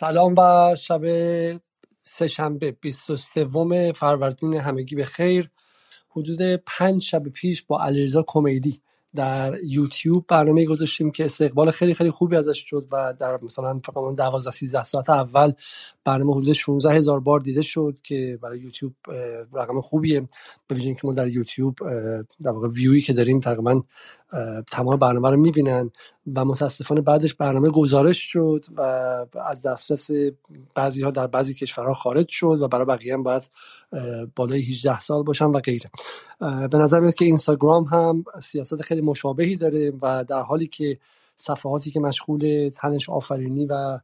سلام و شب سهشنبه 23 فروردین همگی به خیر. حدود پنج شب پیش با علیرضا کمیدی در یوتیوب برنامه گذاشتیم که استقبال خیلی خیلی خوبی ازش شد و در مثلا فقط 12 13 ساعت اول برنامه حدود 16 هزار بار دیده شد که برای یوتیوب رقم خوبیه. ویژه که ما در یوتیوب در واقع ویویی که داریم تقریبا تمام برنامه رو می‌بینن و متاسفانه بعدش برنامه گزارش شد و از دسترس بعضی ها در بعضی کشورها خارج شد و برای بقیه هم باید بالای 18 سال باشن و غیره. به نظر میاد که اینستاگرام هم سیاست خیلی مشابهی داره و در حالی که صفحاتی که مشغول تنش آفرینی و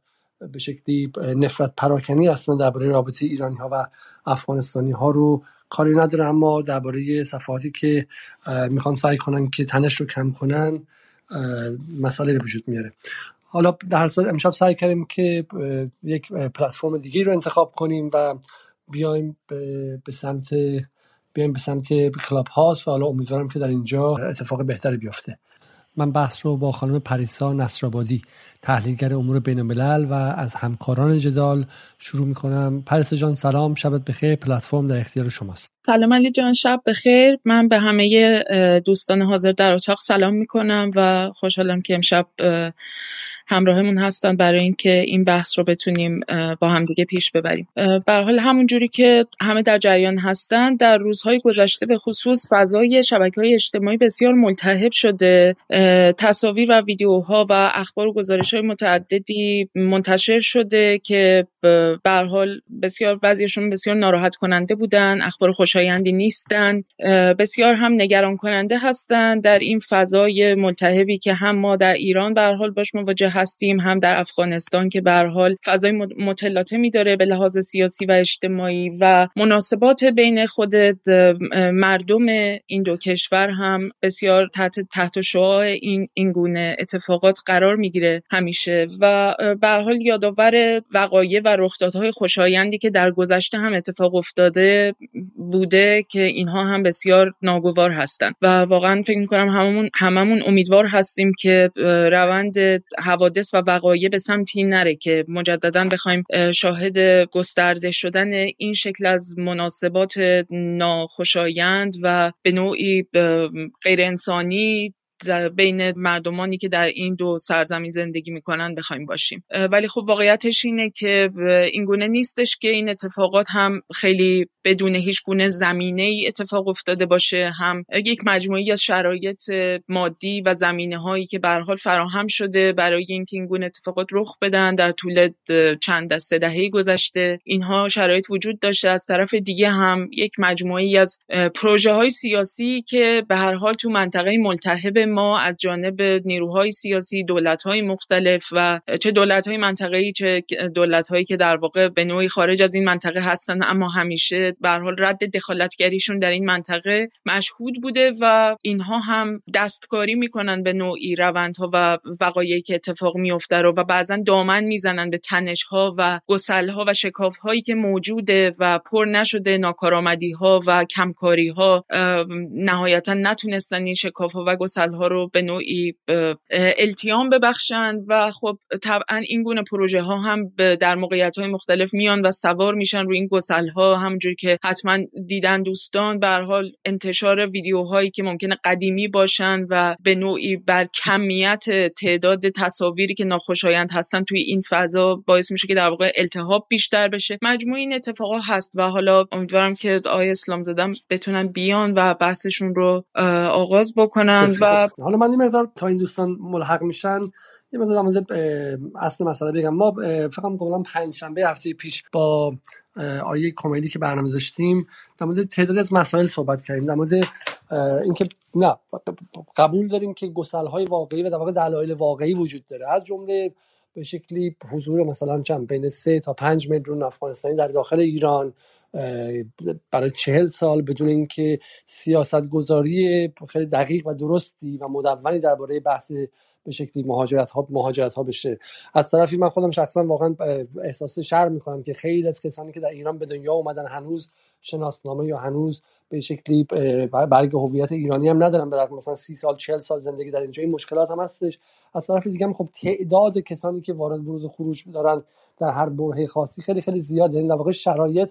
به شکلی نفرت پراکنی هستن درباره رابطه ایرانی ها و افغانستانی ها رو کاری نداره اما درباره صفحاتی که می‌خوان سعی کنن که تنش رو کم کنن مسئله به وجود میاره. حالا در هر صورت امشب سعی کردیم که یک پلتفرم دیگه رو انتخاب کنیم و بیایم به سمت بیایم به سمت کلاب هاست و حالا امیدوارم که در اینجا اتفاق بهتری بیفته. من بحث رو با خانم پریسا نصرآبادی تحلیلگر امور بین الملل و از همکاران جدال شروع می‌کنم. پریسا جان سلام شبت بخیر. پلتفرم در اختیار شماست. سلام علی جان شب بخیر. من به همه دوستان حاضر در اتاق سلام می‌کنم و خوشحالم که امشب همراهمون هستن برای اینکه این بحث رو بتونیم با همدیگه پیش ببریم. بر حال همون جوری که همه در جریان هستن در روزهای گذشته به خصوص فضای شبکه های اجتماعی بسیار ملتهب شده. تصاویر و ویدیوها و اخبار و گزارش های متعددی منتشر شده که به حال بسیار بعضیشون بسیار ناراحت کننده بودن اخبار خوشایندی نیستن. بسیار هم نگران کننده هستند در این فضای ملتهبی که هم ما در ایران به حال باش مواجه هستیم هم در افغانستان که به حال فضای متلاطمی داره به لحاظ سیاسی و اجتماعی و مناسبات بین خود مردم این دو کشور هم بسیار تحت تحت شعاع این این گونه اتفاقات قرار می‌گیره همیشه و به حال یادآور وقایع و رخدادهای خوشایندی که در گذشته هم اتفاق افتاده بوده که اینها هم بسیار ناگوار هستند و واقعا فکر می‌کنم هممون هممون امیدوار هستیم که روند حوادث و وقایع به سمتی نره که مجددا بخوایم شاهد گسترده شدن این شکل از مناسبات ناخوشایند و به نوعی غیر انسانی بین مردمانی که در این دو سرزمین زندگی می‌کنن بخوایم باشیم. ولی خب واقعیتش اینه که این گونه نیستش که این اتفاقات هم خیلی بدون هیچ گونه زمینه ای اتفاق افتاده باشه هم یک مجموعی از شرایط مادی و زمینه هایی که به حال فراهم شده برای اینکه این گونه اتفاقات رخ بدن در طول چند دسته دهه گذشته. اینها شرایط وجود داشته. از طرف دیگه هم یک مجموعی از پروژه های سیاسی که به هر حال تو منطقه ملتهب ما از جانب نیروهای سیاسی دولت‌های مختلف و چه دولت‌های منطقه‌ای چه دولت‌هایی که در واقع به نوعی خارج از این منطقه هستن اما همیشه به حال رد دخالتگریشون در این منطقه مشهود بوده و اینها هم دستکاری می‌کنن به نوعی روندها و وقایعی که اتفاق میفته رو و بعضا دامن می‌زنن به تنش‌ها و گسل‌ها و شکاف‌هایی که موجوده و پر نشده ناکارآمدی‌ها و کمکاری‌ها. نهایتا نتونستن این شکاف‌ها و گسل ها رو به نوعی التیام ببخشند و خب طبعا این گونه پروژه ها هم در موقعیت های مختلف میان و سوار میشن روی این گسل ها همونجوری که حتما دیدن دوستان به حال انتشار ویدیوهایی که ممکنه قدیمی باشن و به نوعی بر کمیت تعداد تصاویری که ناخوشایند هستن توی این فضا باعث میشه که در واقع التهاب بیشتر بشه. مجموع این اتفاقا هست و حالا امیدوارم که آقای اسلام زدم بتونن بیان و بحثشون رو آغاز بکنن و حالا من این تا این دوستان ملحق میشن یه مقدار مورد اصل مسئله بگم. ما فقط قبلا پنج شنبه هفته پیش با آیه کمدی که برنامه داشتیم در مورد تعداد از مسائل صحبت کردیم. در مورد اینکه نه قبول داریم که گسل های واقعی و در واقع دلایل واقعی وجود داره. از جمله به شکلی حضور مثلا چند بین سه تا پنج میلیون افغانستانی در داخل ایران برای چهل سال بدون اینکه سیاست گذاری خیلی دقیق و درستی و مدونی درباره بحث به شکلی مهاجرت ها مهاجرت ها بشه. از طرفی من خودم شخصا واقعا احساس شرم می‌کنم که خیلی از کسانی که در ایران به دنیا اومدن هنوز شناسنامه یا هنوز به شکلی برگ هویت ایرانی هم ندارن به مثلا سی سال چهل سال زندگی در اینجا این مشکلات هم هستش. از طرف دیگه هم خب تعداد کسانی که وارد ورود خروج دارن در هر برهه خاصی خیلی خیلی زیاده. یعنی در واقع شرایط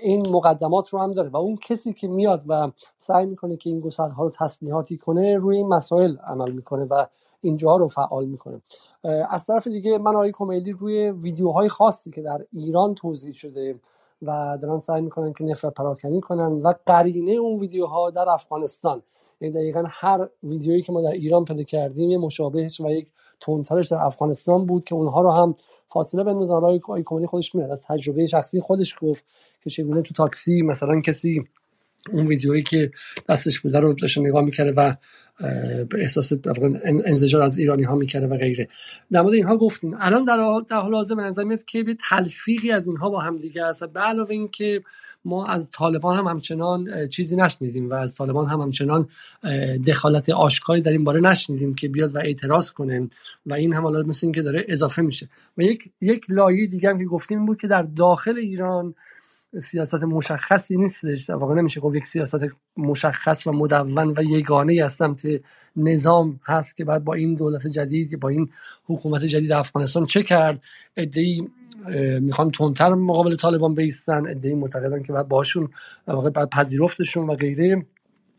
این مقدمات رو هم داره. و اون کسی که میاد و سعی می‌کنه که این گسلها رو تسلیحاتی کنه روی این مسائل عمل می‌کنه و اینجا رو فعال می‌کنه. از طرف دیگه من آقای کمیلی روی ویدیوهای خاصی که در ایران توضیح شده و دارن سعی می‌کنن که نفرت پراکنی کنن و قرینه اون ویدیوها در افغانستان. یعنی دقیقا هر ویدیویی که ما در ایران پیدا کردیم یه مشابهش و یک تونترش در افغانستان بود که اونها رو هم فاصله بندازن. آقای کمونی خودش میاد. از تجربه شخصی خودش گفت که چگونه تو تاکسی مثلا کسی اون ویدیویی که دستش بوده رو داشته نگاه می‌کرده و به احساس انزجار از ایرانی ها می‌کرده و غیره. در اینها گفتیم. الان در, حال حاضر نظر میاد که به تلفیقی از اینها با هم دیگه است. به علاوه اینکه ما از طالبان هم همچنان چیزی نشنیدیم و از طالبان هم همچنان دخالت آشکاری در این باره نشنیدیم که بیاد و اعتراض کنه و این هم حالا مثل اینکه داره اضافه میشه. و یک یک لایه دیگه هم که گفتیم بود که در داخل ایران سیاست مشخصی نیستش. در واقع نمیشه گفت یک سیاست مشخص و مدون و یگانه از سمت نظام هست که بعد با این دولت جدید با این حکومت جدید افغانستان چه کرد. ادعی می‌خوان تندتر مقابل طالبان بیستن. ادعی معتقدن که بعد باشون در واقع بعد پذیرفتشون و غیره.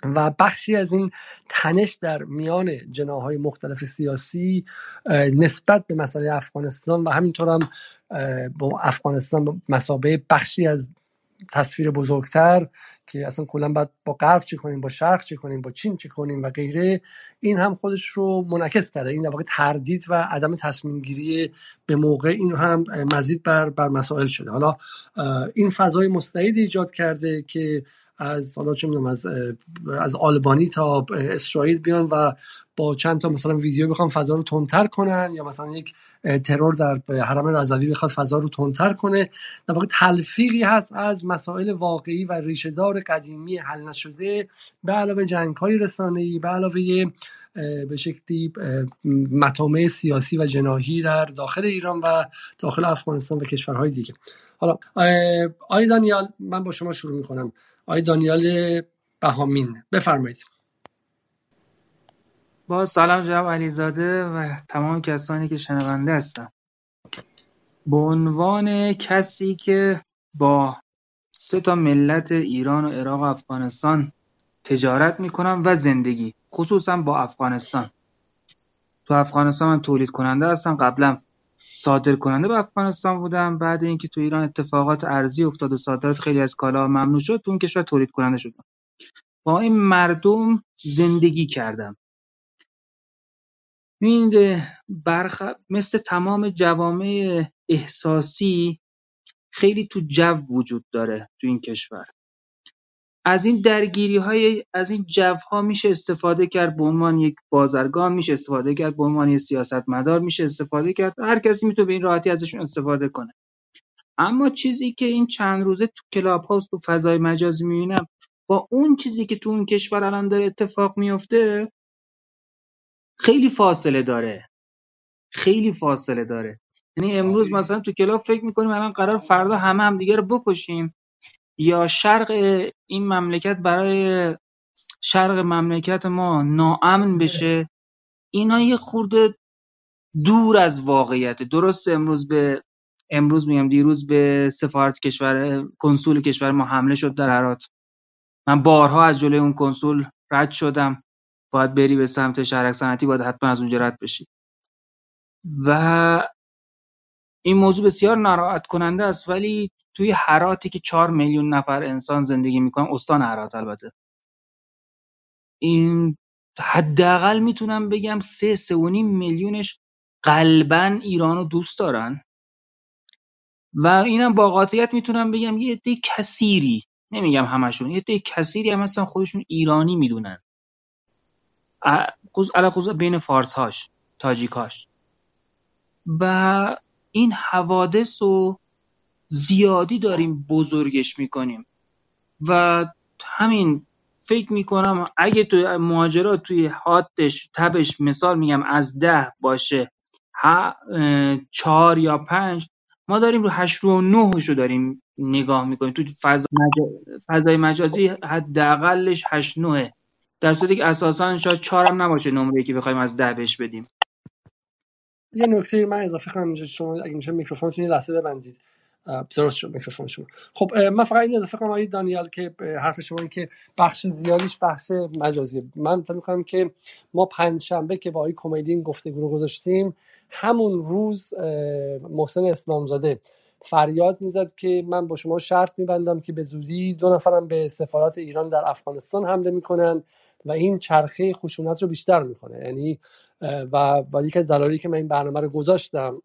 و بخشی از این تنش در میان جناهای مختلف سیاسی نسبت به مسئله افغانستان و همینطور هم با افغانستان مسابه بخشی از تصویر بزرگتر که اصلا کلا باید با غرب چه کنیم با شرق چه کنیم با چین چه کنیم و غیره این هم خودش رو منعکس کرده. این در واقع تردید و عدم تصمیم گیری به موقع این هم مزید بر بر مسائل شده. حالا این فضای مستعد ایجاد کرده که از حالا چه از از آلبانی تا اسرائیل بیان و با چند تا مثلا ویدیو بخوام فضا رو تندتر کنن یا مثلا یک ترور در حرم رضوی بخواد فضا رو تندتر کنه. در واقع تلفیقی هست از مسائل واقعی و ریشهدار قدیمی حل نشده به علاوه جنگ های رسانه‌ای به علاوه به شکلی مطامع سیاسی و جناهی در داخل ایران و داخل افغانستان و کشورهای دیگه. حالا آی دانیال من با شما شروع می‌کنم. آی دانیال بهامین بفرمایید. با سلام جناب علیزاده و تمام کسانی که شنونده هستن. به عنوان کسی که با سه تا ملت ایران و عراق و افغانستان تجارت می‌کنم و زندگی خصوصا با افغانستان. تو افغانستان من تولید کننده هستم قبلا صادر کننده به افغانستان بودم. بعد اینکه تو ایران اتفاقات ارزی افتاد و صادرات خیلی از کالا ممنوع شد تو اون کشور تولید کننده شدم. با این مردم زندگی کردم. این برخ... مثل تمام جوامع احساسی خیلی تو جو وجود داره تو این کشور. از این درگیری های از این جو ها میشه استفاده کرد به عنوان یک بازرگان میشه استفاده کرد به عنوان یک سیاستمدار میشه استفاده کرد. هر کسی می‌تونه به این راحتی ازشون استفاده کنه. اما چیزی که این چند روزه تو کلاب هاست تو فضای مجازی می‌بینم با اون چیزی که تو اون کشور الان داره اتفاق میفته خیلی فاصله داره. خیلی فاصله داره. یعنی امروز مثلا تو کلاب فکر می‌کنیم الان قرار فردا همه هم دیگه رو بکشیم. یا شرق این مملکت برای شرق مملکت ما ناامن بشه اینا یه خورده دور از واقعیت درست امروز به امروز میگم دیروز به سفارت کشور کنسول کشور ما حمله شد در هرات. من بارها از جلوی اون کنسول رد شدم. باید بری به سمت شهرک صنعتی باید حتما از اونجا رد بشی. و این موضوع بسیار ناراحت کننده است ولی توی هراتی که چهار میلیون نفر انسان زندگی می‌کنن استان هرات البته. این حداقل می‌تونم بگم سه سه و نیم میلیونش قلبا ایرانو دوست دارن. و اینم با قاطعیت می‌تونم بگم یه عده کثیری نمیگم همشون یه عده کثیری هم هستن خودشون ایرانی می‌دونن. علاوه بین فارس هاش تاجیک هاش و این حوادث رو زیادی داریم بزرگش می‌کنیم. و همین فکر می‌کنم اگه تو مهاجرات توی حادش تبش مثال میگم از ده باشه ها چهار یا پنج ما داریم رو هشت رو نه رو داریم نگاه می‌کنیم. تو فضا فضای مجازی حداقلش هشت نهه. در صورتی که اساسا شاید چهار هم نباشه نمره که بخوایم از ده بهش بدیم. یه نکته من اضافه کنم اینجا شما اگه میشه میکروفونتون یه لحظه ببندید. درست شد میکروفون شما خب من فقط این اضافه کنم آقای دانیال که حرف شما این که بخش زیادیش بخش مجازی من فکر می‌کنم که ما پنج شنبه که با آقای کمدی این گفتگو گذاشتیم همون روز محسن اسلامزاده فریاد می‌زد که من با شما شرط میبندم که به زودی دو نفرم به سفارت ایران در افغانستان حمله می‌کنن. و این چرخه خشونت رو بیشتر می‌کنه یعنی و و از دلایلی که من این برنامه رو گذاشتم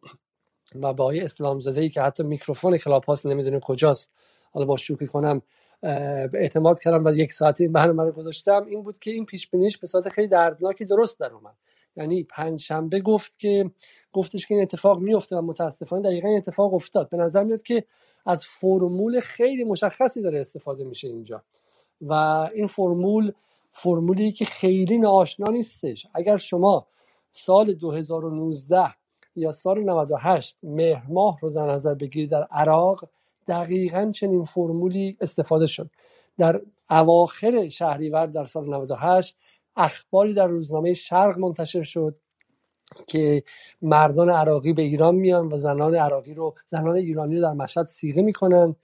و با آقای اسلام زاده ای که حتی میکروفون کلاب هاست نمی‌دونه کجاست حالا با شوخی کنم اعتماد کردم و یک ساعته این برنامه رو گذاشتم این بود که این پیش بینیش به صورت خیلی دردناکی درست در اومد. یعنی پنج شنبه گفت که گفتش که این اتفاق میفته و متاسفانه دقیقا این اتفاق افتاد. به نظر میاد که از فرمول خیلی مشخصی داره استفاده میشه اینجا. و این فرمول فرمولی که خیلی ناآشنا نیستش. اگر شما سال 2019 یا سال 98 مهر ماه رو در نظر بگیرید در عراق دقیقا چنین فرمولی استفاده شد. در اواخر شهریور در سال 98 اخباری در روزنامه شرق منتشر شد که مردان عراقی به ایران میان و زنان عراقی رو زنان ایرانی رو در مشهد سیغه می‌کنن.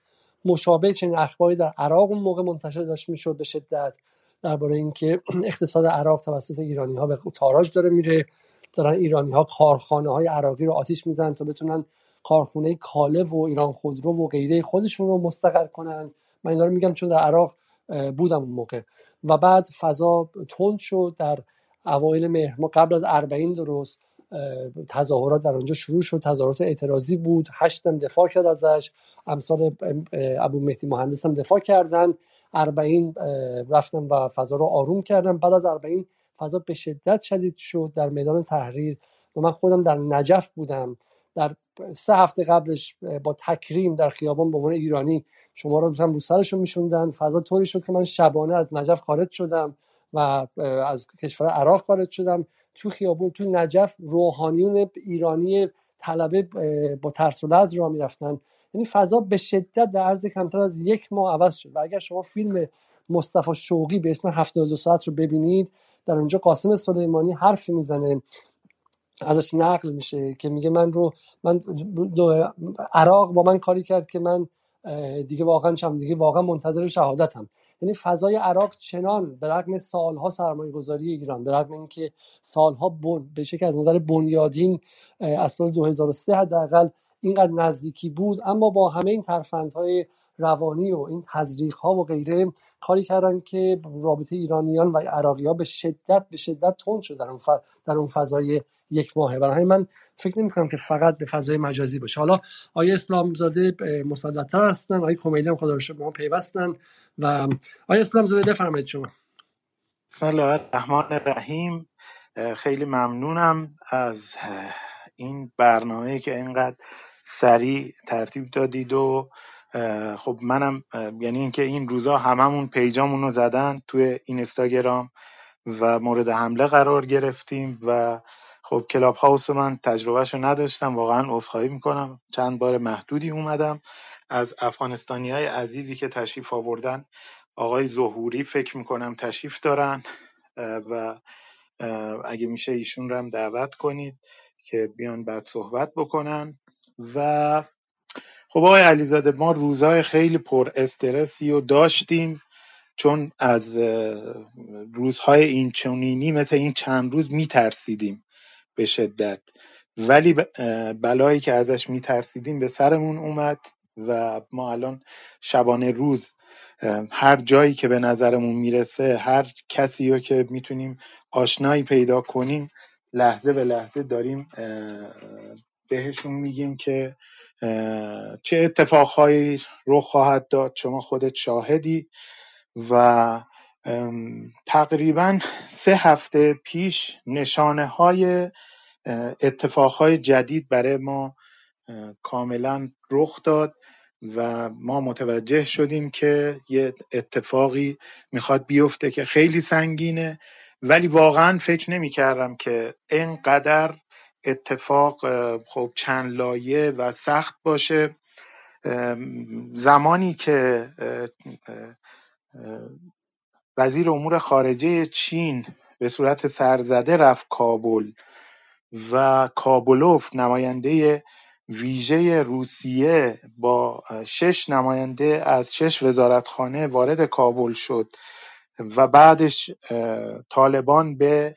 مشابه چنین اخباری در عراق اون موقع منتشر داشت می‌شد به شدت. درباره اینکه اقتصاد عراق توسط ایرانی ها به تاراج داره میره. دارن ایرانی ها کارخانه های عراقی رو آتیش می‌زنن تا بتونن کارخونه کاله و ایران خودرو و غیره خودشون رو مستقر کنن. من اینا رو میگم چون در عراق بودم اون موقع. و بعد فضا تند شد. در اوایل مهر ما قبل از اربعین درست تظاهرات در آنجا شروع شد. تظاهرات اعتراضی بود. هشتم دفاع کرد ازش. امثال ابو مهدی مهندس هم دفاع کردن. اربعین رفتم و فضا رو آروم کردم. بعد از اربعین فضا به شدت شدید شد در میدان تحریر و من خودم در نجف بودم. در سه هفته قبلش با تکریم در خیابان به عنوان ایرانی شما رو هم رو سرشون میشوندن. فضا طوری شد که من شبانه از نجف خارج شدم و از کشور عراق خارج شدم. تو خیابون تو نجف روحانیون ایرانی طلبه با ترس و لرز را می‌رفتن. یعنی فضا به شدت در عرض کمتر از یک ماه عوض شد. و اگر شما فیلم مصطفی شوقی به اسم 72 ساعت رو ببینید در اونجا قاسم سلیمانی حرف می‌زنه. ازش نقل میشه که میگه من رو من عراق با من کاری کرد که من دیگه واقعا چم دیگه واقعا منتظر شهادتم. یعنی فضای عراق چنان به رغم سالها سرمایه گذاری ایران به رغم اینکه سالها بن... به شکل از نظر بنیادین از سال 2003 حداقل اینقدر نزدیکی بود اما با همه این ترفندهای روانی و این تزریق ها و غیره کاری کردن که رابطه ایرانیان و عراقی ها به شدت به شدت تند شد در اون, در اون فضای یک ماهه. برای من فکر نمی کنم که فقط به فضای مجازی باشه. حالا آیه اسلام زاده مسلطتر هستن آیه کمیلی هم خدا به ما پیوستن و آیه اسلام زاده بفرمایید شما. بسم الله الرحمن الرحیم خیلی ممنونم از این برنامه که اینقدر سریع ترتیب دادید و خب منم یعنی اینکه این روزا هممون پیجامون رو زدن توی اینستاگرام و مورد حمله قرار گرفتیم و خب کلاب هاوس من تجربهشو نداشتم واقعا عذرخواهی می‌کنم. چند بار محدودی اومدم. از افغانستانی های عزیزی که تشریف آوردن آقای زهوری فکر می‌کنم تشریف دارن. و اگه میشه ایشون رو هم دعوت کنید که بیان بعد صحبت بکنن. و خب آقای علیزاده ما روزهای خیلی پر استرسی و داشتیم چون از روزهای این چنینی مثل این چند روز میترسیدیم به شدت. ولی بلایی که ازش میترسیدیم به سرمون اومد و ما الان شبانه روز هر جایی که به نظرمون می‌رسه هر کسی رو که می‌تونیم آشنایی پیدا کنیم لحظه به لحظه داریم بهشون میگیم که چه اتفاقهایی رخ خواهد داد شما خودت شاهدی و تقریبا سه هفته پیش نشانه های اتفاقهای جدید برای ما کاملا رخ داد و ما متوجه شدیم که یه اتفاقی می‌خواد بیفته که خیلی سنگینه. ولی واقعا فکر نمی کردم که اینقدر اتفاق خب چند لایه و سخت باشه. زمانی که وزیر امور خارجه چین به صورت سرزده رفت کابل و کابلوف نماینده ویژه روسیه با شش نماینده از شش وزارتخانه وارد کابل شد و بعدش طالبان به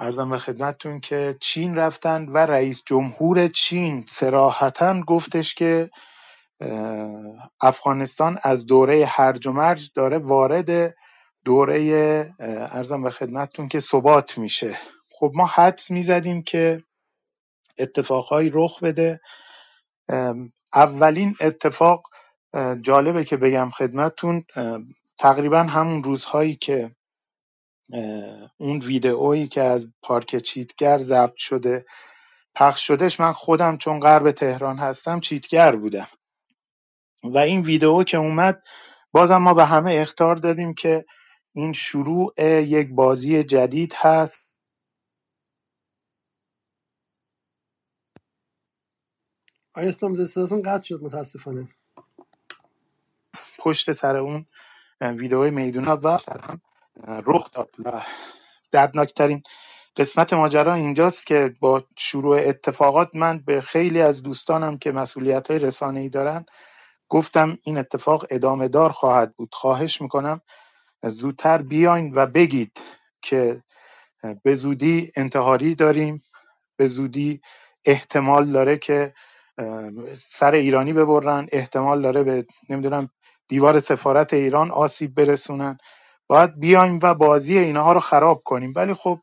ارزم به خدمتتون که چین رفتند و رئیس جمهور چین سراحتا گفتش که افغانستان از دوره هرج و مرج داره وارد دوره ارزم به خدمتتون که ثبات میشه. خب ما حدس می‌زدیم که اتفاقهایی رخ بده. اولین اتفاق جالبه که بگم خدمتتون تقریبا همون روزهایی که اون ویدئویی که از پارک چیتگر ضبط شده پخش شدش من خودم چون غرب تهران هستم چیتگر بودم. و این ویدئو که اومد بازم ما به همه اختار دادیم که این شروع یک بازی جدید هست. آیا اسلام صداتون قطع شد؟ متاسفانه. پشت سر اون ویدئوی میدون و هم رخ داد و دردناکترین قسمت ماجرا اینجاست که با شروع اتفاقات من به خیلی از دوستانم که مسئولیت های رسانه ای دارن گفتم این اتفاق ادامه دار خواهد بود. خواهش می‌کنم زودتر بیاین و بگید که به زودی انتحاری داریم به زودی احتمال داره که سر ایرانی ببرن احتمال داره به نمی‌دونم دیوار سفارت ایران آسیب برسونن. باید بیایم و بازی اینها رو خراب کنیم. ولی خب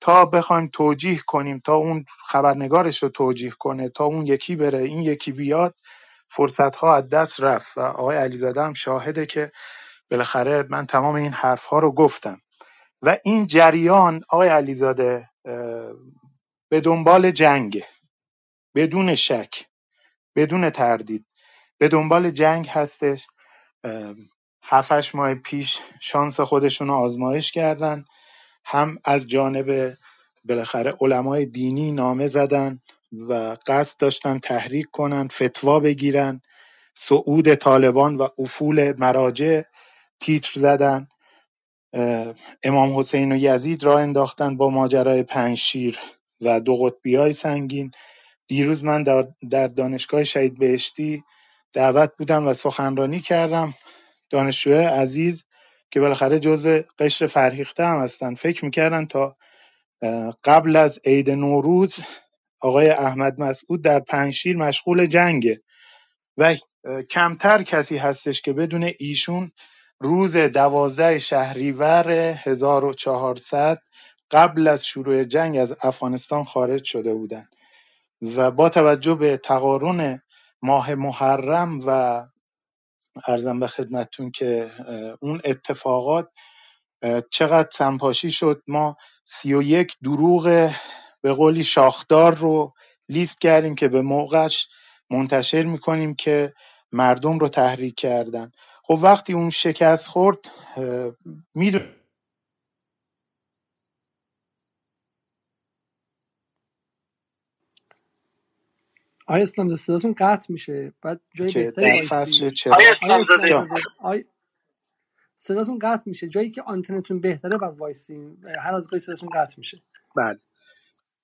تا بخوایم توجیه کنیم تا اون خبرنگارش رو توجیه کنه تا اون یکی بره این یکی بیاد فرصت ها از دست رفت. و آقای علیزاده هم شاهده که بالاخره من تمام این حرف ها رو گفتم. و این جریان آقای علیزاده به دنبال جنگه بدون شک بدون تردید به دنبال جنگ هستش. هفتش ماه پیش شانس خودشون رو آزمایش کردن. هم از جانب بالاخره علمای دینی نامه زدن و قصد داشتن تحریک کنن فتوا بگیرن. صعود طالبان و افول مراجع تیتر زدن. امام حسین و یزید را انداختن با ماجرای پنجشیر و دو قطبی های سنگین. دیروز من در دانشگاه شهید بهشتی دعوت بودم و سخنرانی کردم. دانشجوی عزیز که بالاخره جزء قشر فرهیخته هم هستن. فکر می‌کردن تا قبل از عید نوروز آقای احمد مسعود در پنجشیر مشغول جنگه و کمتر کسی هستش که بدون ایشون روز دوازده شهریور 1400 قبل از شروع جنگ از افغانستان خارج شده بودند و با توجه به تقارن ماه محرم و ارزم به خدمتتون که اون اتفاقات چقدر سنپاشی شد. ما سی و یک دروغ به قولی شاخدار رو لیست کردیم که به موقعش منتشر می‌کنیم که مردم رو تحریک کردن. خب وقتی اون شکست خورد می‌دونیم آیا اسلام صداتون قطع میشه. بعد جای بهتری آیا اسلام صداتون قطع میشه. جایی که آنتنتون بهتره بعد وایسین. هر از صداتون قطع میشه. بله.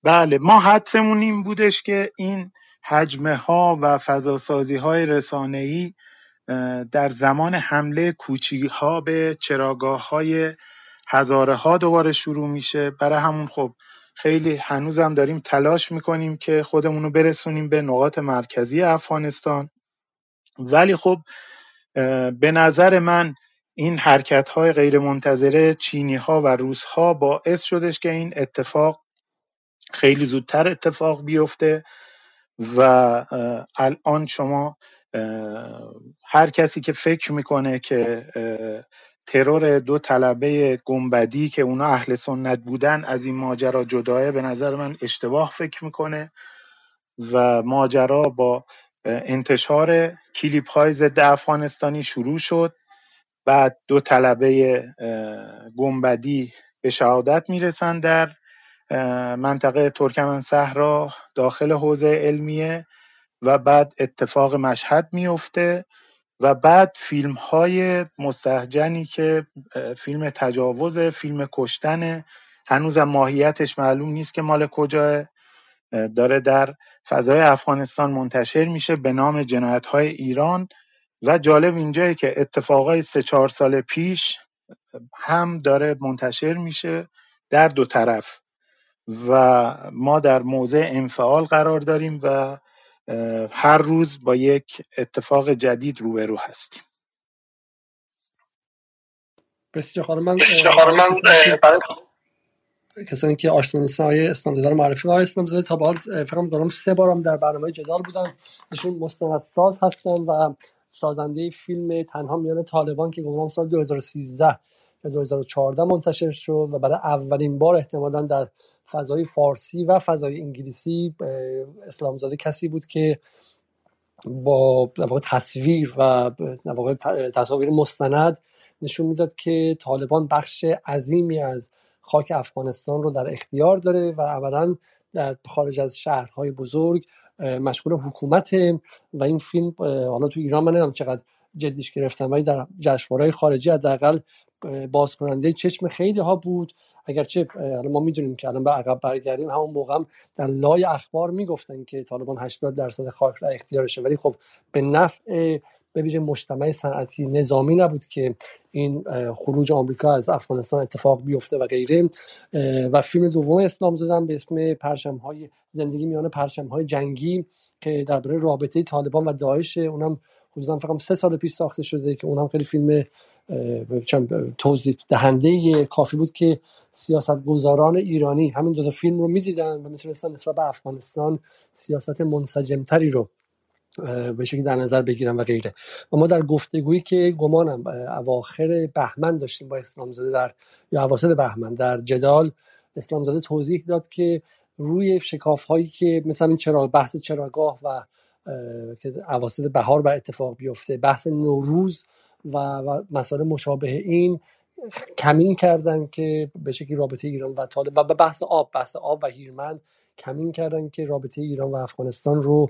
بله. ما حدسمون این بودش که این حجمه ها و فضاسازی های رسانه ای در زمان حمله کوچی ها به چراگاه های هزاره ها دوباره شروع میشه. برای همون خب خیلی هنوزم داریم تلاش می‌کنیم که خودمون رو برسونیم به نقاط مرکزی افغانستان. ولی خب به نظر من این حرکت های غیر منتظره چینی ها و روس ها باعث شدش که این اتفاق خیلی زودتر اتفاق بیفته و الان شما هر کسی که فکر می‌کنه که ترور دو طلبه گنبدی که اونا اهل سنت بودن از این ماجرا جداه به نظر من اشتباه فکر می‌کنه و ماجرا با انتشار کلیپ های ضد افغانستانی شروع شد. بعد دو طلبه گنبدی به شهادت می‌رسن در منطقه ترکمن صحرا داخل حوزه علمیه و بعد اتفاق مشهد میفته و بعد فیلم های مستحجنی که فیلم تجاوز فیلم کشتن هنوزم ماهیتش معلوم نیست که مال کجاه داره در فضای افغانستان منتشر میشه به نام جنایت های ایران. و جالب اینجایی که اتفاقای سه چهار سال پیش هم داره منتشر میشه در دو طرف. و ما در موضع انفعال قرار داریم و هر روز با یک اتفاق جدید روبرو هستیم. بسیار خانم من من کسانی که آشنا نیستن آقای اسلام معرفی آقای اسلام زاده تا به حال فکر دارم سه بارم در برنامه جدال بودن ایشون مستندساز هستن و سازنده فیلم تنها میان طالبان که گمانم سال 2013 یا 2014 منتشر شد و برای اولین بار احتمالا در فضای فارسی و فضای انگلیسی اسلامزاده کسی بود که با تصویر و تصاویر مستند نشون می‌داد که طالبان بخش عظیمی از خاک افغانستان رو در اختیار داره و اولا در خارج از شهرهای بزرگ مشغول حکومت و این فیلم حالا تو ایران من نمی‌دونم چقدر جدیش گرفتم ولی در جشنواره‌های خارجی حداقل باز کننده چشم خیلی ها بود. اگرچه ما می‌دونیم که الان به عقب برگردیم همون موقع هم در لای اخبار می‌گفتن که طالبان 80 درصد خاک در اختیارشه. ولی خب به نفع به ویژه مجتمع صنعتی نظامی نبود که این خروج آمریکا از افغانستان اتفاق بیفته و غیره. و فیلم دوم اسلام زدن به اسم پرشم های زندگی میان پرشم های جنگی که درباره رابطه طالبان و داعش اونم حدودا فقط سه سال پیش ساخته شده که اونم خیلی فیلم توضیح دهنده کافی بود که سیاست گذاران ایرانی همین دو تا فیلم رو می‌دیدن و می‌تونستن نسبت به افغانستان سیاست منسجمتری رو به شکلی در نظر بگیرم و غیره. و ما در گفتگویی که گمانم اواخر بهمن داشتیم با اسلامزاده در یا اواسط بهمن در جدال اسلامزاده توضیح داد که روی شکاف هایی که مثلا این چرا بحث چراگاه و که اواسط بهار بر اتفاق بیفته. بحث نوروز و, و مسائل مشابه این کمین کردن که به شکلی رابطه ایران و طالب و به بحث آب بحث آب و هیرمند کمین کردن که رابطه ایران و افغانستان رو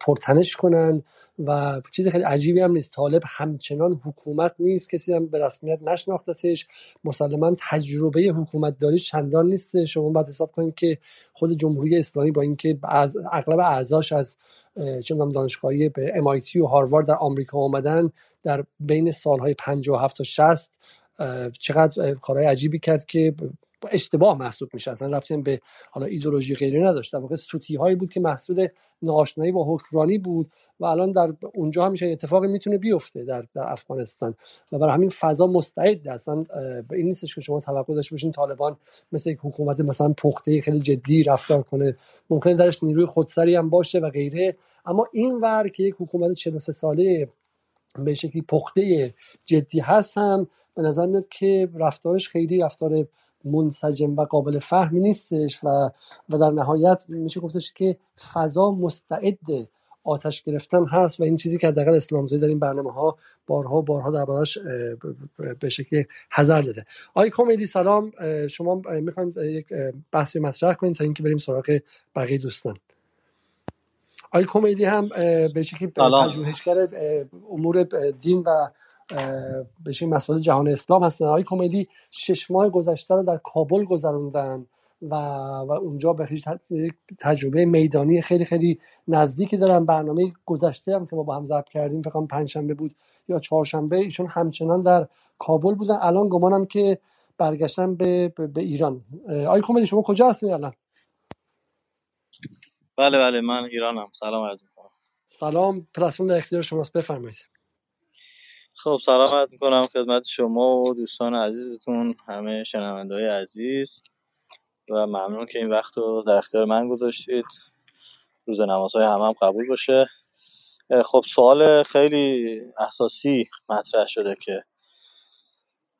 پرتنش کنن و چیز خیلی عجیبی هم نیست. طالب همچنان حکومت نیست. کسی هم به رسمیت نشناختتش. مسلما تجربه حکومت داری چندان نیست. شما باید حساب کنید که خود جمهوری اسلامی با اینکه از اغلب اعضاش از چه دانشگاهی به MIT و هاروارد در آمریکا آمدن در بین سالهای 57 تا 60 چقدر کارهای عجیبی کرد که اشتباه محسوب میشه. اصلا رفتی به حالا ایدولوژی غیری نداشت. در واقع سوتی هایی بود که محصول ناآشنایی با حکمرانی بود و الان در اونجا همیشه اتفاقی می‌تونه بیفته در در افغانستان. و برای همین فضا مستعد اصلا به این نیستش که شما توقع داشته باشین طالبان مثل یک حکومت مثلا پخته خیلی جدی رفتار کنه. ممکنه درش نیروی خودسری هم باشه و غیره. اما این ور که یک حکومت 43 ساله به شکلی پخته جدی هست هم به نظر میاد که رفتارش خیلی رفتار منسجم و قابل فهمی نیستش و و در نهایت میشه گفتش که فضا مستعد آتش گرفتن هست و این چیزی که حداقل اسلامزایی در این برنامه ها بارها بارها دربارش به شکل حذر داده. آقای کمیدی سلام. شما می‌خواین یک بحثی مطرح کنید تا اینکه بریم سراغ بقیه دوستان. آقای کمیدی هم به شکلی پژوهشگر امور دین و به مسائل جهان اسلام هستن. آقای کمدی شش ماه گذشته رو در کابل گذروندن و, و اونجا به تجربه میدانی خیلی خیلی نزدیکی دارن. برنامه گذشته هم که ما با هم ضبط کردیم فکر پنجشنبه بود یا چهارشنبه ایشون همچنان در کابل بودن. الان گمانم که برگشتن به, به, ایران. آقای کمدی شما کجا هستین الان؟ بله بله من ایرانم. سلام عرض می‌کنم. سلام. پلتفرم در اختیار شماست. بفرمایید. خب سلام عرض می‌کنم خدمت شما و دوستان عزیزتون همه شنوندهای عزیز. و ممنون که این وقت رو در اختیار من گذاشتید. روز نمازهای همه هم قبول باشه. خب سوال خیلی اساسی مطرح شده که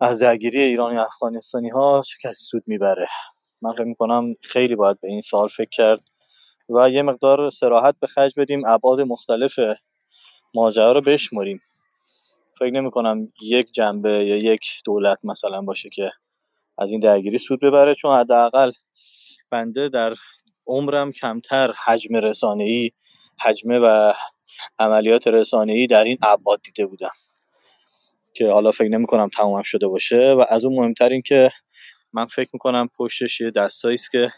از درگیری ایرانی و افغانستانی ها چه کسی سود می‌بره؟ من فکر می‌کنم خیلی باید به این سوال فکر کرد و یه مقدار سراحت به خرج بدیم ابعاد مختلف ماجرا رو بشمریم. فکر نمی کنم یک جنبه یا یک دولت مثلا باشه که از این درگیری سود ببره چون حداقل بنده در عمرم کمتر حجم رسانه‌ای حجم و عملیات رسانه‌ای در این ابعاد دیده بودم که حالا فکر نمی کنم تمام شده باشه. و از اون مهمتر این که من فکر می‌کنم پشتش یه دستایی است که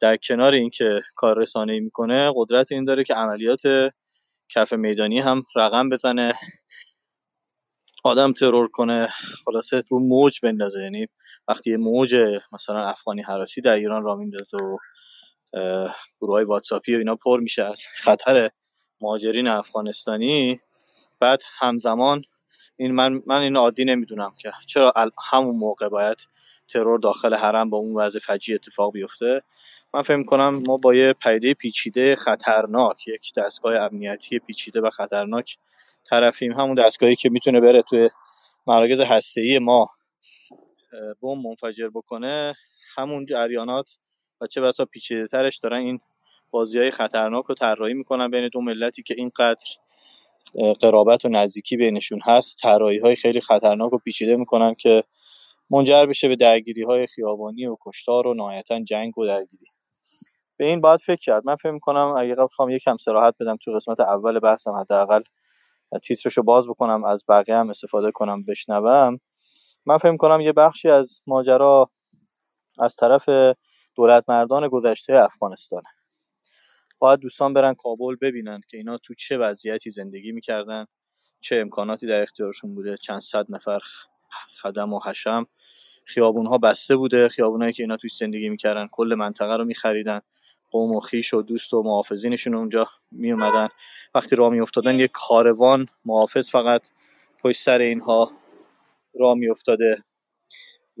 در کنار اینکه کار رسانه‌ای می‌کنه قدرت این داره که عملیات کف میدانی هم رقم بزنه. آدم ترور کنه خلاصه رو موج بندازه. یعنی وقتی موج مثلا افغانی حراسی در ایران را میندازه و گروه های واتساپی و اینا پر میشه از خطر مهاجرین افغانستانی بعد همزمان این من من این عادی نمی‌دونم که چرا همون موقع باید ترور داخل حرم با اون وضع فجی اتفاق بیفته. من فکر کنم ما با یه پیده پیچیده خطرناک یک دستگاه امنیتی پیچیده و خطرناک طرفیم. همون دستگاهی که می‌تونه بره توی مراکز هسته‌ای ما بمب منفجر بکنه. همون جریانات و چه بسا پیچیده ترش دارن این بازی های خطرناک رو طراحی می‌کنن بین دو ملتی که اینقدر قرابت و نزدیکی بینشون هست. طراحی های خیلی خطرناک و پیچیده می‌کنن که منجر بشه به درگیری های خیابانی و کشتار و نهایتا جنگ و درگیری. به این باید فکر کرد. من فکر می‌کنم اگه بخوام یکم سراحت بدم تو قسمت اول بحثم حداقل تیترشو باز بکنم از بقیه هم استفاده کنم بشنوم. من فکر کنم یه بخشی از ماجرا از طرف دولت مردان گذشته افغانستان. باید دوستان برن کابل ببینن که اینا تو چه وضعیتی زندگی می‌کردن چه امکاناتی در اختیارشون بوده. چند صد نفر خدم و حشم. خیابون ها بسته بوده. خیابونایی که اینا توش زندگی می‌کردن کل منطقه رو میخریدن. قوم و خیش و دوست و محافظینشون اونجا می اومدن وقتی راه می افتادن یک کاروان محافظ فقط پشت سر اینها راه می افتاده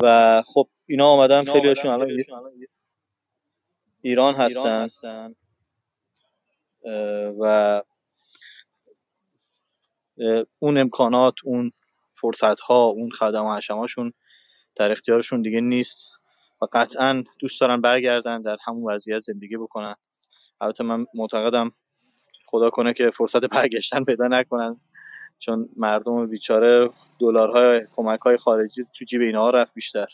و خب اینا آمدن خیلی هاشون الان ایران هستن. و اون امکانات اون فرصت ها اون خدم و حشماشون در اختیارشون دیگه نیست. و قطعا دوست دارن برگردن در همون وضعیت زندگی بکنن. البته من معتقدم خدا کنه که فرصت برگشتن پیدا نکنن چون مردم بیچاره دلارهای کمک های خارجی تو جیب اینها رفت بیشتر.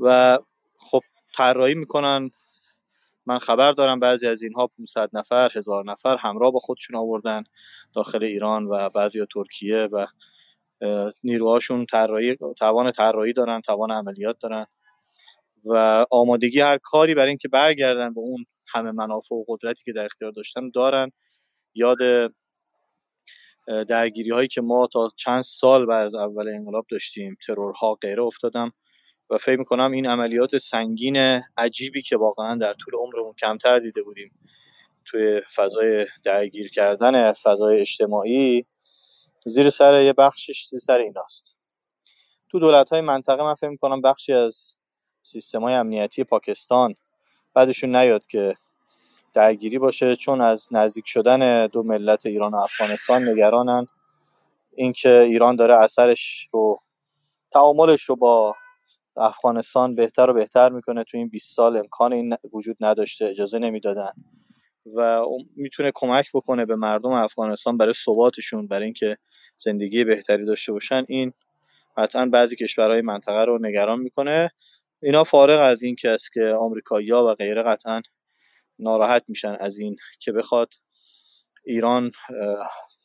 و خب طراحی می‌کنن. من خبر دارم بعضی از اینها 500 نفر هزار نفر همراه با خودشون آوردن داخل ایران و بعضی ترکیه و نیروهاشون طراحی توان طراحی دارن توان عملیات دارن. و آمادگی هر کاری برای اینکه برگردن به اون همه منافع و قدرتی که در اختیار داشتن دارن. یاد درگیری هایی که ما تا چند سال بعد از اول انقلاب داشتیم ترورها غیره افتادم و فکر می‌کنم این عملیات سنگین عجیبی که واقعا در طول عمرمون کمتر دیده بودیم توی فضای درگیر کردن فضای اجتماعی زیر سر یه بخشش زیر سر ایناست. تو دولت های منطقه من فکر می‌کنم بخشی از سیستم های امنیتی پاکستان بعدشون نیاد که درگیری باشه چون از نزدیک شدن دو ملت ایران و افغانستان نگرانن. اینکه ایران داره اثرش رو تعاملش رو با افغانستان بهتر و بهتر می‌کنه تو این 20 سال امکان این وجود نداشته اجازه نمی‌دادن. و می‌تونه کمک بکنه به مردم افغانستان برای ثباتشون برای اینکه زندگی بهتری داشته باشن. این قطعا بعضی کشورهای منطقه رو نگران می‌کنه. اینا فارغ از این که که آمریکایی‌ها و غیره قطعا ناراحت میشن از این که بخواد ایران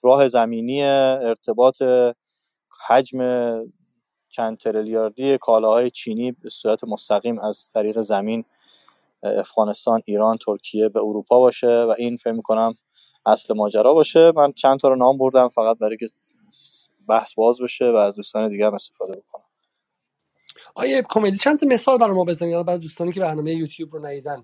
راه زمینی ارتباط حجم چند تریلیاردی کالاهای چینی به صورت مستقیم از طریق زمین افغانستان ایران ترکیه به اروپا باشه و این فکر می‌کنم اصل ماجرا باشه. من چند تا رو نام بردم فقط برای که بحث باز بشه و از دوستان دیگه هم استفاده بکنم. آیه کمدی چند تا مثال برای ما بزنید؟ برای دوستانی که برنامه یوتیوب رو ندیدن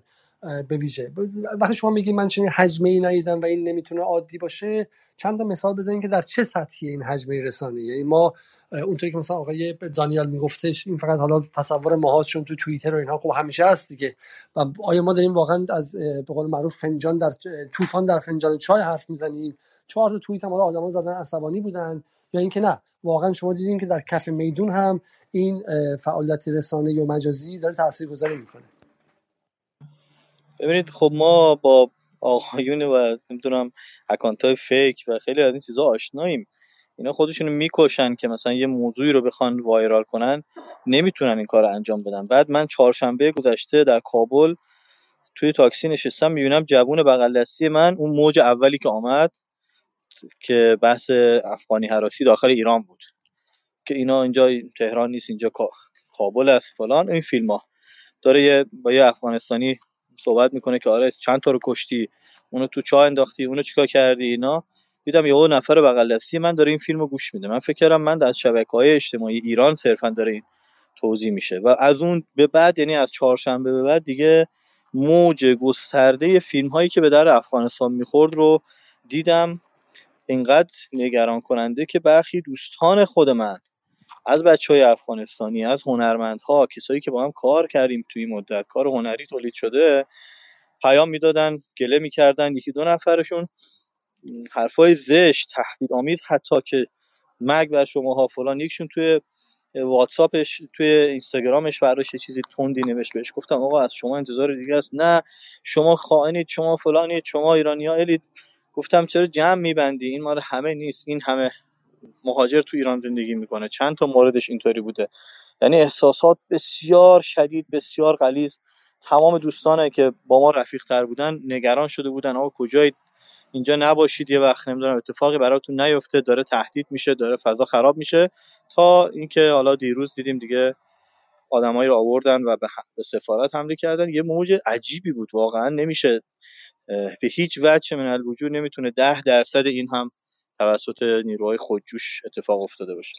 به ویژه. وقتی شما میگید من چنین حجمه ای ندیدم و این نمی‌تونه عادی باشه چند تا مثال بزنید که در چه سطحی این حجمه رسانه یعنی ما اونطوری که مثلا آقای دانیال میگفتش این فقط حالا تصور ماهاست چون تو توییتر و اینها خب همیشه هست دیگه. و آیا ما داریم واقعا از به قول معروف فنجان در طوفان در فنجان چای حرف می‌زنیم؟ چهار تا توییت هم حالا آدما زدن عصبانی بودن. اینکه نه واقعا شما دیدین که در کف میدون هم این فعالیت رسانه یا مجازی داره تاثیرگذاری می‌کنه. ببینید خب ما با آقایون و نمی‌دونم اکانت های فیک و خیلی از این چیزا آشناییم. اینا خودشونو می‌کشن که مثلا یه موضوعی رو بخوان وایرال کنن نمی‌تونن این کار رو انجام بدن. بعد من چهارشنبه گذشته در کابل توی تاکسی نشستم می‌بینم جوون بغل من اون موج اولی که آمد که بحث افغانی حراسی داخل ایران بود. که اینا اینجا تهران نیست اینجا کابل است فلان. این فیلم ها. داره یه با یه افغانستانی صحبت می‌کنه که آره چند تا رو کشتی اونو تو چاه انداختی اونو چیکار کردی اینا. دیدم یه نفر بغل دستی من داره این فیلمو گوش میده. من فکر کردم من از شبکه های اجتماعی ایران صرفا داره این توضیح میشه. و از اون به بعد یعنی از چهارشنبه به بعد دیگه موج گسترده فیلم هایی که به در افغانستان می‌خورد رو دیدم. اینقدر نگران کننده که برخی دوستان خود من از بچه های افغانستانی از هنرمندها کسایی که با هم کار کردیم توی مدت کار هنری تولید شده پیام می‌دادن گله می‌کردن یکی دو نفرشون. حرفای زشت تهدیدآمیز حتی که مرگ بر شماها فلان یکشون توی واتساپش توی اینستاگرامش براش یه چیزی تندی نوشت بهش. گفتم آقا از شما انتظار دیگه است. نه شما خائنید شما فلانید شما ایرانی ها الید گفتم چرا جمع میبندی؟ این مال همه نیست. این همه مهاجر تو ایران زندگی می‌کنه. چند تا موردش اینطوری بوده. یعنی احساسات بسیار شدید بسیار غلیظ. تمام دوستانه که با ما رفیق تر بودن نگران شده بودن. آقا کجایید اینجا نباشید یه وقت نمی‌دونم اتفاقی براتون نیفته. داره تهدید میشه داره فضا خراب میشه. تا اینکه حالا دیروز دیدیم دیگه آدمایی رو آوردن و به سفارت حمله کردن. یه موج عجیبی بود. واقعا نمیشه به هیچ وجه من الوجود نمی‌تونه ده درصد این هم توسط نیروهای خودجوش اتفاق افتاده باشه.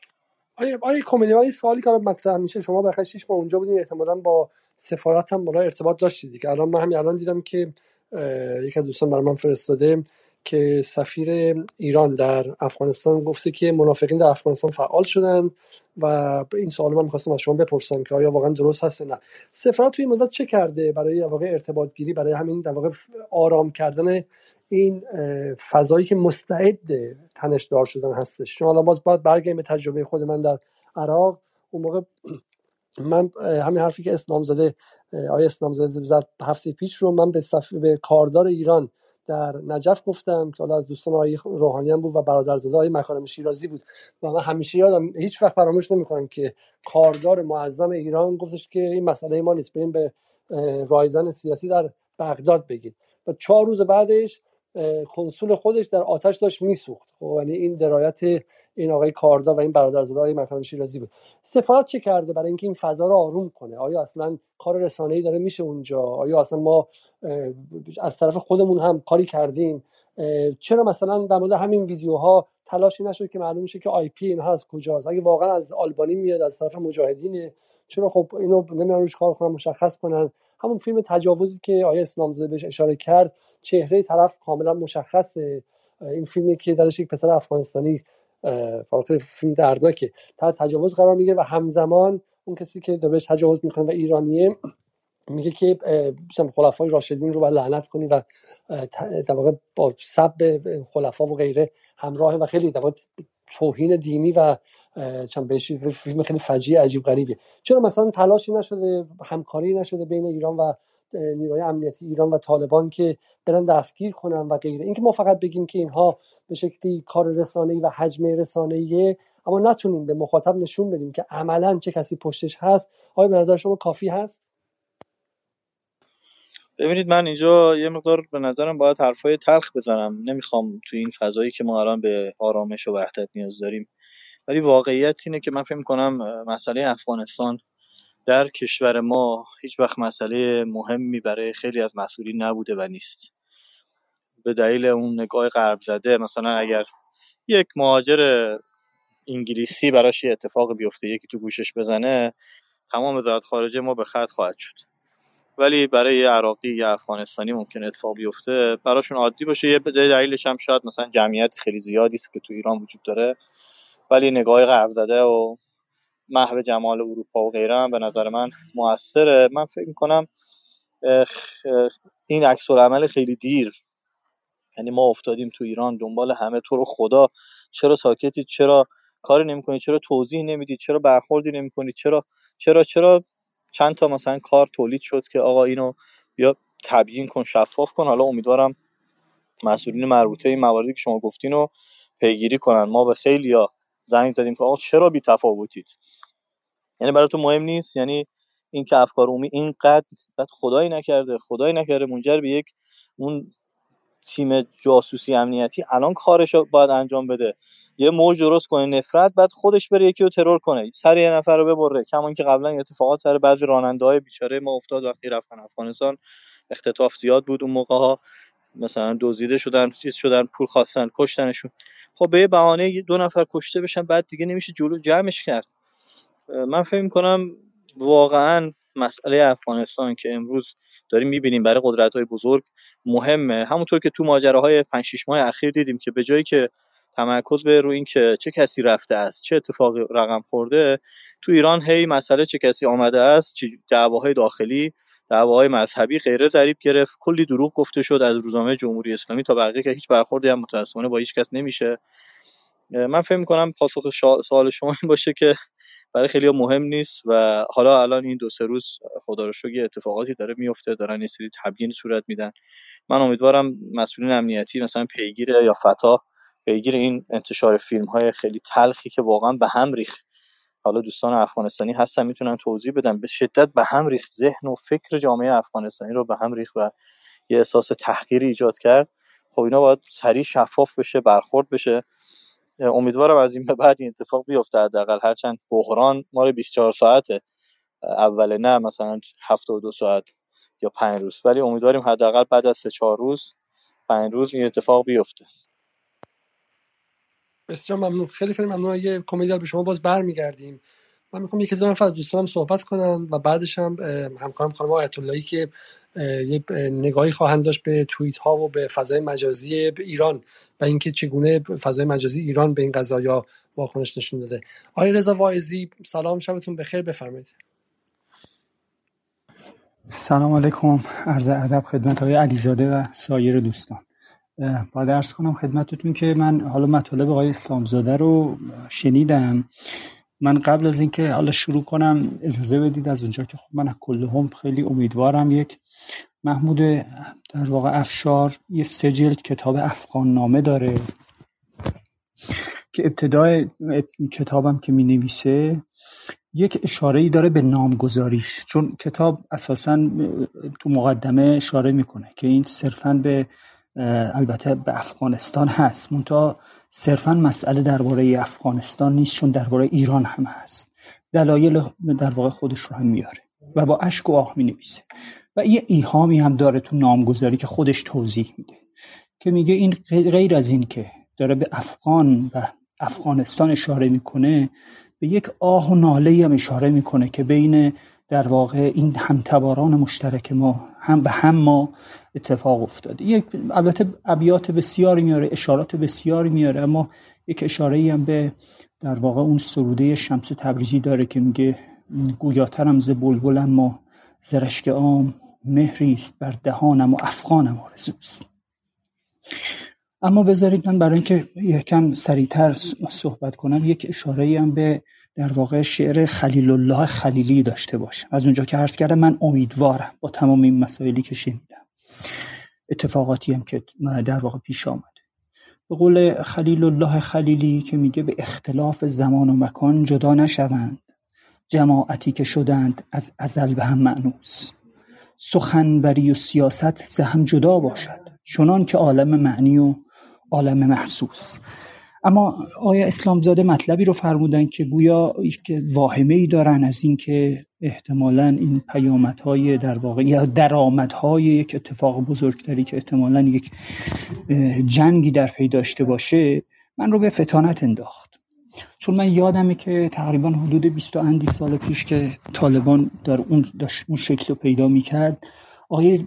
آیا آیا کمدی این سوالی که مطرح میشه شما بخاطر شش ماه اونجا بودین احتمالاً با سفارت هم بالا ارتباط داشتید. دیگه الان من همین الان دیدم که یک از دوستان برای من فرستاده که سفیر ایران در افغانستان گفته که منافقین در افغانستان فعال شدن و این سوال من می‌خواستم از شما بپرسم که آیا واقعا درست هست نه. سفارت توی مدت چه کرده برای واقع ارتباط گیری برای همین در واقع آرام کردن این فضایی که مستعد تنش دار شدن هستش؟ شما الان باز باید برگردیم به تجربه خود من در عراق. اون موقع من همین حرفی که اسلام زده آیا اسلام زده زد هفته پیش رو من به, صف... به کاردار ایران در نجف گفتم که حالا از دوستان آقای روحانی هم بود و برادرزاده آقای مکارم شیرازی بود. و من همیشه یادم هیچ وقت فراموش نمی‌کنم که کاردار معظم ایران گفتش که این مسئله ما نیست بریم به رایزن سیاسی در بغداد بگید. و چهار روز بعدش کنسول خودش در آتش داشت میسوخت. خب یعنی این درایت این آقای کاردا و این برادرزاده های مکان شیرازی بود. سفارت چه کرده برای اینکه این فضا رو آروم کنه؟ آیا اصلا کار رسانه‌ای داره میشه اونجا؟ آیا اصلا ما از طرف خودمون هم کاری کردیم؟ چرا مثلا در مورد همین ویدیوها تلاشی نشد که معلوم شه که آی پی این هست کجاست؟ اگه واقعا از آلبانی میاد از طرف مجاهدین چرا خب اینو نمیان روش کار کنن مشخص کنن؟ همون فیلم تجاوزی که آیه اسلام زاده بهش اشاره کرد چهره طرف کاملا مشخصه. این فیلمی که درش یک پسر افغانستانی فیلم دردناکه. تحت تجاوز قرار می‌گیره و همزمان اون کسی که بهش تجاوز می‌کنه و ایرانیه میگه که خلفای راشدین رو باید لعنت کنی و در واقع با سب خلفا و غیره همراه و خیلی در توهین دینی و چند بهش فیلم خیلی فجیع عجیب غریبیه چرا مثلا تلاشی نشده همکاری نشده بین ایران و نیروهای امنیتی ایران و طالبان که برن دستگیر کنن و غیره؟ اینکه ما فقط بگیم که اینها به شکلی کار رسانه‌ای و حجم رسانه‌ای اما نتونیم به مخاطب نشون بدیم که عملا چه کسی پشتش هست. آیا به نظر شما کافی هست؟ ببینید من اینجا یه مقدار به نظرم باید حرفای تلخ بزنم. نمی‌خوام تو این فضایی که ما الان به آرامش و وحدت نیاز داریم. ولی واقعیت اینه که من فکر کنم مسئله افغانستان در کشور ما هیچ وقت مسئله مهمی برای خیلی از مسئولین نبوده و نیست. به دلیل اون نگاه غرب زده مثلا اگر یک مهاجر انگلیسی براش یه اتفاق بیفته یکی تو گوشش بزنه تمام وزارت خارجه ما به خط خواهد شد. ولی برای یه عراقی یا افغانستانی ممکن اتفاق بیفته براشون عادی باشه. یه دلیلش هم شاید مثلا جمعیت خیلی زیادی است که تو ایران وجود داره. ولی نگاه غرب زده و محو جمال اروپا و غیره هم به نظر من موثره. من فکر می‌کنم این عکس عمل خیلی دیر یعنی ما افتادیم تو ایران دنبال همه تو رو خدا چرا ساکتی چرا کاری نمی‌کنید چرا توضیح نمی‌دید چرا برخوردی نمی‌کنید چرا چرا چرا چند تا مثلا کار تولید شد که آقا اینو بیا تبیین کن شفاف کن. حالا امیدوارم مسئولین مربوطه این مواردی که شما گفتین رو پیگیری کنن. ما به خیلی ها زنگ زدیم که آقا چرا بی تفاوتید یعنی برای تو مهم نیست؟ یعنی این که افکار عمومی اینقدر بعد خدایی نکرده خدایی نکرده منجر به یک اون تیم جاسوسی امنیتی الان کارش باید انجام بده. یه موج درست کنه نفرت بعد خودش بره یکی رو ترور کنه. سر یه نفر رو ببره. کما که قبلا اتفاقات سر بعضی راننده های بیچاره ما افتاد وقتی رفتن افغانستان. اختطاف زیاد بود اون موقع ها. مثلا دزدیده شدن چیز شدن پول خواستن کشتنشون. خب به بهانه دو نفر کشته بشن بعد دیگه نمیشه جلو جمعش کرد. من فکر کنم واقعا مسئله افغانستان که امروز داریم می‌بینیم برای قدرت های بزرگ مهمه. همونطور که تو ماجراهای 5 6 ماه اخیر دیدیم که به جایی که تمرکز به روی این که چه کسی رفته است چه اتفاقی رقم خورده تو ایران هی مسئله چه کسی آمده است چه دعواهای داخلی دعواهای مذهبی غیره ضریب گرفت کلی دروغ گفته شد از روزنامه جمهوری اسلامی تا بقیه که هیچ برخوردی هم متاسفانه با هیچ کس نمیشه. من فکر می‌کنم پاسخ سوال شما این باشه که برای خیلی مهم نیست و حالا الان این دو سه روز خدا رو اتفاقاتی داره میفته دارن یه سری تبیین صورت میدن. من امیدوارم مسئولین امنیتی مثلا پیگیر یا فتا پیگیر این انتشار فیلم های خیلی تلخی که واقعا به هم ریخت. حالا دوستان افغانستانی هستن می‌تونن توضیح بدن. به شدت به هم ریخت. ذهن و فکر جامعه افغانستانی رو به هم ریخت و یه احساس تحقیری ایجاد کرد. خب اینا باید سریع شفاف بشه برخورد بشه. امیدوارم از این به بعد این اتفاق بیفته حداقل. هرچند بحران ما 24 ساعته اول نه مثلا 72 ساعت یا 5 روز. ولی امیدواریم حداقل بعد از 3 4 روز 5 روز این اتفاق بیفته. بسیار ممنون. خیلی خیلی ممنون. اگه کمدی به شما باز برمیگردیم. من می‌خوام یکی دو نفر از دوستانم صحبت کنم و بعدش هم همکارم خانم آیت اللهی که یه نگاهی خواهند داشت به توییت ها و به فضای مجازی ایران. و اینکه چگونه فضای مجازی ایران به این قضايا واکنش نشون داده. آقای رضا واعظی سلام شبتون بخیر بفرمایید. سلام علیکم. عرض ادب خدمت های علیزاده و سایر دوستان. با درس کنم خدمتتون که من حالا مطالب آقای اسلامزاده رو شنیدم. من قبل از اینکه حالا شروع کنم اجازه بدید از اونجا که خب من کلهم خیلی امیدوارم. یک محمود در واقع افشار یه سه جلد کتاب افغان نامه داره که ابتدای کتابم که می نویسه یک اشاره ای داره به نامگذاریش چون کتاب اساسا تو مقدمه اشاره می‌کنه که این صرفا به البته به افغانستان هست منتها صرفا مسئله درباره افغانستان نیست چون درباره ایران هم هست. دلایل در واقع خودش رو هم میاره و با اشک و آه می نویسه و یه ایهامی هم داره تو نامگذاری که خودش توضیح میده که میگه این غیر از این که داره به افغان و افغانستان اشاره می‌کنه به یک آه و ناله هم اشاره می‌کنه که بین در واقع این همتباران مشترک ما هم و هم ما اتفاق افتاده. یک البته ابیات بسیاری میاره اشارات بسیاری میاره اما یک اشاره هم به در واقع اون سروده شمس تبریزی داره که میگه گویاترم ز بلبل اما زرشک عام مهری است بر دهانم و افغانم آرزوست. اما بذارید من برای اینکه یکم سریعتر صحبت کنم یک اشاره هم به در واقع شعر خلیل الله خلیلی داشته باشم. از اونجا که عرض کردم من امیدوارم با تمام این مسائلی که شنیدم اتفاقاتی هم که در واقع پیش آمده. به قول خلیل الله خلیلی که میگه به اختلاف زمان و مکان جدا نشوند جماعتی که شدند از ازل به هم معنوس سخنوری و سیاست ز هم جدا باشد چنان که عالم معنی و عالم محسوس. اما آیا اسلامزاده مطلبی رو فرمودن که گویا که واهمه ای دارن از اینکه احتمالا این پیامدهای در واقع یا درآمدهای یک اتفاق بزرگتری که احتمالا یک جنگی در پی داشته باشه من رو به فتانت انداخت. چون من یادمه که تقریبا حدود 20 اندی سال پیش که طالبان در اون داشت اون شکل پیدا می‌کرد آقای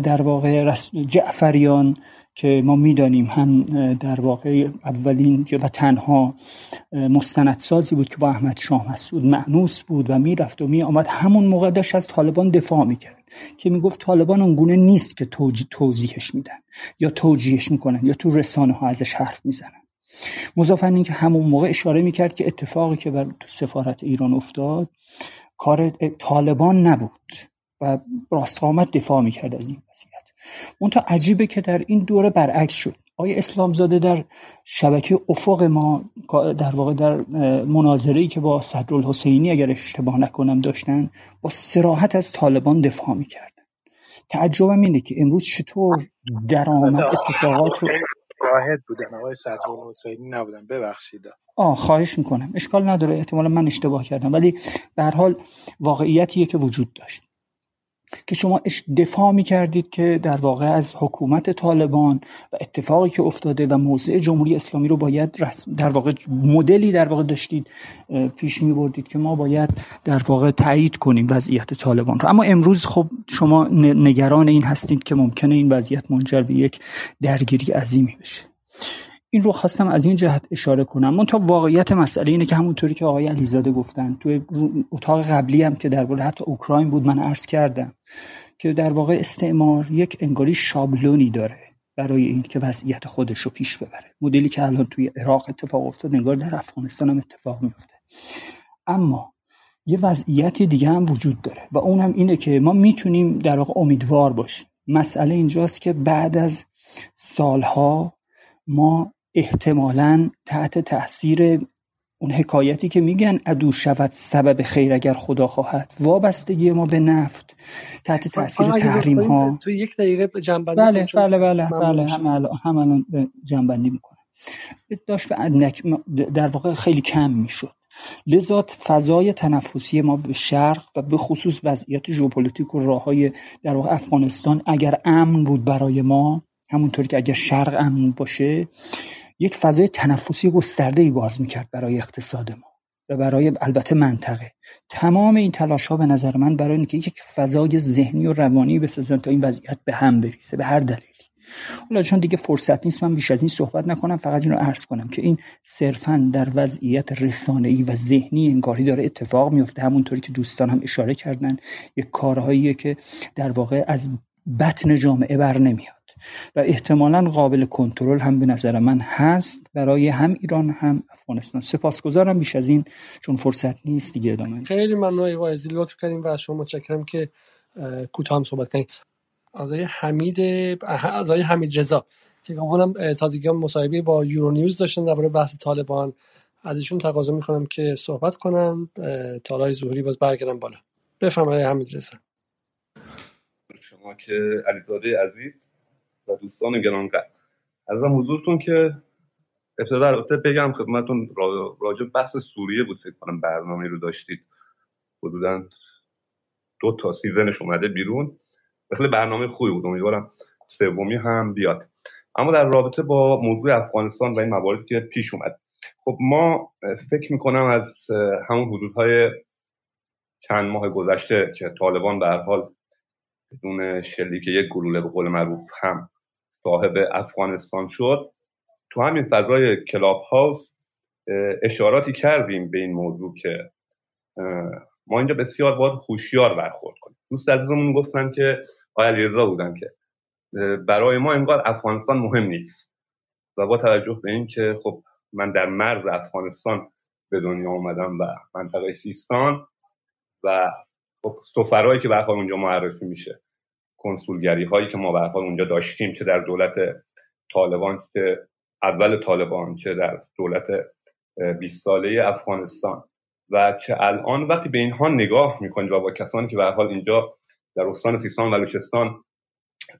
در واقع جعفریان که ما می‌دانیم هم در واقع اولین و تنها مستندسازی بود که با احمد شاه مسعود معنوس بود و می‌رفت و می آمد همون موقع داشت از طالبان دفاع می‌کرد که می‌گفت طالبان اونگونه نیست که توضیحش میدن یا توجیهش می‌کنن یا تو رسانه ها ازش حرف می‌زنن. مضافن این که همون موقع اشاره می‌کرد که اتفاقی که بر سفارت ایران افتاد کار طالبان نبود و راستقامت دفاع می‌کرد از این وضعیت. اون تا عجیبه که در این دوره برعکس شد. آقای اسلامزاده در شبکه افق ما در واقع در مناظری که با صدرالحسینی اگر اشتباه نکنم داشتن با سراحت از طالبان دفاع می‌کردن. تعجبم اینه که امروز چطور درآمد اتفاقات رو واحد بودن. آقای صدرالحسینی نبودن. ببخشید. آه خواهش می‌کنم. اشکال نداره. احتمالا من اشتباه کردم. ولی به هر حال واقعیتیه که وجود داشت. که شما دفاع می کردید که در واقع از حکومت طالبان و اتفاقی که افتاده و موضع جمهوری اسلامی رو باید رسم در واقع مدلی در واقع داشتید پیش می بردید که ما باید در واقع تایید کنیم وضعیت طالبان رو. اما امروز خب شما نگران این هستید که ممکنه این وضعیت منجر به یک درگیری عظیمی بشه. این رو خواستم از این جهت اشاره کنم. من تا واقعیت مسئله اینه که همونطوری که آقای علیزاده گفتن توی اتاق قبلی هم که درباره حتی اوکراین بود من عرض کردم که در واقع استعمار یک انگاری شابلونی داره برای این که وضعیت خودش رو پیش ببره. مدلی که الان توی عراق اتفاق افتاد انگار در افغانستان هم اتفاق میفته اما یه وضعیت دیگه هم وجود داره و اون هم اینه که ما می‌تونیم در واقع امیدوار باشیم. مسئله اینجاست که بعد از سالها ما احتمالا تحت تاثیر اون حکایتی که میگن عدو شود سبب خیر اگر خدا خواهد. وابستگی ما به نفت تحت تاثیر تحریم ها. تو یک دقیقه جنبندی بله بله بله بله هم الان جنبندی می‌کنم داشت در واقع خیلی کم می‌شد. لذا فضای تنفسی ما به شرق و به خصوص وضعیت ژئوپلیتیک و راه های در واقع افغانستان اگر امن بود برای ما همونطوری که اگر شرق امن باشه یک فضای تنفسی گسترده ای باز می‌کرد برای اقتصاد ما و برای البته منطقه. تمام این تلاش ها به نظر من برای اینکه یک فضای ذهنی و روانی بسازن تا این وضعیت به هم بریزه به هر دلیلی. حالا چون دیگه فرصت نیست من بیش از این صحبت نکنم فقط این رو عرض کنم که این صرفا در وضعیت ای و ذهنی انگاری داره اتفاق میفته همونطوری که دوستان هم اشاره کردن یک کارهاییه که در واقع از بطن جامعه بر نمیاد. و احتمالا قابل کنترل هم به نظر من هست. برای هم ایران هم افغانستان. سپاسگزارم بیش از این چون فرصت نیست دیگه ادامه خیلی ممنون. وایزی لطف کردیم و شما متشکرم که کوتاه هم صحبت کنیم از حمید از حمید رضا که گمانم تازگی هم مصاحبه با یورو نیوز داشتن درباره بحث طالبان. از ایشون تقاضا می‌کنم که صحبت کنن. تالای ظهوری باز برگردم بالا. بفرمایید حمید رضا. شما که علیزاده عزیز و دوستان گرانقدر ازم حضورتون که ابتدا البته بگم خدمتون راجع بحث سوریه بود فکر کنم برنامه رو داشتید. حدودا دو تا season ش اومده بیرون. خیلی برنامه خوبی بود امیدوارم سومی هم بیاد. اما در رابطه با موضوع افغانستان و این مواردی که پیش اومد. خب ما فکر می‌کنم از همون حدودهای چند ماه گذشته که طالبان به حال بدون شلیک یک گلوله به قول معروف هم صاحب افغانستان شد. تو همین فضای کلاب هاوس اشاراتی کردیم به این موضوع که ما اینجا بسیار باید هوشیار برخورد کنیم. دوست عزیزمون گفتن که آیا علیرضا بودن که برای ما انگار افغانستان مهم نیست. و با توجه به این که خب من در مرز افغانستان به دنیا اومدم و منطقه سیستان و خب سفرهایی که به اونجا معرفی میشه. کنسولگری هایی که ما به اونجا داشتیم چه در دولت طالبان چه اول طالبان چه در دولت 20 ساله افغانستان. و چه الان وقتی به اینها نگاه می‌کنید و با کسانی که به حال اینجا در استان سیستان و بلوچستان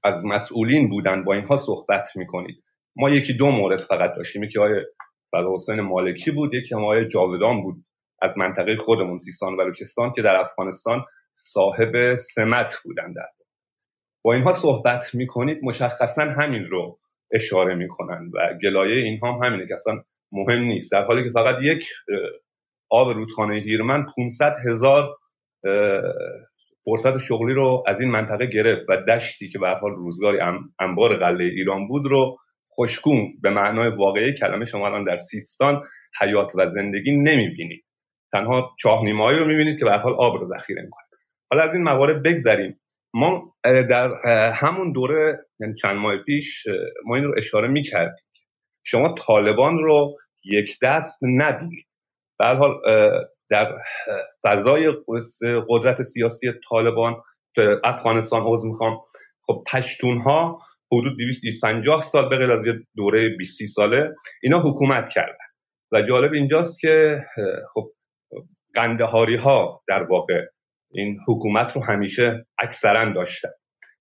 از مسئولین بودن با اینها صحبت می‌کنید. ما یکی دو مورد فقط داشتیم. یکی آقای حسین مالکی بود یکی آقای جاودان بود از منطقه خودمون سیستان و بلوچستان که در افغانستان صاحب سمت بودن در. با اینها صحبت می‌کنید مشخصا همین رو اشاره می‌کنن و گلایه اینها هم همینه که اصلا مهم نیست. در حالی که فقط یک آب رودخانه هیرمن 500 هزار فرصت شغلی رو از این منطقه گرفت و دشتی که به حال روزگاری انبار قله ایران بود رو خوشگون به معنای واقعی کلمه شما الان در سیستان حیات و زندگی نمی‌بینید. تنها چاهنیمایی رو می‌بینید که به حال آب رو ذخیره می‌کنه. حالا از این موارد بگذریم. ما در همون دوره یعنی چند ماه پیش ما این رو اشاره می‌کردیم شما طالبان رو یک دست نبینید در حال در فضای قدرت سیاسی طالبان افغانستان عضو می‌خوام. خب پشتون ها حدود 250 سال به از دوره 20 ساله اینا حکومت کردن. و جالب اینجاست که خب قندهاری ها در واقع این حکومت رو همیشه اکثرا داشتن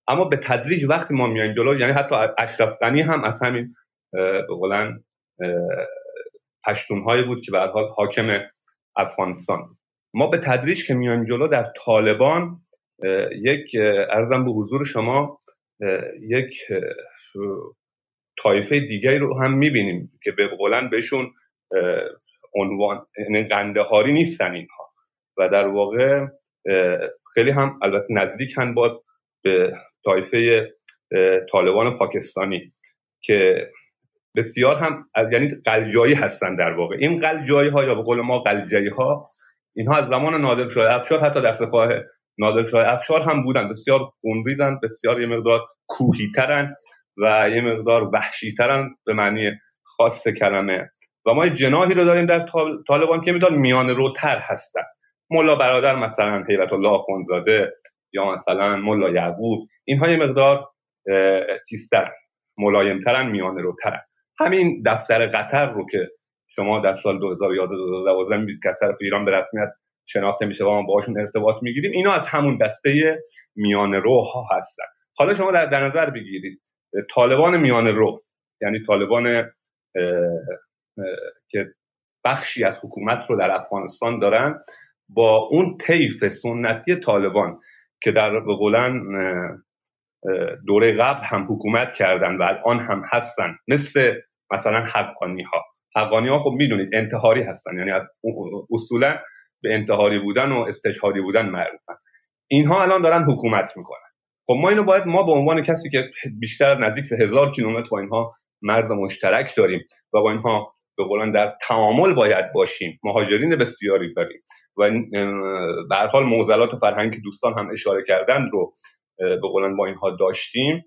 اما به تدریج وقتی ما میایم جلو یعنی حتی اشرف هم از همین به پشتون بود که به حال حاکم افغانستان. ما به تدریج که میایم جلو در طالبان یک ارزم به حضور شما یک طایفه دیگری رو هم می‌بینیم که به قولن بهشون عنوان یعنی قنده نیستن اینها. و در واقع خیلی هم البته نزدیک هم باز به طایفه طالبان پاکستانی که بسیار هم یعنی قلجایی هستن در واقع. این قلجایی ها یا به قول ما قلجایی ها اینها از زمان نادر شاه افشار حتی در سپاه نادر شاه افشار هم بودن. بسیار خونریزن بسیار یه مقدار کوهیترن و یه مقدار وحشیترن به معنی خاص کلمه. و ما جناحی رو داریم در طالبان که میدار میان روتر هستن. ملا برادر مثلا حیرت الله آخونزاده یا مثلا ملا یعقوب اینها یه مقدار چیستر ملایمترن میان روترن همین دفتر قطر رو که شما در سال 2011 2012 می‌بینید که طرف ایران به رسمیت شناخته میشه و ما باشون ارتباط می‌گیریم اینا از همون دسته میان رو ها هستن. حالا شما در, در نظر بگیرید طالبان میان رو یعنی طالبان که بخشی از حکومت رو در افغانستان دارن با اون طیف سنتی طالبان که در به دوره قبل هم حکومت کردن و الان هم هستن مثل مثلا حقانی ها حقانی ها خب می‌دونید انتحاری هستن یعنی اصولا به انتحاری بودن و استشهادی بودن معروفن. اینها الان دارن حکومت می‌کنن. خب ما اینو باید ما به عنوان کسی که بیشتر از نزدیک به هزار کیلومتر با اینها مرز مشترک داریم و با اینها به قولن در تعامل باید باشیم. مهاجرین بسیاری داریم. و به حال معضلات فرهنگ که دوستان هم اشاره کردن رو به قولن با اینها داشتیم.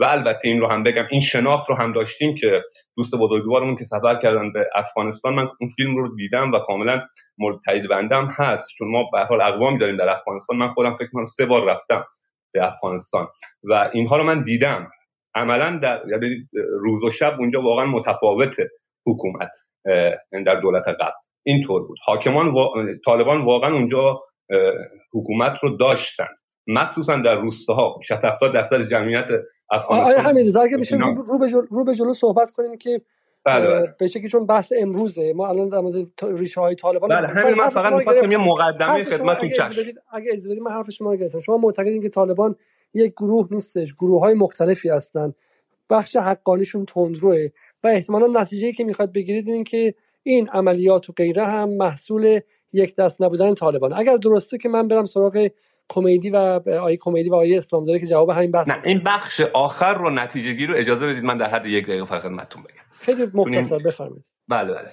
و البته این رو هم بگم این شناخت رو هم داشتیم که دوست بزرگوارمون که سفر کردن به افغانستان من اون فیلم رو دیدم و کاملا مورد تایید بندم هست. چون ما به حال اقوامی داریم در افغانستان. من خودم فکر کنم سه بار رفتم به افغانستان. و اینها رو من دیدم. عملا در یعنی روز و شب اونجا واقعا متفاوت حکومت در دولت قبل. اینطور بود. حاکمان و... طالبان واقعا اونجا حکومت رو داشتن. مخصوصا در روستاها. 60 70 درصد جمعیت افغانستان. آیا همین اگه میشه رو به جلو, رو به جلو صحبت کنیم که بله بله. به شکلی چون بحث امروزه. ما الان در مورد ریشه های طالبان بله همین من فقط می‌خواستم یه مقدمه خدمتتون چش اگه اجازه بدید من حرف شما رو گرفتم. شما معتقدین که طالبان یک گروه نیستش. گروه های مختلفی هستن. بخش حقانیشون تندروه. و احتمالا نتیجه که می‌خواد بگیرید این که این عملیات و غیره هم محصول یک دست نبودن طالبان. اگر درسته که من برم سراغ کمدی و آیه کمدی و آیه اسلام داره که جواب همین بحث نه این بخش آخر رو نتیجه گیر رو اجازه بدید من در حد یک دقیقه فقط خدمتتون بگم. خیلی مختصر بفرمایید. بله بله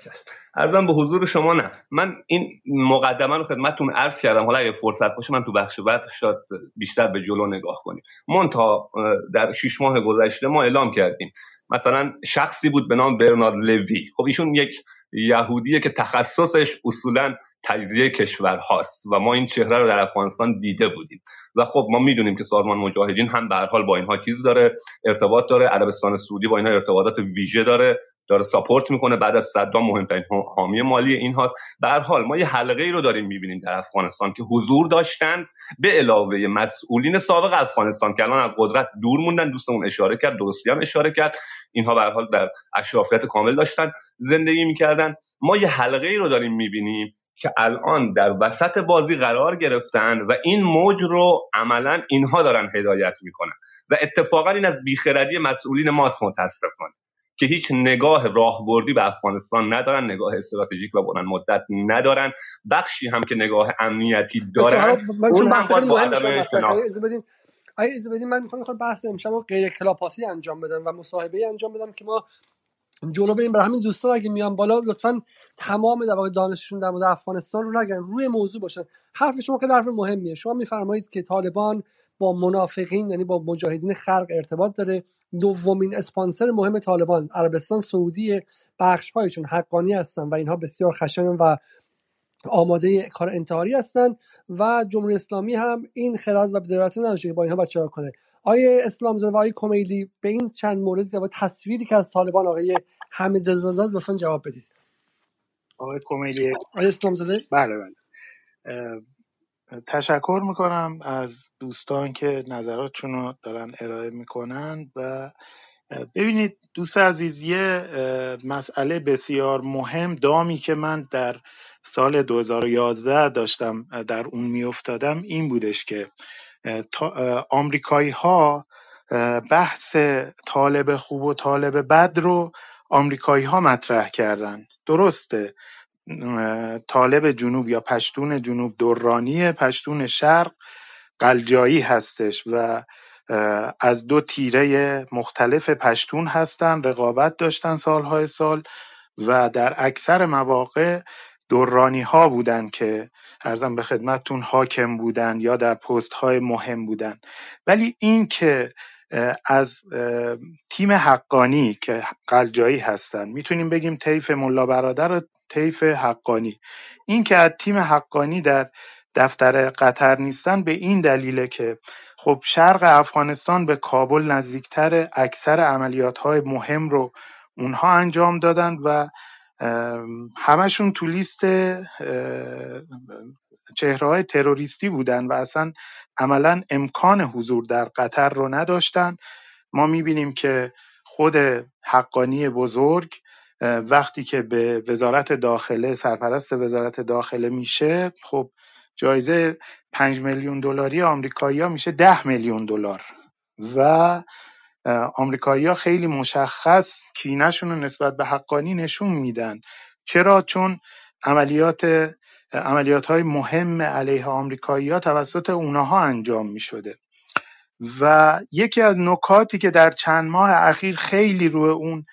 ارزم به حضور شما نه. من این مقدمه رو خدمتتون عرض کردم. حالا اگه فرصت باشه من تو بخش بعد شاید بیشتر به جلو نگاه کنیم. من تا در شش ماه گذشته ما اعلام کردیم. مثلا شخصی بود به نام برنارد لوی. خب ایشون یک یهودیه که تخصصش اصولا تجزیه کشور هاست و ما این چهره رو در افغانستان دیده بودیم. و خب ما می‌دونیم که سازمان مجاهدین هم به حال با اینها چیز داره ارتباط داره عربستان سعودی با اینها ارتباطات ویژه داره. داره ساپورت می‌کنه. بعد از صدام مهمترین حامی مالی این هاست. به حال ما یه حلقه ای رو داریم می‌بینیم در افغانستان که حضور داشتن به علاوه مسئولین سابق افغانستان که الان از قدرت دور موندن دوستمون اشاره کرد درستی هم اشاره کرد. اینها به حال در اشرافیت کامل داشتن زندگی می‌کردن. ما یه حلقه ای رو داریم می‌بینیم که الان در وسط بازی قرار گرفتن و این موج رو عملا اینها دارن هدایت می‌کنن. و اتفاقا این از بیخردی مسئولین ماست متاسفانه. که هیچ نگاه راهبردی به افغانستان ندارن نگاه استراتژیک و بلند مدت ندارن. بخشی هم که نگاه امنیتی دارن اون هم باید با عدم اگه بدین. من می‌خوام بحث امشب غیر کلاپاسی انجام بدم و مصاحبه انجام بدم که ما جلو بریم. برای همین دوستان اگه میان بالا لطفا تمام در واقع دانششون در مورد افغانستان رو نگن روی موضوع باشن. حرف شما که حرف مهمیه. شما میفرمایید که طالبان با منافقین یعنی با مجاهدین خلق ارتباط داره. دومین اسپانسر مهم طالبان عربستان سعودی بخش هایشون حقانی هستن و اینها بسیار خشن و آماده کار انتحاری هستن. و جمهوری اسلامی هم این خرد و بدرت نداشته که با اینها بچه کنه. آیه اسلام زاده و آیه کمیلی به این چند مورد و تصویری که از طالبان آقای حمید رضا لطفا جواب بدید. آقای کمیلی آیه اسلام زاده. بله بله. تشکر می‌کنم از دوستان که نظراتشون رو دارن ارائه می‌کنن و ببینید دوست عزیز یه مسئله بسیار مهم دامی که من در سال 2011 داشتم در اون میافتادم این بودش که آمریکایی ها بحث طالب خوب و طالب بد رو آمریکایی ها مطرح کردن. درسته. طالب جنوب یا پشتون جنوب درانی پشتون شرق قلجایی هستش و از دو تیره مختلف پشتون هستن رقابت داشتن سالهای سال و در اکثر مواقع دورانی ها بودن که ارزم به خدمتتون حاکم بودن یا در پست های مهم بودن. ولی این که از تیم حقانی که قلجایی هستن. می‌تونیم بگیم طیف ملا برادر و طیف حقانی. این که از تیم حقانی در دفتر قطر نیستن به این دلیله که خب شرق افغانستان به کابل نزدیکتر اکثر عملیات های مهم رو اونها انجام دادن و همشون تو لیست چهره های تروریستی بودن و اصلا عملا امکان حضور در قطر رو نداشتن. ما می‌بینیم که خود حقانی بزرگ وقتی که به وزارت داخله سرپرست وزارت داخله میشه خب جایزه پنج میلیون دلاری آمریکایی میشه ده میلیون دلار. و آمریکایی‌ها خیلی مشخص کینهشون رو نسبت به حقانی نشون میدن. چرا؟ چون عملیات عملیات های مهم علیه آمریکایی ها توسط اونها انجام می شده و یکی از نکاتی که در چند ماه اخیر خیلی روی اون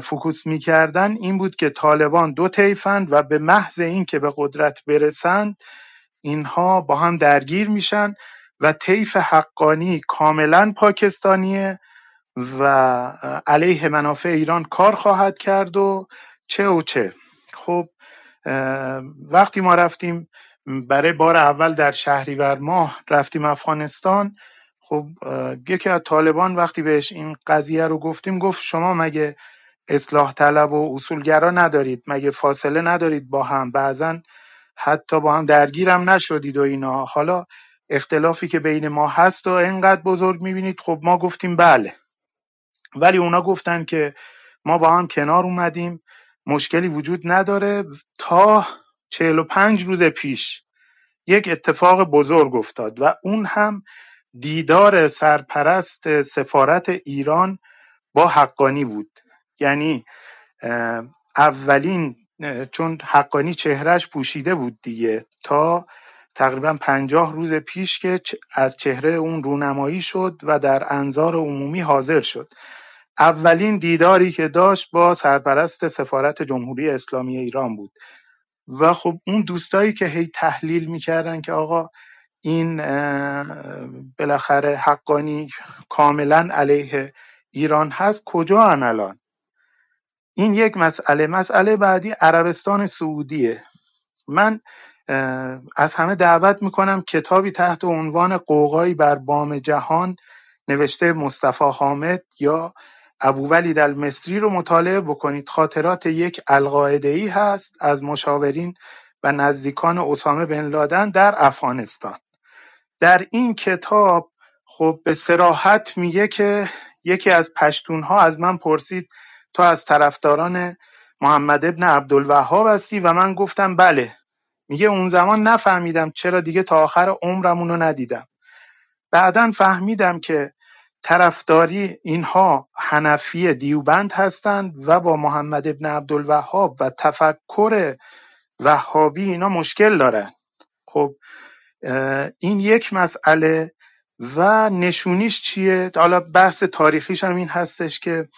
فکوس می‌کردن این بود که طالبان دو طیفند و به محض اینکه به قدرت برسند اینها با هم درگیر میشن و طیف حقانی کاملا پاکستانیه و علیه منافع ایران کار خواهد کرد و چه و چه. خب وقتی ما رفتیم برای بار اول در شهریور ماه رفتیم افغانستان خب یکی از طالبان وقتی بهش این قضیه رو گفتیم گفت شما مگه اصلاح طلب و اصولگرا ندارید؟ مگه فاصله ندارید با هم؟ بعضا حتی با هم درگیرم نشدید و اینا. حالا اختلافی که بین ما هست و اینقدر بزرگ می‌بینید خب ما گفتیم بله. ولی اونا گفتن که ما با هم کنار اومدیم. مشکلی وجود نداره. تا چهل و پنج روز پیش یک اتفاق بزرگ افتاد و اون هم دیدار سرپرست سفارت ایران با حقانی بود. یعنی اولین چون حقانی چهرهش پوشیده بود دیگه. تا تقریبا پنجاه روز پیش که از چهره اون رونمایی شد و در انظار عمومی حاضر شد. اولین دیداری که داشت با سرپرست سفارت جمهوری اسلامی ایران بود. و خب اون دوستایی که هی تحلیل می‌کردن که آقا این بالاخره حقانی کاملا علیه ایران هست کجا الان؟ این یک مسئله. مسئله بعدی عربستان سعودیه. من از همه دعوت می‌کنم کتابی تحت عنوان قوقایی بر بام جهان نوشته مصطفی حامد یا ابوولید المصری رو مطالعه بکنید. خاطرات یک ای هست از مشاورین و نزدیکان اسامه بن لادن در افغانستان. در این کتاب خب به سراحت میگه که یکی از پشتونها از من پرسید تو از طرفداران محمد ابن عبدالوهاب هستی؟ و من گفتم بله. میگه اون زمان نفهمیدم چرا دیگه تا آخر عمرم رو ندیدم. بعدا فهمیدم که طرفداری اینها حنفی دیوبند هستند و با محمد ابن عبدالوهاب و تفکر وهابی اینا مشکل دارن خب این یک مسئله و نشونیش چیه؟ حالا بحث تاریخیش هم این هستش که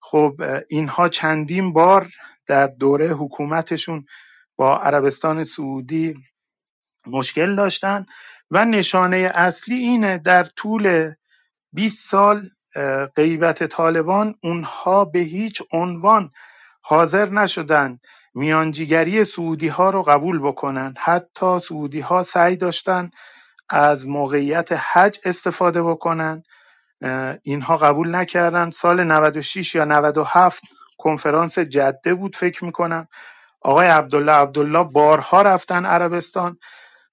خب اینها چندین بار در دوره حکومتشون با عربستان سعودی مشکل داشتن و نشانه اصلی اینه در طول 20 سال غیبت طالبان اونها به هیچ عنوان حاضر نشدند میانجیگری سعودی ها رو قبول بکنن. حتی سعودی ها سعی داشتن از موقعیت حج استفاده بکنن. اینها قبول نکردن. سال 96 یا 97 کنفرانس جده بود فکر می‌کنم. آقای عبدالله عبدالله بارها رفتن عربستان.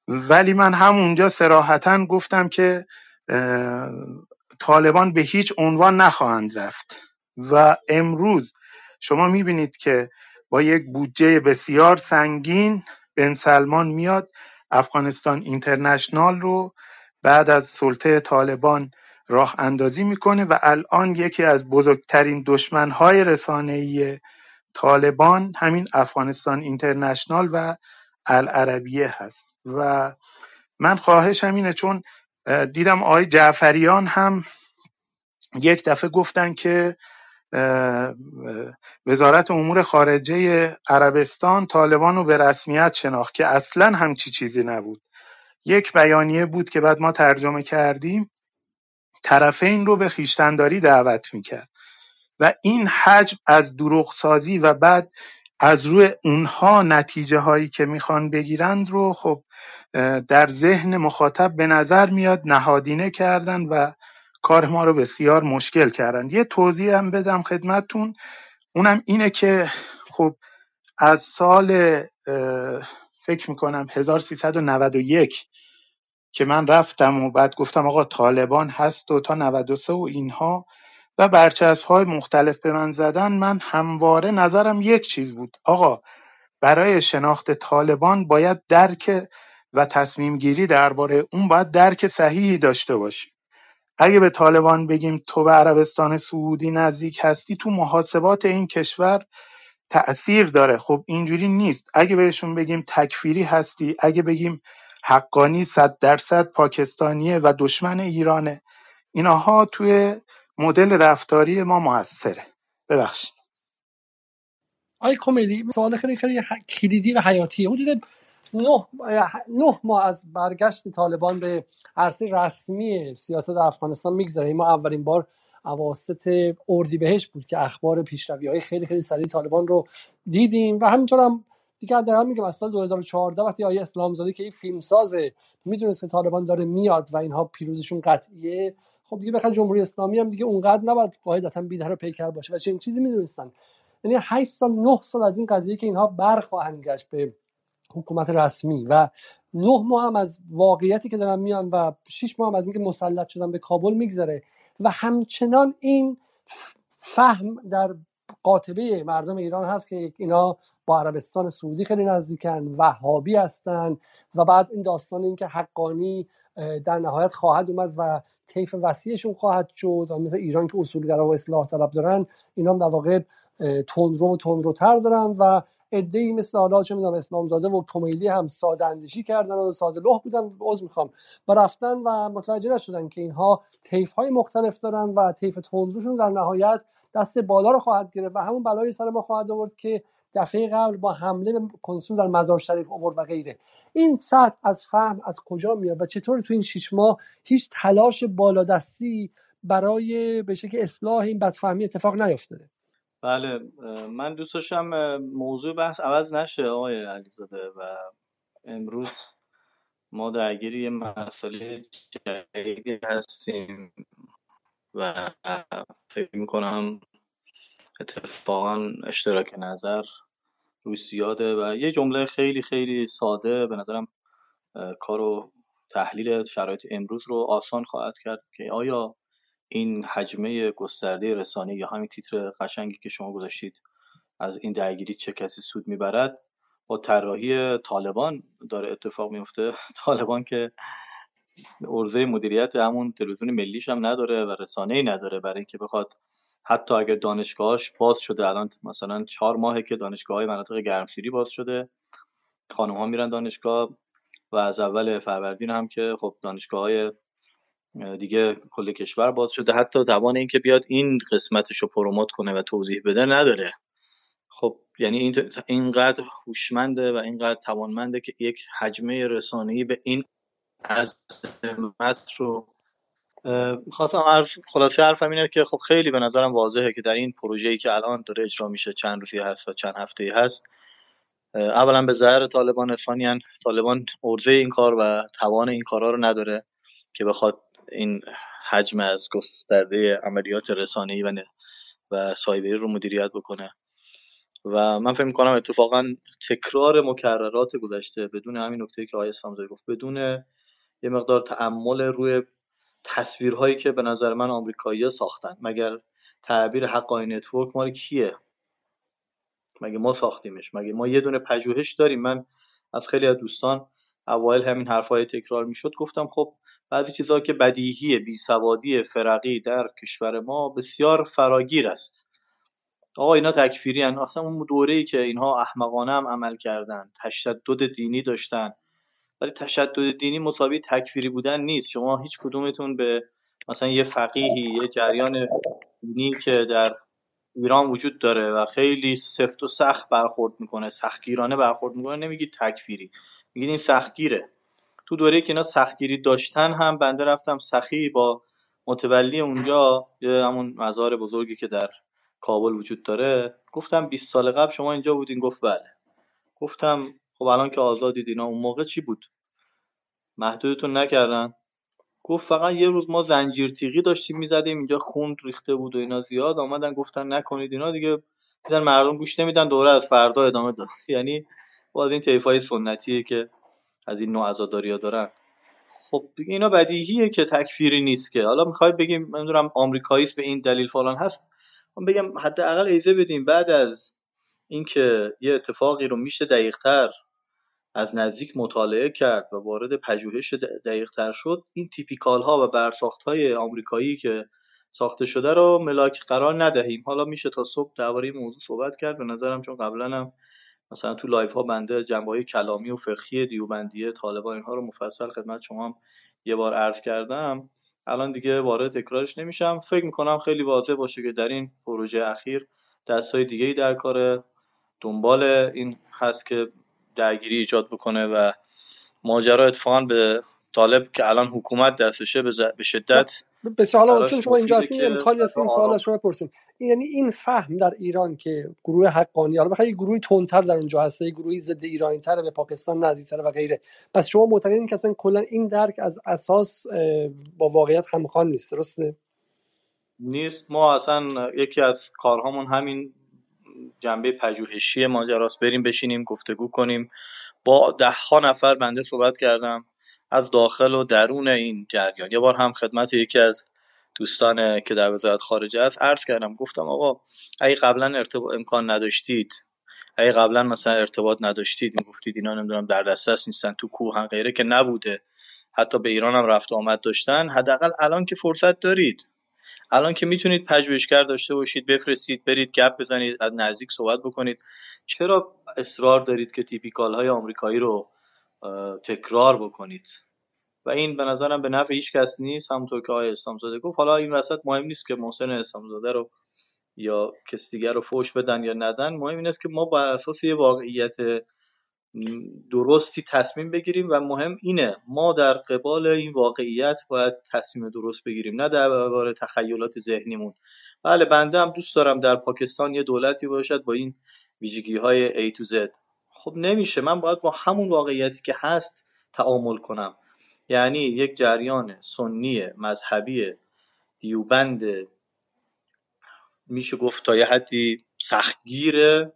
ولی من همونجا سراحتا گفتم که طالبان به هیچ عنوان نخواهند رفت. و امروز شما می‌بینید که با یک بودجه بسیار سنگین بن سلمان میاد افغانستان اینترنشنال رو بعد از سلطه طالبان راه اندازی می‌کنه و الان یکی از بزرگترین دشمنهای رسانه‌ای طالبان همین افغانستان اینترنشنال و العربیه هست. و من خواهشم اینه چون دیدم آقای جعفریان هم یک دفعه گفتن که وزارت امور خارجه عربستان طالبان رو به رسمیت شناخت که اصلا همچی چیزی نبود. یک بیانیه بود که بعد ما ترجمه کردیم طرفین رو به خیشتنداری دعوت می‌کرد. و این حجم از دروغسازی و بعد از روی اونها نتیجه هایی که می‌خوان بگیرند رو خب در ذهن مخاطب به نظر میاد نهادینه کردن و کار ما رو بسیار مشکل کردن. یه توضیح هم بدم خدمتتون. اونم اینه که خب از سال فکر می‌کنم 1391 که من رفتم و بعد گفتم آقا طالبان هست و تا 93 و اینها و برچسب های مختلف به من زدن من همواره نظرم یک چیز بود. آقا برای شناخت طالبان باید درک و تصمیم گیری درباره اون باید درک صحیحی داشته باشی اگه به طالبان بگیم تو به عربستان سعودی نزدیک هستی تو محاسبات این کشور تأثیر داره. خب اینجوری نیست. اگه بهشون بگیم تکفیری هستی اگه بگیم حقانی صد درصد پاکستانیه و دشمن ایرانه اینها توی مدل رفتاری ما موثره. ببخشید. آی کمدی سوال خیلی خیلی کلیدی و حیاتیه. حدود نه, نه ماه از برگشت طالبان به عرصه رسمی سیاست افغانستان میگذره. ما اولین بار اواسط بهش بود که اخبار پیشروی های خیلی خیلی سریع طالبان رو دیدیم. و همینطور هم دیگه در میگم از سال 2014 وقتی آیه اسلام زاده که این فیلم سازه می‌دونست که طالبان داره میاد و اینها پیروزشون قطعیه خب دیگه بخاطر جمهوری اسلامی هم دیگه اونقدر نباید قاعدتا بیدار پیکر باشه. و چنین چیزی می‌دونستن؟ یعنی 8 سال 9 سال از این قضیه که اینها برخواهند گشت به حکومت رسمی و نه ماه هم از واقعیتی که دارن میان و 6 ماه هم از اینکه مسلط شدن به کابل میگذره و همچنان این فهم در قاطبه مردم ایران هست که اینا با عربستان سعودی خیلی نزدیکن وهابی هستن و بعد این داستان این که حقانی در نهایت خواهد اومد و طیف وسیعشون خواهد شد و مثل ایران که اصولگرا و اصلاح طلب دارن اینا هم در واقع تندرو و تندروتر دارن و عده ای مثل حالا چه می‌دونم اسلام داده و کمیلی هم ساده اندیشی کردن و ساده لح بودن عذر می‌خوام. و رفتن و متوجه نشدن که اینها طیف های مختلف دارن و طیف تندروشون در نهایت دست بالا رو خواهد گرفت و همون بلای سر ما خواهد آورد که دفعه قبل با حمله به کنسول در مزار شریف آورد و غیره. این سطح از فهم از کجا میاد و چطور تو این شش ماه هیچ تلاش بالادستی برای به شکل اصلاح این بدفهمی اتفاق نیفتاده بله من دوست داشتم موضوع بحث عوض نشه آقای علیزاده و امروز ما درگیر یه مسئله جدیدی هستیم و فکر می‌کنم اتفاقا اشتراک نظر روی زیاده و یه جمله خیلی خیلی ساده به نظرم کار و تحلیل شرایط امروز رو آسان خواهد کرد که آیا این حجمه گسترده رسانه یا همین تیتر قشنگی که شما گذاشتید از این درگیری چه کسی سود می‌برد؟ با طراحی طالبان داره اتفاق میفته طالبان که ارزه مدیریت همون تلویزیون ملیش هم نداره و رسانه ای نداره برای اینکه بخواد حتی اگه دانشگاهاش باز شده الان مثلا چهار ماهه که دانشگاه های مناطق گرمسیری باز شده. خانم ها میرن دانشگاه و از اول فروردین هم که خب دانشگاه های دیگه کل کشور باز شده. حتی توان اینکه بیاد این قسمتش رو پروموت کنه و توضیح بده نداره. خب یعنی این اینقدر هوشمنده و اینقدر توانمنده که یک حجمه رسانه‌ای به این عظمت رو خواستم حرف خلاصه حرفم اینه که خب خیلی به نظرم واضحه که در این پروژه‌ای که الان داره اجرا میشه چند روزی هست و چند هفته هست اولا به ظاهر طالبان ثانیا طالبان ارزه این کار و توان این کارا رو نداره که بخواد این حجم از گسترده عملیات رسانه‌ای و و سایبری رو مدیریت بکنه. و من فکر می‌کنم اتفاقا تکرار مکررات گذشته بدون همین نکته که آقای اسلامزاده گفت بدون یه مقدار تأمل روی تصویرهایی که به نظر من آمریکایی‌ها ساختن. مگر تعبیر حقانی network مال کیه؟ مگه ما ساختیمش؟ مگه ما یه دونه پژوهش داریم؟ من از خیلی از دوستان اوایل همین حرفای تکرار می‌شد گفتم خب بعضی چیزها که بدیهی بیسوادی فرقی در کشور ما بسیار فراگیر است. آقا اینا تکفیری هن. اصلا اون دوره ای که اینها احمقانه هم عمل کردن تشدد دینی داشتن. ولی تشدد دینی مساوی تکفیری بودن نیست. شما هیچ کدومتون به مثلا یه فقیهی یه جریان دینی که در ایران وجود داره و خیلی سفت و سخت برخورد می‌کنه سختگیرانه برخورد می‌کنه نمیگید تکفیری. میگید این سختگیره. تو دوره که اینا سختگیری داشتن هم بنده رفتم سخی با متولی اونجا یه همون مزار بزرگی که در کابل وجود داره. گفتم 20 سال قبل شما اینجا بودین. گفت بله. گفتم خب الان که آزادید اینا اون موقع چی بود؟ محدودتون نکردن؟ گفت فقط یه روز ما زنجیر تیغی داشتیم می‌زدیم اینجا خون ریخته بود و اینا زیاد. آمدن گفتن نکنید اینا دیگه. دیدن مردم گوش نمیدن دوره از فردا ادامه داد. یعنی باز این طیفای سنتیه که از این نوع عزاداری دارن. خب اینا بدیهیه که تکفیری نیست که. حالا می‌خواید بگیم نمی‌دونم آمریکاییست به این دلیل فلان هست. من بگم حداقل ایزه بدیم. بعد از اینکه یه اتفاقی رو میشه دقیقتر از نزدیک مطالعه کرد و وارد پژوهش دقیقتر شد. این تیپیکال ها و برساخت های آمریکایی که ساخته شده رو ملاک قرار ندهیم. حالا میشه تا صبح درباره موضوع صحبت کرد. به نظرم چون قبلا هم مثلا تو live ها بنده جنبه های کلامی و فقهی دیوبندیه طالبان اینها رو مفصل خدمت شما هم یه بار عرض کردم. الان دیگه وارد تکرارش نمیشم. فکر می‌کنم خیلی واضح باشه که در این پروژه اخیر دستای دیگه ای در کار دنبال این هست که درگیری ایجاد بکنه و ماجرا اتفاقا به طالب که الان حکومت دستشه به شدت بسیار حالا چون شما اینجا هستین امکانی هست این سوال شما بپرسیم. یعنی این فهم در ایران که گروه حقانی حالا بخاطر گروهی تندتر در اونجا هست گروهی ضد ایرانی تر به پاکستان نزدیکتر و غیره. پس شما معتقدین که اصلا کلا این درک از اساس با واقعیت همخوان نیست درسته؟ نیست. ما اصلا یکی از کارهامون همین جنبه پژوهشی ماجراست. بریم بشینیم گفتگو کنیم. با ده ها نفر بنده صحبت کردم. از داخل و درون این جریان. یه بار هم خدمت یکی از دوستان که در وزارت خارجه است عرض کردم. گفتم آقا اگه قبلا ارتباط امکان نداشتید اگه قبلا مثلا ارتباط نداشتید می‌گفتید اینا نمی‌دونم در دسترس نیستن تو کوه غیره که نبوده. حتی به ایران هم رفت آمد داشتن. حداقل الان که فرصت دارید. الان که می‌تونید پژوهشگر داشته باشید بفرستید برید گپ بزنید از نزدیک صحبت بکنید. چرا اصرار دارید که تیپیکال های آمریکایی رو تکرار بکنید؟ و این به نظرم به نفع هیچ کس نیست همونطور که آقای اسلامزاده گفت. حالا این وسط مهم نیست که محسن اسلامزاده رو یا کس دیگر رو فوش بدن یا ندن. مهم این است که ما بر اساس یه واقعیت درستی تصمیم بگیریم و مهم اینه ما در قبال این واقعیت باید تصمیم درست بگیریم نه درباره تخیلات ذهنیمون. بله بنده هم دوست دارم در پاکستان یه دولتی باشد با این ویژگی های A to Z. خب نمیشه من باید با همون واقعیتی که هست تعامل کنم. یعنی یک جریان سنی مذهبی دیوبند میشه گفت تا یه حدی سختگیره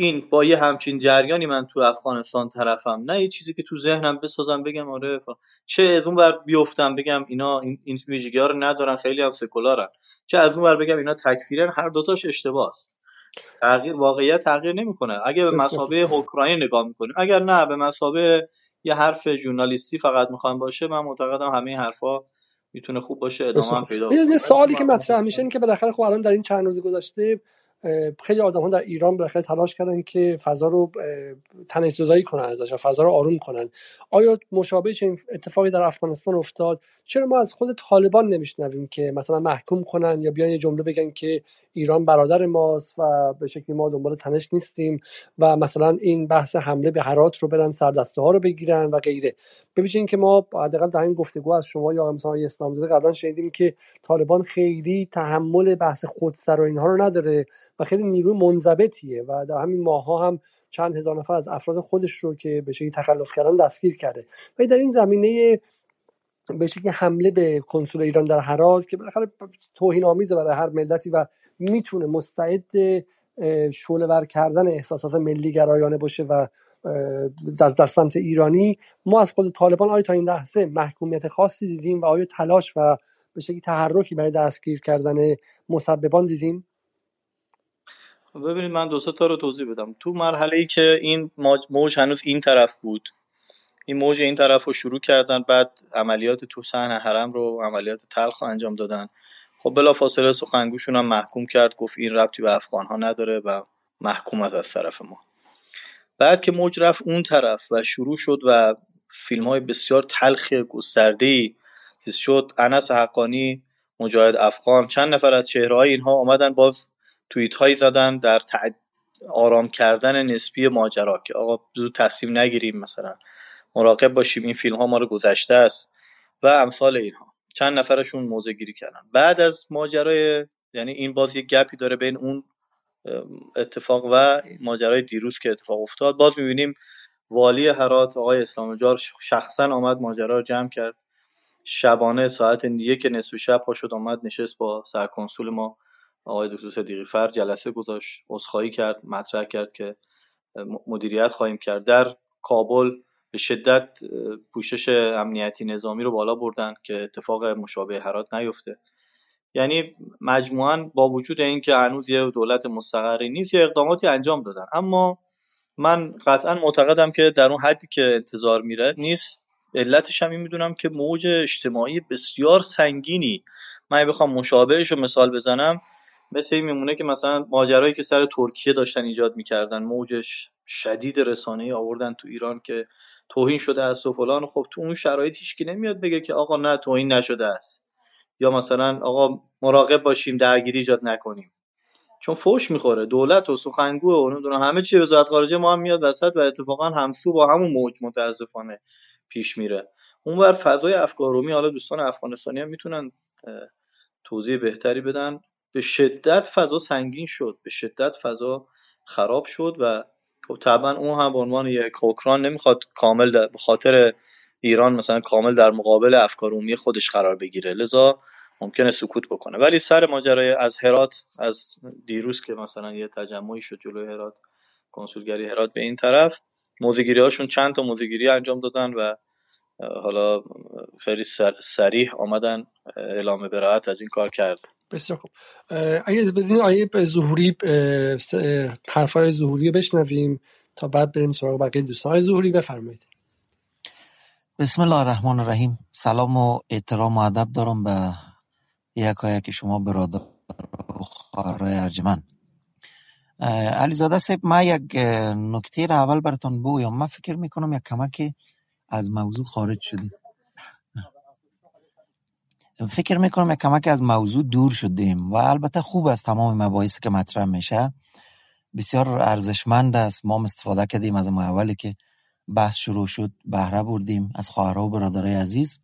این با یه همچین جریانی من تو افغانستان طرفم نه یه چیزی که تو ذهنم بسازم بگم آره چه از اون بر بیفتم بگم اینا این, این ویژگی ها رو ندارن خیلی هم سکولارن. چه از اون بر بگم اینا تکفیرن هر دوتاش اشتباه است تغییر واقعیت تغییر نمی‌کنه. اگه به مسابقه اوکراین نگاه می‌کنیم اگر نه به مسابقه یه حرف ژورنالیستی فقط می‌خوام باشه من معتقدم همه این حرفا می‌تونه خوب باشه ادامه هم پیدا یه سوالی که مطرح میشه این که بالاخره خب الان در این چند روز گذشته خیلی آدم ها در ایران بالاخره تلاش کردن که فضا رو تنش زدایی کنن ازش و فضا رو آروم کنن. آیا مشابه چه اتفاقی در افغانستان افتاد؟ چرا ما از خود طالبان نمیشنویم که مثلا محکوم کنن یا بیان یه جمله بگن که ایران برادر ماست و به شکلی ما دنبال تنش نیستیم و مثلا این بحث حمله به هرات رو برن سردسته ها رو بگیرن و غیره. ببینید که ما حداقل در این گفتگو از شما یا مثلا اسلام قبلا شنیدیم که طالبان خیلی تحمل بحث خودسر و اینها رو نداره. و خیلی نیروی منضبطیه و در همین ماها هم چند هزار نفر از افراد خودش رو که به شکلی تخلف کردن دستگیر کرده. و در این زمینه به شکلی حمله به کنسول ایران در هرات که بالاخره توهین آمیزه برای هر ملتی و می‌تونه مستعد شعله کردن احساسات ملی گرایانه باشه و در, در سمت ایرانی. ما از خود طالبان آیا تا این لحظه محکومیت خاصی دیدیم و آیا تلاش و به شکلی تحرکی برای دستگیر کردن مسببان دیدیم؟ ببینید من دو تا رو توضیح بدم. تو مرحله ای که این موج هنوز این طرف بود این موج این طرف رو شروع کردن بعد عملیات تو صحن حرم رو عملیات تلخ انجام دادن. خب بلا فاصله سخنگوشون هم محکوم کرد گفت این ربطی به افغان ها نداره و محکوم از طرف ما. بعد که موج رفت اون طرف و شروع شد و فیلم های بسیار تلخ گسترده ای شد انس حقانی مجاهد افغان چند نفر از چهره های اینها آمدن باز توییت هایی زدن در آرام کردن نسبی ماجرا که آقا زود تصمیم نگیریم مثلا مراقب باشیم این فیلم ها ما رو گذشته است و امثال اینها. چند نفرشون موزه گیری کردن. بعد از ماجرای یعنی این باز یک گپی داره بین اون اتفاق و ماجرای دیروز که اتفاق افتاد. باز می‌بینیم والی هرات آقای اسلام جار شخصا آمد ماجرا رو جمع کرد. شبانه ساعت یک نصف شب پا شد آمد نشست با سرکنسول ما. آقای دکتر صدیقی فر جلسه گذاشت عذرخواهی کرد مطرح کرد که مدیریت خواهیم کرد. در کابل به شدت پوشش امنیتی نظامی رو بالا بردن که اتفاق مشابه هرات نیفته. یعنی مجموعا با وجود اینکه هنوز یه دولت مستقری نیست یه اقداماتی انجام دادن. اما من قطعا معتقدم که در اون حدی که انتظار میره نیست. علتش هم می‌دونم که موج اجتماعی بسیار سنگینی. من بخوام مشابهش رو مثال بزنم مثل این میمونه که مثلا ماجرایی که سر ترکیه داشتن ایجاد می‌کردن موجش شدید رسانه آوردن تو ایران که توهین شده است و فلان. خب تو اون شرایط هیچکی نمیاد بگه که آقا نه توهین نشده است. یا مثلا آقا مراقب باشیم درگیری ایجاد نکنیم. چون فوش می‌خوره. دولت و سخنگو و نمی‌دونم همه چی. وزارت خارجه ما هم میاد وسط و اتفاقا همسو با همون موج متاسفانه پیش میره. اونور فضای افکارومی حالا دوستان افغانستانی هم می‌تونن توضیح بهتری بدن. به شدت فضا سنگین شد به شدت فضا خراب شد و خب طبعا اون هم به عنوان یک اوکراین نمی‌خواد کامل به خاطر ایران مثلا کامل در مقابل افکار عمومی خودش قرار بگیره. لذا ممکنه سکوت بکنه. ولی سر ماجرای از هرات از دیروز که مثلا یه تجمعی شد جلوی هرات کنسولگری هرات به این طرف موزگیری هاشون چند تا موزگیری انجام دادن و حالا خیلی سریح آمدن اعلام براعت از این کار کرد. بسیار خوب. اگه بدین آیه ظهوری حرفای ظهوری بشنویم تا بعد بریم سراغ بقیه دوستان ظهوری. بفرمایید. بسم الله الرحمن الرحیم. سلام و احترام و ادب دارم به یک شما برادر و خواهرای ارجمند. علیزاده صاحب ما یک نکته را اول براتون بگویم. من فکر می‌کنم یک کمک از موضوع خارج شدیم. فکر می‌کنم یک کمک از موضوع دور شدیم و البته خوب است تمام مباحثی که مطرح میشه. بسیار ارزشمند است. ما استفاده کردیم از اولی که بحث شروع شد بهره بردیم از خواهرها و برادرای عزیز.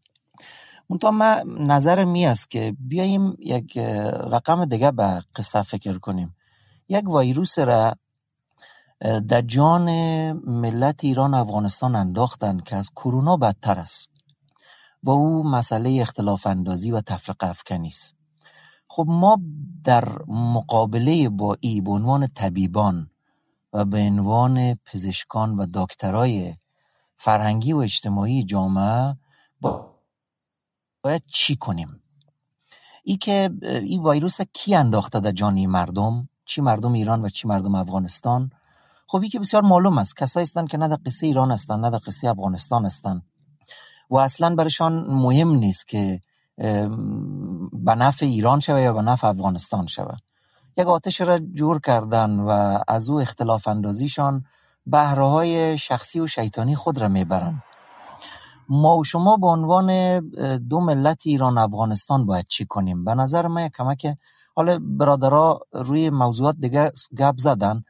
منتها ما نظر می است که بیاییم یک رقم دیگه به قصه فکر کنیم. یک ویروس را در جان ملت ایران افغانستان انداختن که از کرونا بدتر است و او مسئله اختلاف اندازی و تفرق افکنی است. خب ما در مقابله با ای به عنوان طبیبان و به عنوان پزشکان و دکترای فرهنگی و اجتماعی جامعه باید چی کنیم؟ ای که این ویروس کی انداخته در جانی مردم؟ چی مردم ایران و چی مردم افغانستان؟ خب که بسیار معلوم است. کسایی هستند که نه در قصه ایران هستند نه در قصه افغانستان هستند. و اصلا برشان مهم نیست که به نفع ایران شوه یا به نفع افغانستان شوه. یک آتش را جور کردن و از او اختلاف اندازیشان بهره های شخصی و شیطانی خود را می‌برند. ما و شما به عنوان دو ملت ایران افغانستان باید چی کنیم؟ به نظر من کمک حالا برادرها روی موضوعات دیگه گپ زدن.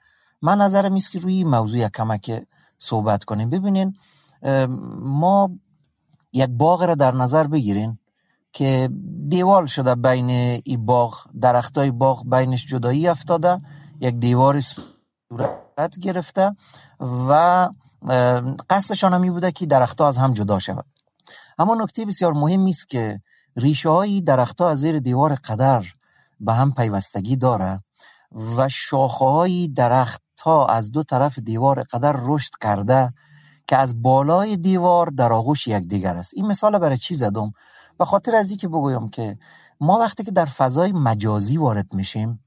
من نظرم است که روی موضوع یک کمک صحبت کنیم. ببینین ما یک باغ را در نظر بگیرین که دیوال شده بین این باغ درختای باغ بینش جدایی افتاده یک دیوار صورت گرفته و قصدشان همی بوده که درختها از هم جدا شود. اما نکته بسیار مهمی است که ریشه های درختها از زیر دیوار قدر به هم پیوستگی داره و شاخه های درخت تا از دو طرف دیوار قدر رشد کرده که از بالای دیوار در آغوش یکدیگر است. این مثال برای چی زدم؟ به خاطر از که بگویم که ما وقتی که در فضای مجازی وارد میشیم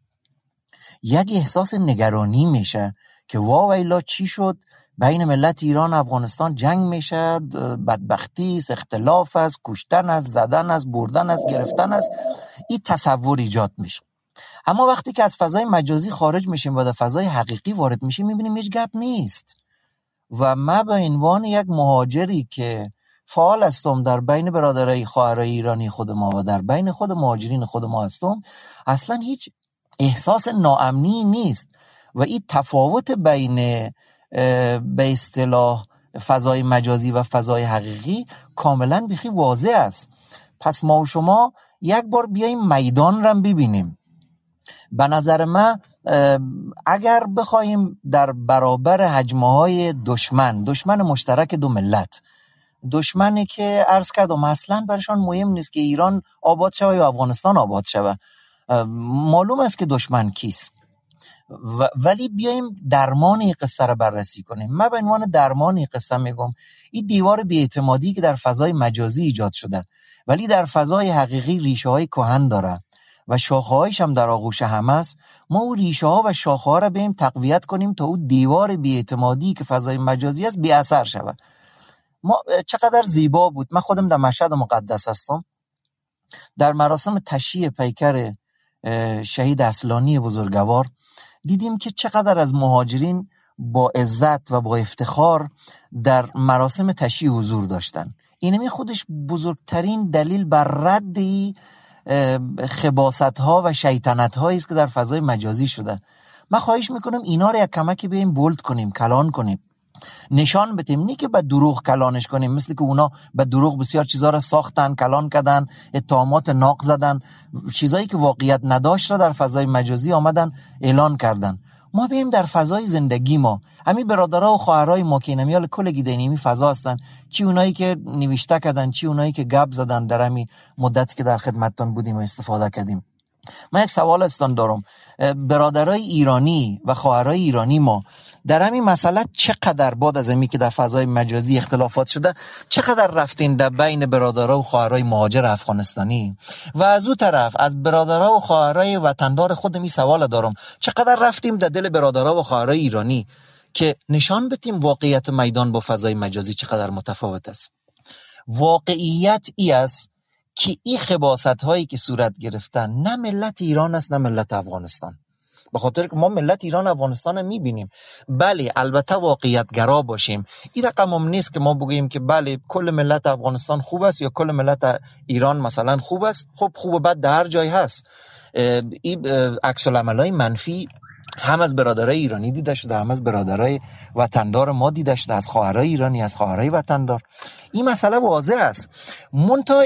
یک احساس نگرانی میشه که وا ویلا چی شد؟ بین ملت ایران و افغانستان جنگ میشه بدبختی است اختلاف است کشتن است زدن است بردن است گرفتن است. این تصور ایجاد میشه. اما وقتی که از فضای مجازی خارج میشیم و در فضای حقیقی وارد میشیم می‌بینیم هیچ گپ نیست. و من به عنوان یک مهاجری که فعال هستم در بین برادرای خواهرای ایرانی خود ما و در بین خود مهاجرین خود ما هستم اصلا هیچ احساس ناامنی نیست. و این تفاوت بین به اصطلاح فضای مجازی و فضای حقیقی کاملا بیخی واضح است. پس ما و شما یک بار بیایم میدان را ببینیم. به نظر من اگر بخواهیم در برابر حجمه های دشمن دشمن مشترک دو ملت دشمنی که عرض کردم اصلا برشان مهم نیست که ایران آباد شوه یا افغانستان آباد شوه معلوم است که دشمن کیست. ولی بیایم درمان این قصه رو بررسی کنیم. من به عنوان درمان این قصه میگم این دیوار بیاعتمادی که در فضای مجازی ایجاد شده ولی در فضای حقیقی ریشه های کهن داره. و شاخه هم در آغوش هم است. ما او ریشه ها و شاخه ها را بیم تقویت کنیم تا او دیوار بیاعتمادی که فضای مجازی است بی اثر شود. ما چقدر زیبا بود. من خودم در مشهد مقدس هستم. در مراسم تشییع پیکر شهید اصلانی بزرگوار دیدیم که چقدر از مهاجرین با عزت و با افتخار در مراسم تشییع حضور داشتن. اینمی خودش بزرگترین دلیل بر رد خباست ها و شیطنت هایی است که در فضای مجازی شده من خواهش می‌کنم اینا رو یک کمکی به این بولد کنیم کلان کنیم. نشان بدیم. نی که به دروغ کلانش کنیم مثل که اونا به دروغ بسیار چیزا را ساختن کلان کردن اتهامات ناق زدن. چیزایی که واقعیت نداشت را در فضای مجازی آمدن اعلان کردن. ما بیم در فضای زندگی ما. همین برادرها و خواهرای ما که اینمیال کل گیدینیمی فضا هستن. چی اونایی که نوشته کردن چی اونایی که گپ زدن در همین مدتی که در خدمتتان بودیم و استفاده کردیم. من یک سوال استان دارم. برادرای ایرانی و خواهرای ایرانی ما در همین مسئله چقدر بعد از امی که در فضای مجازی اختلافات شده چقدر رفتین در بین برادرها و خواهرای مهاجر افغانستانی؟ و از او طرف از برادرها و خواهرای وطندار خود می سوال دارم. چقدر رفتیم در دل برادرها و خواهرای ایرانی که نشان بتیم واقعیت میدان با فضای مجازی چقدر متفاوت است؟ واقعیت ای است که این خباست هایی که صورت گرفتن نه ملت ایران است نه ملت افغانستان. به خاطر که ما ملت ایران افغانستان می‌بینیم. بله البته واقعیت گرا باشیم. این رقم هم نیست که ما بگوییم که بله کل ملت افغانستان خوب است یا کل ملت ایران مثلا خوب است. خب خوب و بد در هر جای هست. این عکس های منفی هم از برادرای ایرانی دیده شده هم از برادرای وطندار ما دیده شده از خواهرای ایرانی از خواهرای وطندار. این مسئله واضح است. منتها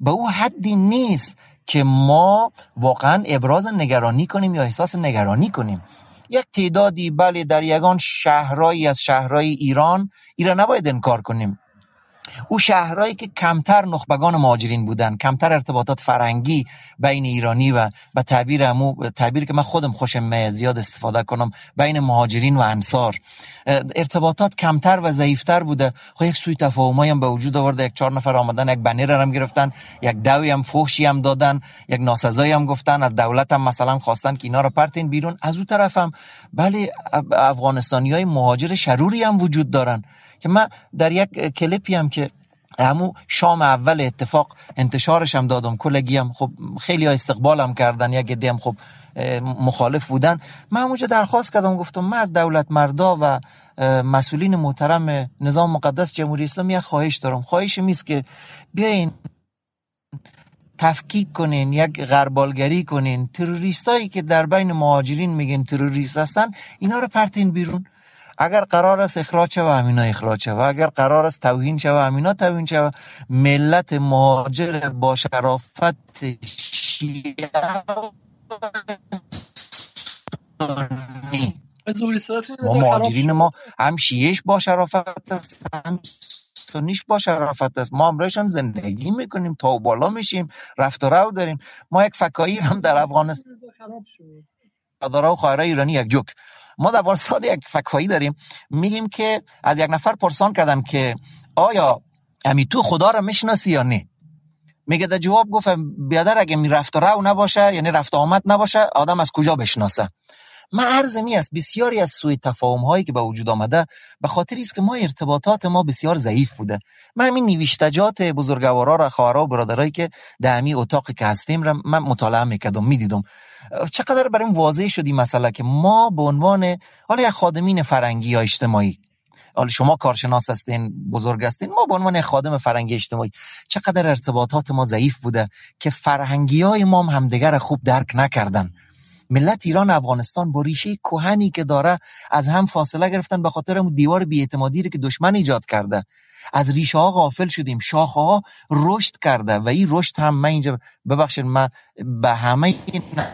به او حدی نیست که ما واقعا ابراز نگرانی کنیم یا احساس نگرانی کنیم. یک تعدادی بله در یگان شهرهایی از شهرهای ایران ایران نباید انکار کنیم. او شهرهایی که کمتر نخبگان مهاجرین بودن کمتر ارتباطات فرنگی بین ایرانی و به تعبیر امو تعبیر که من خودم خوشم زیاد استفاده کنم بین مهاجرین و انصار. ارتباطات کمتر و ضعیفتر بوده. خب یک سوی تفاهمایی هم به وجود آورده یک چهار نفر آمدن یک بنر هم گرفتن یک دوی هم فحشی هم دادن یک ناسزایی هم گفتن از دولت هم مثلا خواستن که اینا رو پرتین بیرون. از او طرف هم بله افغانستانی های مهاجر شروری هم وجود دارن. که من در یک کلیپی هم که همو شام اول اتفاق انتشارش هم دادم کلگی هم خب خیلی ها استقبال هم کردن یک هم خب مخالف بودن. من اونجا درخواست کردم گفتم من از دولت مردا و مسئولین محترم نظام مقدس جمهوری اسلامی یک خواهش دارم. خواهش میست که بیاین تفکیک کنین یک غربالگری کنین. تروریستایی که در بین مهاجرین میگن تروریست هستن اینا رو پرتین بیرون. اگر قرار است اخراج شوه همینا اخراج شوه. اگر قرار است توهین شوه همینا توهین شوه. ملت مهاجر با شرافت شیعه ما مهاجرین ما هم شیعش با شرافت است هم سنیش با شرافت است. ما امرش هم زندگی می‌کنیم تا بالا میشیم رفت و رو داریم. ما یک فکایی هم در افغانستان داره و خواهره ایرانی یک جوک. ما در افغانستان یک فکایی داریم. میگیم که از یک نفر پرسان کردم که آیا امی تو خدا را می‌شناسی یا نه؟ میگه در جواب گفتم بیادر اگه می رفت رو نباشه یعنی رفت آمد نباشه آدم از کجا بشناسه؟ من عرض می است بسیاری از سوی تفاهم هایی که به وجود آمده به خاطر است که ما ارتباطات ما بسیار ضعیف بوده. من همین نوشتجات بزرگوارا را خواهرها و برادرایی که در همی اتاقی که هستیم را من مطالعه می‌کردم می‌دیدم. چقدر برای واضح شدی مسئله که ما به عنوان حالا یک خادمین فرنگی یا اجتماعی حالا شما کارشناس هستین بزرگ هستین ما به عنوان خادم فرنگی اجتماعی چقدر ارتباطات ما ضعیف بوده که فرهنگی های ما هم همدیگر خوب درک نکردن. ملت ایران افغانستان با ریشه کهنی که داره از هم فاصله گرفتن به خاطر دیوار بیاعتمادی که دشمن ایجاد کرده. از ریشه ها غافل شدیم شاخه ها رشد کرده و این رشد هم من اینجا ببخشید من به همه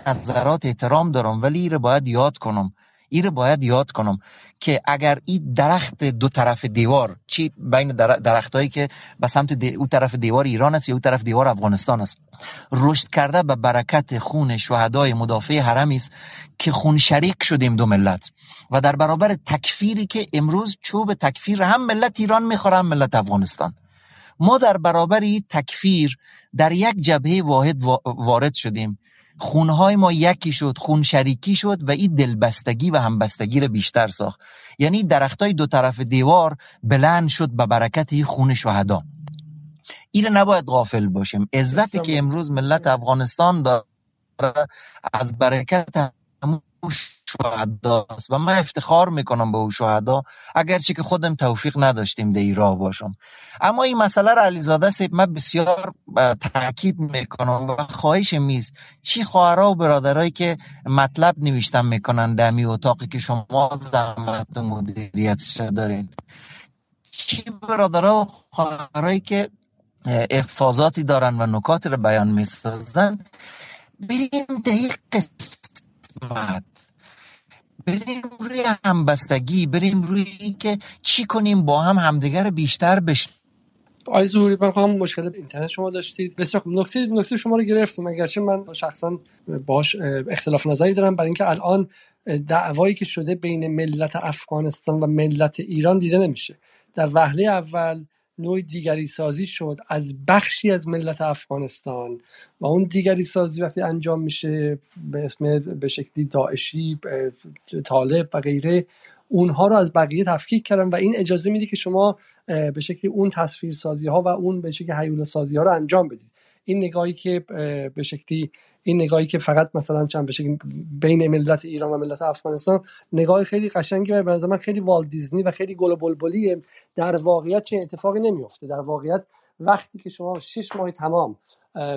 نظرات احترام دارم ولی رو باید یاد کنم. این باید یاد کنم. که اگر این درخت دو طرف دیوار چی بین درخت هایی که به سمت او طرف دیوار ایران است یا او طرف دیوار افغانستان است. رشد کرده به برکت خون شهدای مدافع حرمی است که خون شریک شدیم دو ملت. و در برابر تکفیری که امروز چوب تکفیر هم ملت ایران می‌خوره هم ملت افغانستان. ما در برابر تکفیر در یک جبهه واحد وارد شدیم. خونهای ما یکی شد خون شریکی شد و این دلبستگی و همبستگی رو بیشتر ساخت. یعنی درختای دو طرف دیوار بلند شد به برکت خون شهدا. این نباید غافل باشیم. عزتی که امروز ملت افغانستان داره از برکت شهداست و من افتخار می‌کنم به او شهدا اگرچه که خودم توفیق نداشتیم در راه باشم. اما این مسئله را علیزاده سیب من بسیار تاکید می‌کنم و خواهش میز چی خواهرها و برادرایی که مطلب نوشتن می‌کنن در می اتاقی که شما زحمت مدیریتش دارین. چی برادرها و خواهرایی که افاظاتی دارن و نکات رو بیان می‌سازن؟ بریم دقیق قسمت. بریم روی همبستگی بریم روی که چی کنیم با هم همدیگر بیشتر بش آی زوری من خواهم مشکل اینترنت شما داشتید. بسیار نکته نکته شما رو گرفتم. اگرچه من شخصا باش اختلاف نظری دارم. برای اینکه الان دعوایی که شده بین ملت افغانستان و ملت ایران دیده نمیشه. در وهله اول نوع دیگری سازی شد از بخشی از ملت افغانستان. و اون دیگری سازی وقتی انجام میشه به اسم به شکلی داعشی طالب و غیره اونها رو از بقیه تفکیک کردن و این اجازه میده که شما به شکلی اون تصویر سازی ها و اون به شکلی حیول سازی ها رو انجام بدید. این نگاهی که به شکلی این نگاهی که فقط مثلا چند بشه بین ملت ایران و ملت افغانستان نگاه خیلی قشنگی و به من خیلی والت دیزنی و خیلی گل بلبلیه در واقعیت چه اتفاقی نمیفته در واقعیت وقتی که شما شش ماه تمام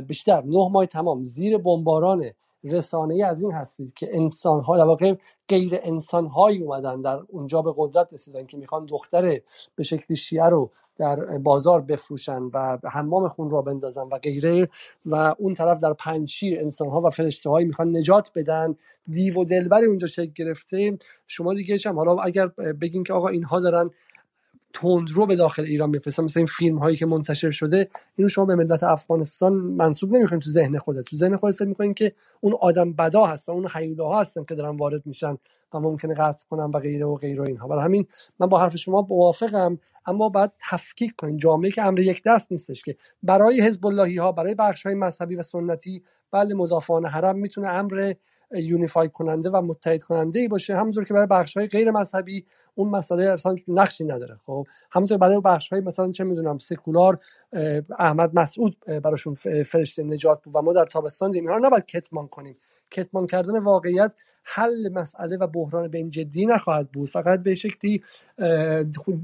بیشتر نه ماه تمام زیر بمباران رسانه از این هستید که انسان ها در واقع غیر انسان هایی اومدن در اونجا به قدرت رسیدن که می‌خوان دختر به شکل شیعه رو در بازار بفروشن و حمام خون را بندازن و غیره و اون طرف در پنشیر انسان ها و فرشته هایی می‌خوان نجات بدن. دیو و دلبر اونجا شکل گرفته. شما دیگه چم؟ حالا اگر بگین که آقا اینها دارن تندرو به داخل ایران میفرستن مثل این فیلم هایی که منتشر شده اینو شما به ملت افغانستان منصوب نمی‌کنین تو ذهن خودت. تو ذهن خودت فکر می‌کنین که اون آدم بدا هستن اون ها هستن که دارن وارد میشن و ممکنه قصد کنن و غیره و غیره اینها. برای همین من با حرف شما موافقم اما باید تفکیک کنین. جامعه که امر یک دست نیستش که برای حزب اللهی ها برای بخش های مذهبی و سنتی بله مدافعان حرم می‌تونه امر یونیفای کننده و متحد کننده ای باشه. همونطور که برای بخش های غیر مذهبی اون مسئله اصلا نقشی نداره. خب همونطور برای بخش های مثلا چه می‌دونم سکولار احمد مسعود براشون فرشته نجات بود و ما در تابستان دیدیم رو نباید کتمان کنیم. کتمان کردن واقعیت حل مسئله و بحران به این جدی نخواهد بود. فقط به شکلی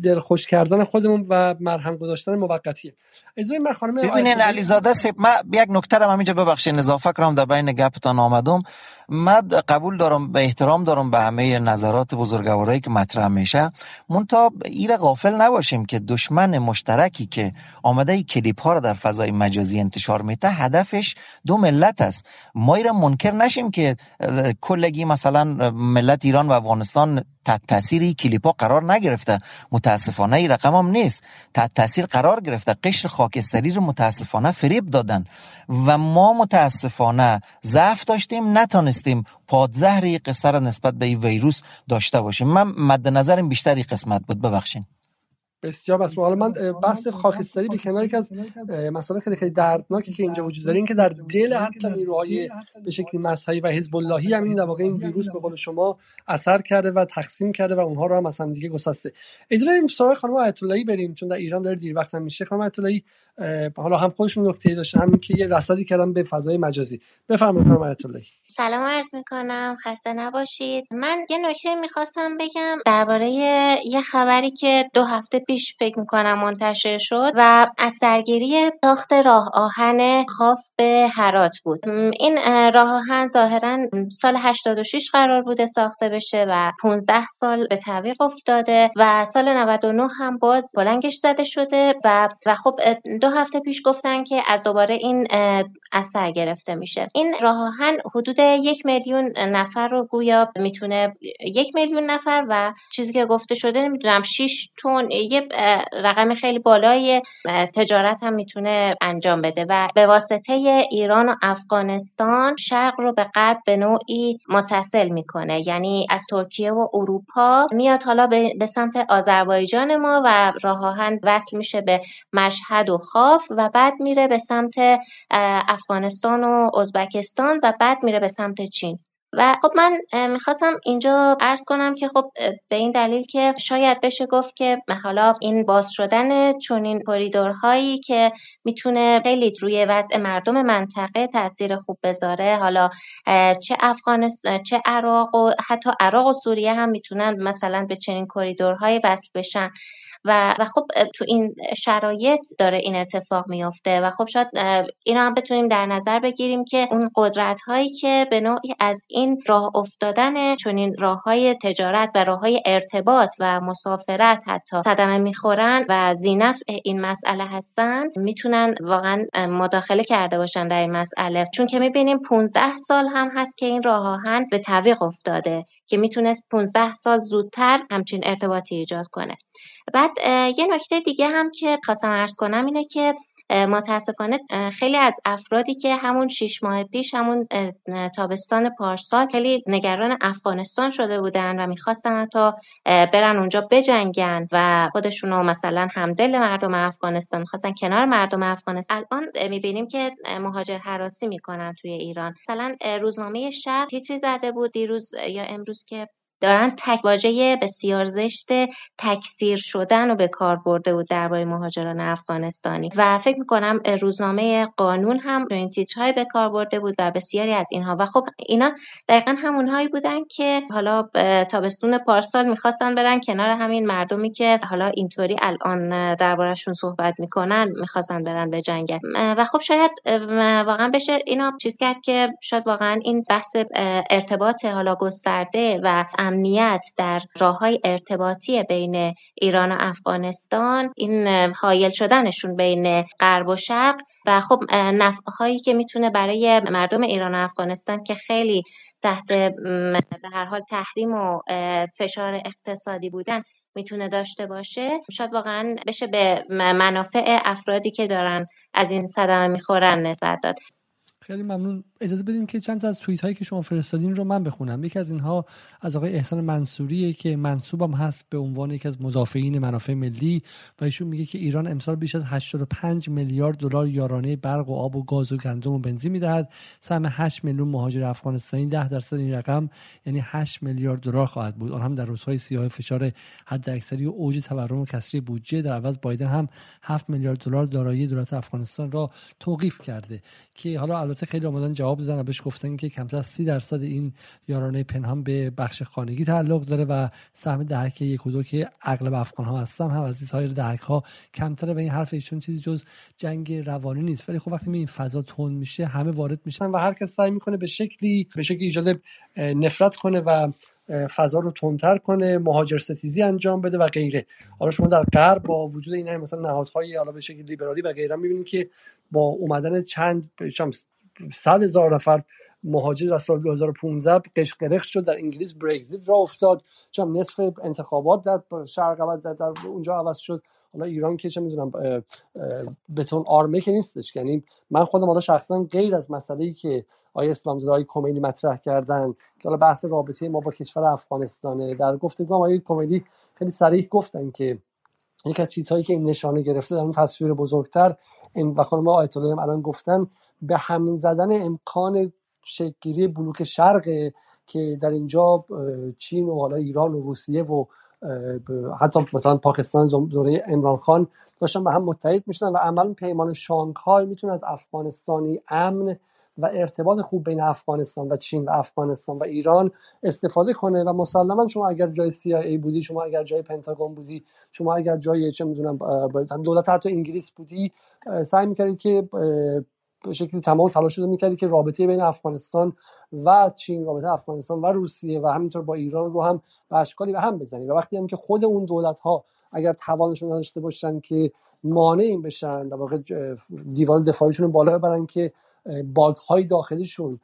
دلخوش کردن خودمون و مرهم گذاشتن موقتیه. اجازه من خانم ببینین علیزاده سیب ما یک نکته رو همینجا ببخشید اضافه کنم در بین گپتان آمدم. من قبول دارم به احترام دارم به همه نظرات بزرگوارایی که مطرح میشه. مونتا ایره غافل نباشیم که دشمن مشترکی که آمده کلیپ ها رو در فضای مجازی انتشار میته هدفش دو ملت است. ما ایره منکر نشیم که کلگی مثلا ملت ایران و افغانستان تحت تاثیر کلیپ ها قرار نگرفته. متاسفانه این رقم هم نیست. تحت تاثیر قرار گرفته. قشر خاکستری رو متاسفانه فریب دادن. و ما متاسفانه ضعف داشتیم نتانستیم پادزهر قصه نسبت به این ویروس داشته باشیم. من مد نظرم بیشتری قسمت بود. ببخشین. بسیار بس حالا من بحث خاکستری به کنار که از مسائل خیلی خیلی دردناکی که اینجا وجود داره این که در دل حتی نیروهای به شکلی مذهبی و حزب اللهی هم این در واقع این ویروس به قول شما اثر کرده و تقسیم کرده و اونها رو هم مثلا دیگه گسسته. اجازه بدیم سوال خانم آیت اللهی بریم چون در ایران داره دیر وقت هم میشه. خانم آیت حالا هم خودشون نکته داشته همین که یه رصدی کردن به فضای مجازی. بفرمایید خانم آیت سلام عرض می‌کنم. خسته نباشید. من یه نکته می‌خواستم بگم درباره یه خبری که دو هفته پیش فکر می‌کنم منتشر شد و از سرگیری ساخت راه آهن خاص به هرات بود. این راه آهن ظاهرا سال 86 قرار بوده ساخته بشه و 15 سال به تعویق افتاده و سال 99 هم باز بلنگش زده شده و و خب دو هفته پیش گفتن که از دوباره این اثر گرفته میشه. این راه آهن حدود یک میلیون نفر رو گویا می‌تونه یک میلیون نفر و چیزی که گفته شده نمی‌دونم 6 تن یه رقم خیلی بالای تجارت هم می‌تونه انجام بده. و به واسطه ایران و افغانستان شرق رو به غرب به نوعی متصل می‌کنه. یعنی از ترکیه و اروپا میاد حالا به سمت آذربایجان ما و راه آهن وصل میشه به مشهد و خاف و بعد میره به سمت افغانستان و ازبکستان و بعد میره به سمت چین. و خب من می‌خواستم اینجا عرض کنم که خب به این دلیل که شاید بشه گفت که حالا این باز شدن چنین کریدورهایی که می‌تونه خیلی روی وضع مردم منطقه تاثیر خوب بذاره. حالا چه افغانستان چه عراق و حتی عراق و سوریه هم می‌تونن مثلا به چنین کریدورهایی وصل بشن. و, و خب تو این شرایط داره این اتفاق میافته و خب شاید اینا هم بتونیم در نظر بگیریم که اون قدرت هایی که به نوعی از این راه افتادن چون این راه های تجارت و راه های ارتباط و مسافرت حتی صدمه می‌خورن و زینف این مسئله هستن می‌تونن واقعا مداخله کرده باشن در این مسئله. چون که می‌بینیم 15 سال هم هست که این راه آهن به تعویق افتاده. که می‌تونست 15 سال زودتر همچین ارتباطی ایجاد کنه. بعد یه نکته دیگه هم که خواستم ارز کنم اینه که متاسفانه خیلی از افرادی که همون شیش ماه پیش همون تابستان پارسال خیلی نگران افغانستان شده بودن و می‌خواستن تا برن اونجا بجنگن و خودشونو مثلا همدل مردم افغانستان می‌خواستن کنار مردم افغانستان. الان می‌بینیم که مهاجر حراسی می‌کنن توی ایران. مثلا روزنامه شهر تیتری زده بود دیروز یا امروز که دارن تک واژه بسیار زشت تکثیر شدن رو به کار برده بود درباره مهاجران افغانستانی. و فکر می‌کنم روزنامه قانون هم این تیترهای به کار برده بود و بسیاری از اینها. و خب اینا دقیقا همونهایی بودن که حالا تابستون پارسال می‌خواستن برن کنار همین مردمی که حالا اینطوری الان دربارهشون صحبت می‌کنن می‌خواستن برن به جنگ. و خب شاید واقعا بشه اینا چیز کرد که شاید واقعا این بحث ارتباط حالا گسترده و امنیت در راه های ارتباطی بین ایران و افغانستان این حایل شدنشون بین غرب و شرق و خب هایی که می‌تونه برای مردم ایران و افغانستان که خیلی تحت در هر حال تحریم و فشار اقتصادی بودن می‌تونه داشته باشه. شاید واقعا بشه به منافع افرادی که دارن از این صدمه می‌خورن نسبت داد. خیلی ممنون. اجازه بدین که چند از توییت هایی که شما فرستادین رو من بخونم. یکی از اینها از آقای احسان منصوریه که منصوبم هست به عنوان یکی از مدافعین منافع ملی و ایشون میگه که ایران امسال بیش از 85 میلیارد دلار یارانه برق و آب و گاز و گندم و بنزین می‌دهد. سهم 8 میلیون مهاجر افغانستانی 10 درصد این رقم یعنی 8 میلیارد دلار خواهد بود. آن هم در روزهای سیاه فشار حداکثری و اوج تورم و کسری بودجه. در عوض بایدن هم 7 میلیارد دلار دارایی دولت افغانستان را توقیف کرده که حالا البته خیلی آمدن جواب دادن و بهش گفتن که کمتر از 30 درصد این یارانه پنهان به بخش خانگی تعلق داره و سهم دهک یک و دو که اغلب افغان ها هستن هم از سایر دهک ها کمتره و این حرف ایشون چیزی جز جنگ روانی نیست. ولی خب وقتی این فضا تند میشه همه وارد میشن و هر کس سعی می‌کنه به شکلی به شکلی ایجاد نفرت کنه و فضا رو تندتر کنه مهاجر ستیزی انجام بده و غیره. حالا شما در غرب با وجود این مثلا نهادهای حالا به شکل لیبرالی و غیره می‌بینید که با اومدن چند صد هزار نفر مهاجر در سال 2015 قشقرق شد در انگلیس برگزیت را افتاد. چون نصف انتخابات در شرق در, در اونجا عوض شد. حالا ایران که چه می‌دونم بتون آرمه که نیستش. یعنی من خودم حالا شخصا غیر از مسئله ای که آقای اسلام زاده کمدی مطرح کردن که حالا بحث رابطه ما با کشور افغانستانه. در گفتگو آقای کمدی خیلی صریح گفتن که یکی از چیزهایی که این نشانه گرفته در اون تصویر بزرگتر و خانم آیت الله الان گفتن به همین زدن امکان شکلگیری بلوک شرق که در اینجا چین و حالا ایران و روسیه و حتی مثلا پاکستان دوره امران خان داشتن به هم متحد می‌شدن و عملا پیمان شانگهای می‌تونه از افغانستانی امن و ارتباط خوب بین افغانستان و چین و افغانستان و ایران استفاده کنه و مسلما شما اگر جای CIA بودی شما اگر جای پنتاگون بودی شما اگر جای چه می‌دونم دولت حتی انگلیس بودی سعی می‌کردید که به شکلی تمام تلاش رو می‌کردی که رابطه بین افغانستان و چین رابطه افغانستان و روسیه و همینطور با ایران رو هم به اشکالی به هم بزنی. و وقتی هم که خود اون دولت ها اگر توانشون نداشته باشن که مانع این بشن در واقع دیوار دفاعیشون رو بالا ببرن که باگ های داخلیشون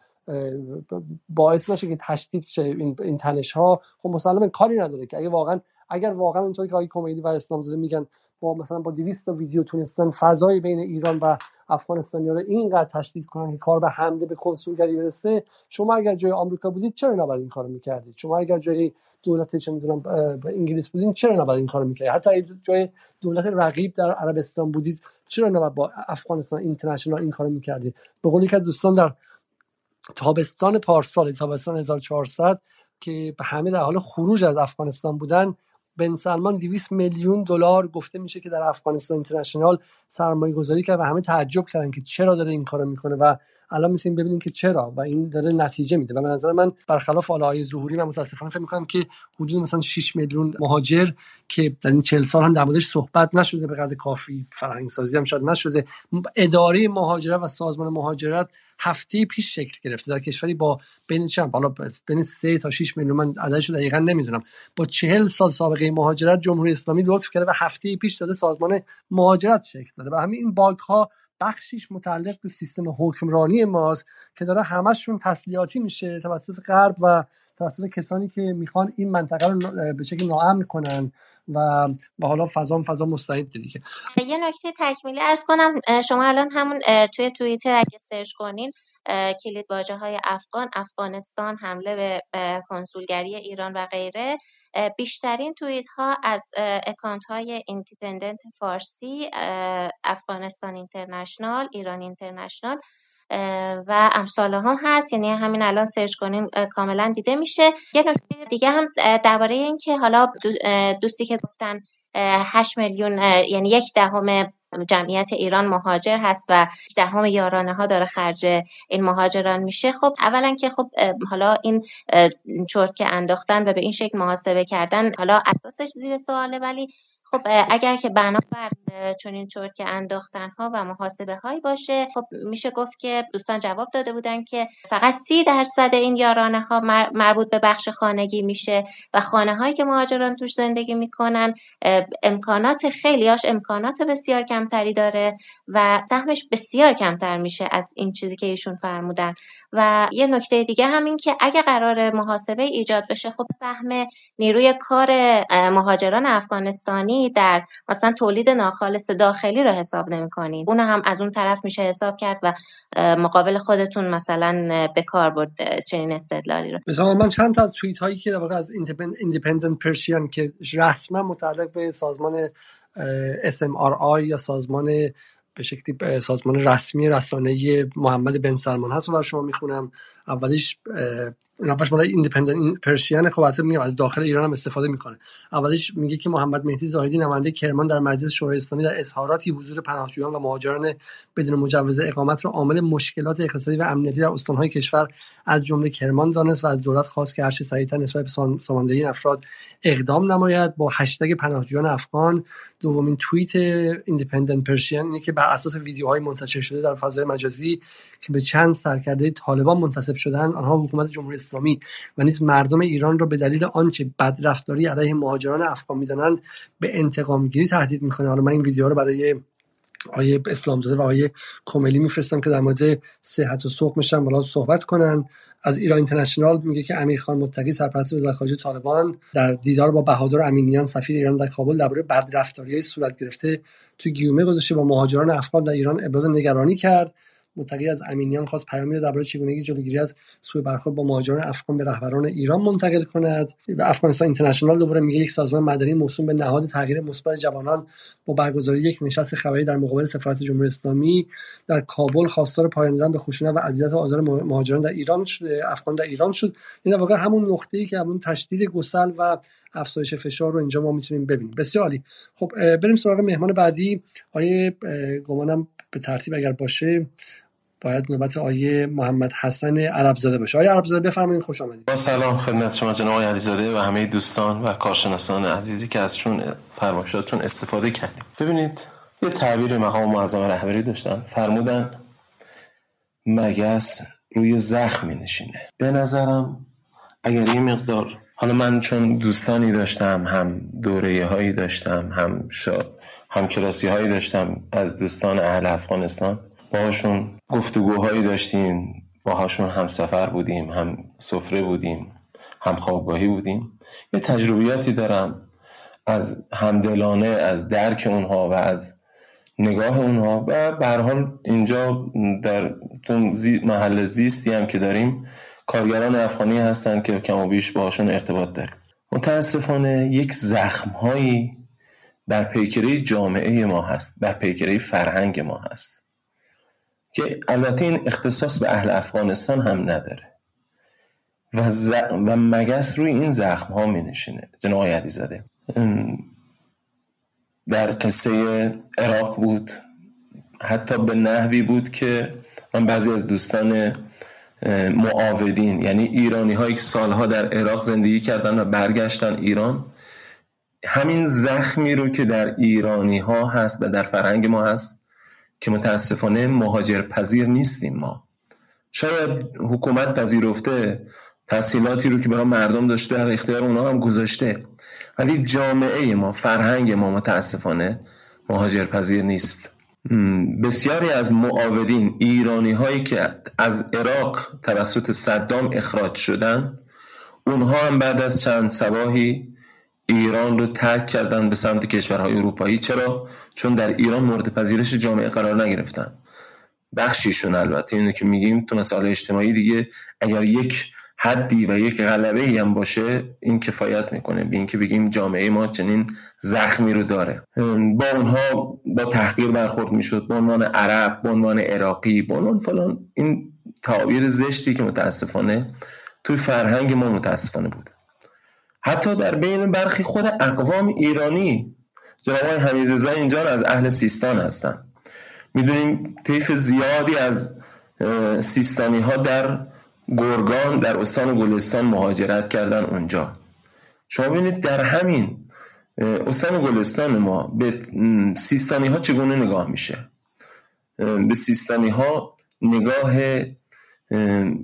باعث نشه که تشدید شه این, تنش ها خب مسلما کاری نداره که اگه واقعا اگر واقعا اونطوری که آقای کمدی و اسلام زاده میگن با مثلا با 200 تا ویدیو تونستن فضای بین ایران و افغانستانی رو اینقدر تشدید کنن که کار به حمله به کنسولگری برسه. شما اگر جای آمریکا بودید چرا نباید این کارو می‌کردید؟ شما اگر جای دولت چه می‌دونم انگلیس بودید چرا نباید این کارو می‌کردید؟ حتی جای دولت رقیب در عربستان بودید چرا نباید با افغانستان اینترنشنال این کارو می‌کردید؟ به قولی که دوستان در تابستان پارسال تابستان 1400 که همه در حال خروج از افغانستان بودن بن سلمان 200 میلیون دلار گفته میشه که در افغانستان اینترنشنال سرمایه گذاری کرد و همه تعجب کردن که چرا داره این کارو می‌کنه و الان می‌تونیم ببینیم که چرا و این داره نتیجه میده. و به نظر من برخلاف آلای ظهوری من متاسفانه فکر می‌کنم که حدود مثلا 6 میلیون مهاجر که در این 40 سال هم در موردش صحبت نشده به قدر کافی فرهنگ سازی هم شاید نشده اداره مهاجرت و سازمان مهاجرت هفته پیش شکل گرفته. در کشوری با بین چند بالا بین 3 تا 6 میلیون من عددش دقیقا نمی‌دونم. با 40 سال سابقه مهاجرت جمهوری اسلامی لطف کرده و هفته پیش داده سازمان مهاجرت شکل داده. و همین این باگ ها بخشیش متعلق به سیستم حکمرانی ماست که داره همشون تسلیحاتی میشه توسط غرب و توسط کسانی که می‌خوان این منطقه رو به شکل ناامن کنن و و حالا فضا فضا مستعد دیگه. یه نکته تکمیلی عرض کنم شما الان همون توی توییتر اگه search کنین کلید واژه های افغان افغانستان حمله به کنسولگری ایران و غیره. بیشترین توییت ها از اکانت های ایندیپندنت فارسی افغانستان اینترنشنال ایران اینترنشنال و امثال ها هست. یعنی همین الان سرچ کنیم کاملا دیده میشه. یه نکته دیگه هم درباره این که حالا دوستی که گفتن 8 میلیون یعنی یک دهم جمعیت ایران مهاجر هست و دهم یارانه ها داره خرج این مهاجران میشه. خب اولا که خب حالا این چرت که انداختن و به این شکل محاسبه کردن حالا اساسش زیر سواله ولی خب اگر که بنابر چون این چرت که انداختن ها و محاسبه هایی باشه خب میشه گفت که دوستان جواب داده بودن که فقط سی درصد این یارانه ها مربوط به بخش خانگی میشه و خانه هایی که مهاجران توش زندگی می‌کنن امکانات خیلیاش امکانات بسیار کمتری داره و سهمش بسیار کمتر میشه از این چیزی که ایشون فرمودن. و یه نکته دیگه همین که اگه قرار محاسبه ایجاد بشه خب سهم نیروی کار مهاجران افغانستانی در مثلا تولید ناخالص داخلی رو حساب نمی‌کنین. اون هم از اون طرف میشه حساب کرد و مقابل خودتون مثلا به کار برد چنین استدلالی رو. مثلا من چند تا از توییت هایی که در از ایندیپندنت پرشین که رسما متعلق به سازمان SMRI یا سازمان به شکلی سازمان رسمی رسانه محمد بن سلمان هست و شما می‌خونم. اولیش اولش مال ایندیپندنت پرشین خب اصلا میگم از داخل ایران هم استفاده می‌کنه. اولش میگه که محمد مهدی زاهدی نماینده کرمان در مجلس شورای اسلامی در اظهاراتی حضور پناهجویان و مهاجران بدون مجوز اقامت را عامل مشکلات اقتصادی و امنیتی در استانهای کشور از جمله کرمان دانست و از دولت خواست که هرچه سریعتر نسبت به ساماندهی این افراد اقدام نماید. با هشتگ پناهجویان افغان دومین توییت ایندیپندنت پرشین اینه که بر اساس ویدیوهای منتشر شده در فضای مجازی که به چند سرکرده طالبان منتسب شدند آنها حکومت جمهوری اسلامی و نیز مردم ایران را به دلیل آنچه بدرفتاری علیه مهاجران افغان می‌دانند به انتقام گیری تهدید می‌کنه. حالا من این ویدیو رو برای آیه اسلامزاده و آیه کملی میفرستم که در مورد صحت و سوق میشن بالا صحبت کنن. از ایران اینترنشنال میگه که امیر خان متقی سرپرست وزارت خارجه طالبان در دیدار با بهادر امینیان سفیر ایران در کابل درباره بدرفتاری صورت گرفته تو گیومه گذاشته با مهاجران افغان در ایران ابراز نگرانی کرد. متقی از امینیان خواست پیامی را درباره چگونگی جلوگیری از سوء برخورد با مهاجران افغان به رهبران ایران منتقل کند. و افغانستان اینترنشنال دوباره میگه یک سازمان مدنی موسوم به نهاد تغییر مثبت جوانان با برگزاری یک نشست خبری در مقابل سفارت جمهوری اسلامی در کابل خواستار پایان دادن به خشونت و اذیت و آزار مهاجران در ایران شد افغان در ایران شد. این واقعا همون نقطه‌ای که همون تشدید گسل و افزایش فشار رو اینجا ما می‌تونیم ببینیم. بسیار عالی. خب بریم سراغ مهمان بعدی. آیه گمانم به ترتیب اگر باشه. باید نوبت آیه محمد حسن عربزاده باشه. آیه عربزاده بفرمایید خوش آمدید. با سلام خدمت شما جناب آقای علیزاده و همه دوستان و کارشناسان عزیزی که از چون فرمایشاتتون استفاده کردیم. ببینید یه تعبیر مقام معظم رهبری داشتن. فرمودن مگس روی زخم می نشینه به نظرم اگر یه مقدار حالا من چون دوستانی داشتم هم دوره هایی داشتم هم شا... هم کلاسی هایی داشتم از دوستان اهل افغانستان باهاشون گفتگوهایی داشتیم باهاشون هم سفر بودیم هم سفره بودیم هم خوابگاهی بودیم. یه تجربیاتی دارم از همدلانه از درک اونها و از نگاه اونها و به حال اینجا در محل زیستی هم که داریم کارگران افغانی هستن که کم و بیش باهاشون ارتباط داریم. متاسفانه یک زخم هایی بر پیکره جامعه ما هست بر پیکره فرهنگ ما هست. که البته این اختصاص به اهل افغانستان هم نداره. و, ز... و مگس روی این زخم ها می نشینه جناب علی زده در قصه عراق بود. حتی به نحوی بود که من بعضی از دوستان معاودین یعنی ایرانی هایی که سالها در عراق زندگی کردن و برگشتن ایران همین زخمی رو که در ایرانی ها هست و در فرهنگ ما هست که متاسفانه مهاجر پذیر نیستیم ما. شاید حکومت پذیرفته تحصیلاتی رو که برای مردم داشته در اختیار اونا هم گذاشته. ولی جامعه ما فرهنگ ما متاسفانه مهاجر پذیر نیست بسیاری از معاودین ایرانی هایی که از عراق توسط صدام اخراج شدن اونها هم بعد از چند سباهی ایران رو ترک کردن به سمت کشورهای اروپایی. چرا؟ چون در ایران مورد پذیرش جامعه قرار نگرفتن. بخشیشون البته. اینو که میگیم تو مسائل اجتماعی دیگه اگر یک حدی و یک غلبه ای هم باشه این کفایت می‌کنه. به اینکه بگیم جامعه ما چنین زخمی رو داره. با اونها با تحقیر برخورد می‌شد. به عنوان عرب به عنوان عراقی به عنوان فلان. این تعابیر زشتی که متاسفانه توی فرهنگ ما متاسفانه بود. حتی در بین برخی خود اقوام ایرانی جناب های حمید اینجا از اهل سیستان هستن. می‌دونیم طیف زیادی از سیستانی ها در گرگان در استان گلستان مهاجرت کردن اونجا. شما ببینید در همین استان گلستان ما به سیستانی ها چگونه نگاه میشه؟ به سیستانی ها نگاه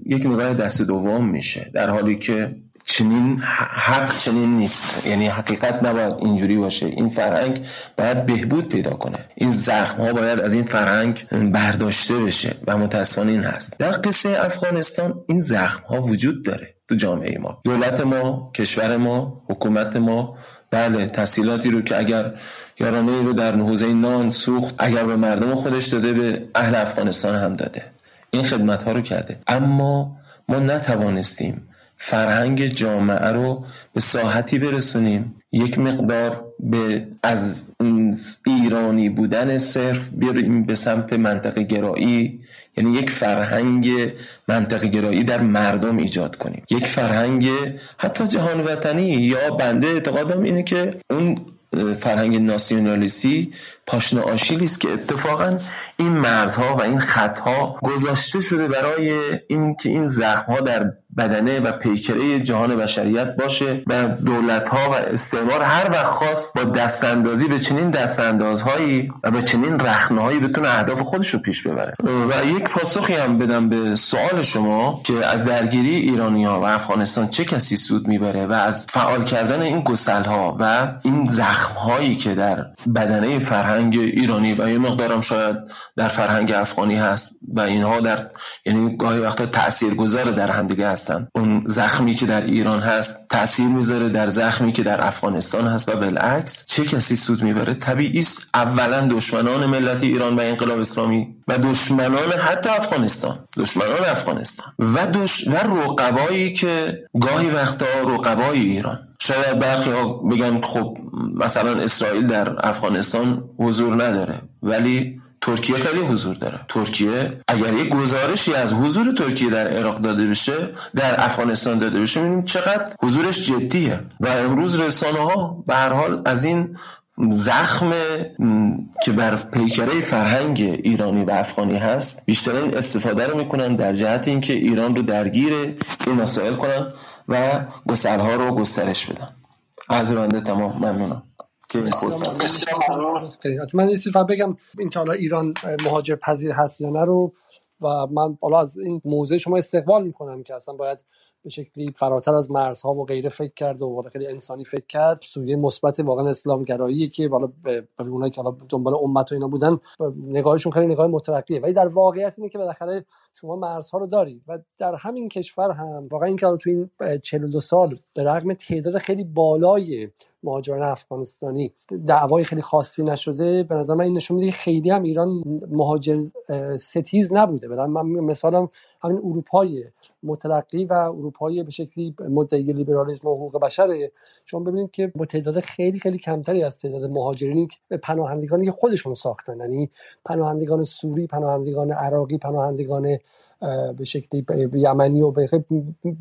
یک نگاه دست دوم میشه. در حالی که چنین حق چنین نیست. یعنی حقیقت نباید اینجوری باشه. این فرهنگ باید بهبود پیدا کنه. این زخم ها باید از این فرهنگ برداشته بشه و متاسفانه این هست. در قصه افغانستان این زخم ها وجود داره تو جامعه ما. دولت ما کشور ما حکومت ما بله تحصیلاتی رو که اگر یارانه رو در حوزه نان سوخت اگر به مردم خودش داده به اهل افغانستان هم داده. این خدمت ها رو کرده. اما ما نتوانستیم فرهنگ جامعه رو به ساحتی برسونیم. یک مقدار به از ایرانی بودن صرف بیاریم به سمت منطقه گرایی. یعنی یک فرهنگ منطقه گرایی در مردم ایجاد کنیم. یک فرهنگ حتی جهان وطنی یا بنده اعتقادم اینه که اون فرهنگ ناسیونالیستی پاشنه آشیلی است که اتفاقا این مرزها و این خطها گذاشته شده برای اینکه این زخمها در بدنه و پیکره جهان بشریت باشه و دولت ها و استعمار هر وقت خواست با دستاندازی به چنین دستاندازهایی و به چنین رخنهایی بتونه اهداف خودش رو پیش ببره. و یک پاسخی هم بدم به سوال شما که از درگیری ایرانی ها و افغانستان چه کسی سود می‌بره و از فعال کردن این گسل ها و این زخم هایی که در بدنه فرهنگ ایرانی و یه مقدارم شاید در فرهنگ افغانی هست و اینها در یعنی گاهی وقتا تاثیرگذار در همدیگه هستن. اون زخمی که در ایران هست تاثیر می‌ذاره در زخمی که در افغانستان هست و بالعکس چه کسی سود می‌بره؟ طبیعی است. اولا دشمنان ملت ایران و انقلاب اسلامی و دشمنان حتی افغانستان. دشمنان افغانستان. و دش... و رقبایی که گاهی وقتا رقبای ایران. شاید برخی ها بگن خب مثلا اسرائیل در افغانستان حضور نداره. ولی ترکیه خیلی حضور داره. ترکیه اگر یک گزارشی از حضور ترکیه در عراق داده بشه در افغانستان داده بشه می‌بینیم چقدر حضورش جدیه. و امروز رسانه ها به هر حال از این زخم که بر پیکره فرهنگ ایرانی و افغانی هست بیشتر این استفاده رو می‌کنن در جهت اینکه ایران رو درگیر این مسائل کنن و گسلها رو گسترش بدن. از بنده تمام. ممنونم. که من این بگم این که حالا ایران مهاجر پذیر هست یا نه رو و من حالا از این موضع شما استقبال می‌کنم که اصلا باید به شکلی فراتر از مرزها و غیره فکر کرد و خیلی انسانی فکر کرد. سویه مثبت واقعا اسلام گرایی که حالا به اونایی که دنبال امت و اینا بودن نگاهشون خیلی نگاه مترقیه. ولی در واقعیت اینه که بالاخره شما مرزها رو دارید و در همین کشور هم واقعا اینکه تو این 42 سال به رغم تعداد خیلی بالای مهاجران افغانستانی دعوای خیلی خاصی نشده به نظر من این نشون میده خیلی هم ایران مهاجر ستیز نبوده. من مثالم همین اروپای متلقی و اروپایی به شکلی مدعی لیبرالیسم و حقوق بشره. شما ببینید که با تعداد خیلی خیلی کمتری از تعداد مهاجرینی که پناهندگانی که خودشون ساختن یعنی پناهندگان سوری پناهندگان عراقی پناهندگان به شکلی یمنی و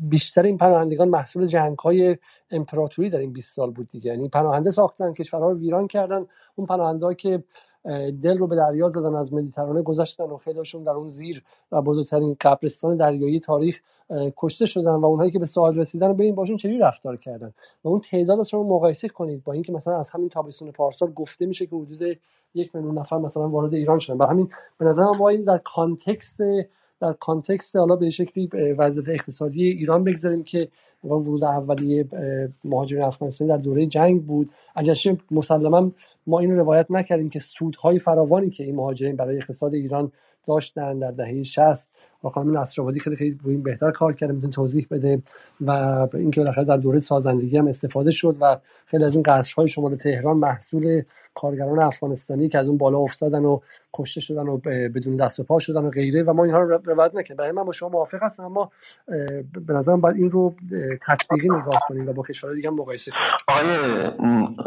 بیشتر این پناهندگان محصول جنگ های امپراتوری در این 20 سال بود دیگه. یعنی پناهنده ساختن کشورها رو ویران کردن. اون پناهنده که دل رو به دریا زدن از مدیترانه گذشتن و خیلیشون در اون زیر و بزرگترین قبرستان دریایی تاریخ کشته شدن و اونهایی که به ساحل رسیدن رو ببین باشون چجوری رفتار کردن. و اون تعداد رو مقایسه کنید با اینکه مثلا از همین تابستون پارسال گفته میشه که حدود یک میلیون نفر مثلا وارد ایران شدن. برای همین به نظر من این در context در context حالا به شکلی وضعیت اقتصادی ایران بگذاریم که ورود اولیه مهاجرین افغانستانی در دوره جنگ بود. اگرچه مسلما ما این روایت نکردیم که سودهای فراوانی که این مهاجرین برای اقتصاد ایران داشتن در دهه 60 و خانم نصرآبادی خیلی خیلی این بهتر کار کرده می‌تونه توضیح بده و اینکه بالاخره در دوره سازندگی هم استفاده شد و خیلی از این قصرهای شمال تهران محصول کارگران افغانستانی که از اون بالا افتادن و کشته شدن و بدون دست و پا شدن و غیره و ما اینها رو روایت نکردیم. برای من با شما موافق هستم اما به نظرم باید این رو تطبیقی نگاه کنیم و با کشورهای دیگه مقایسه کنیم. آقای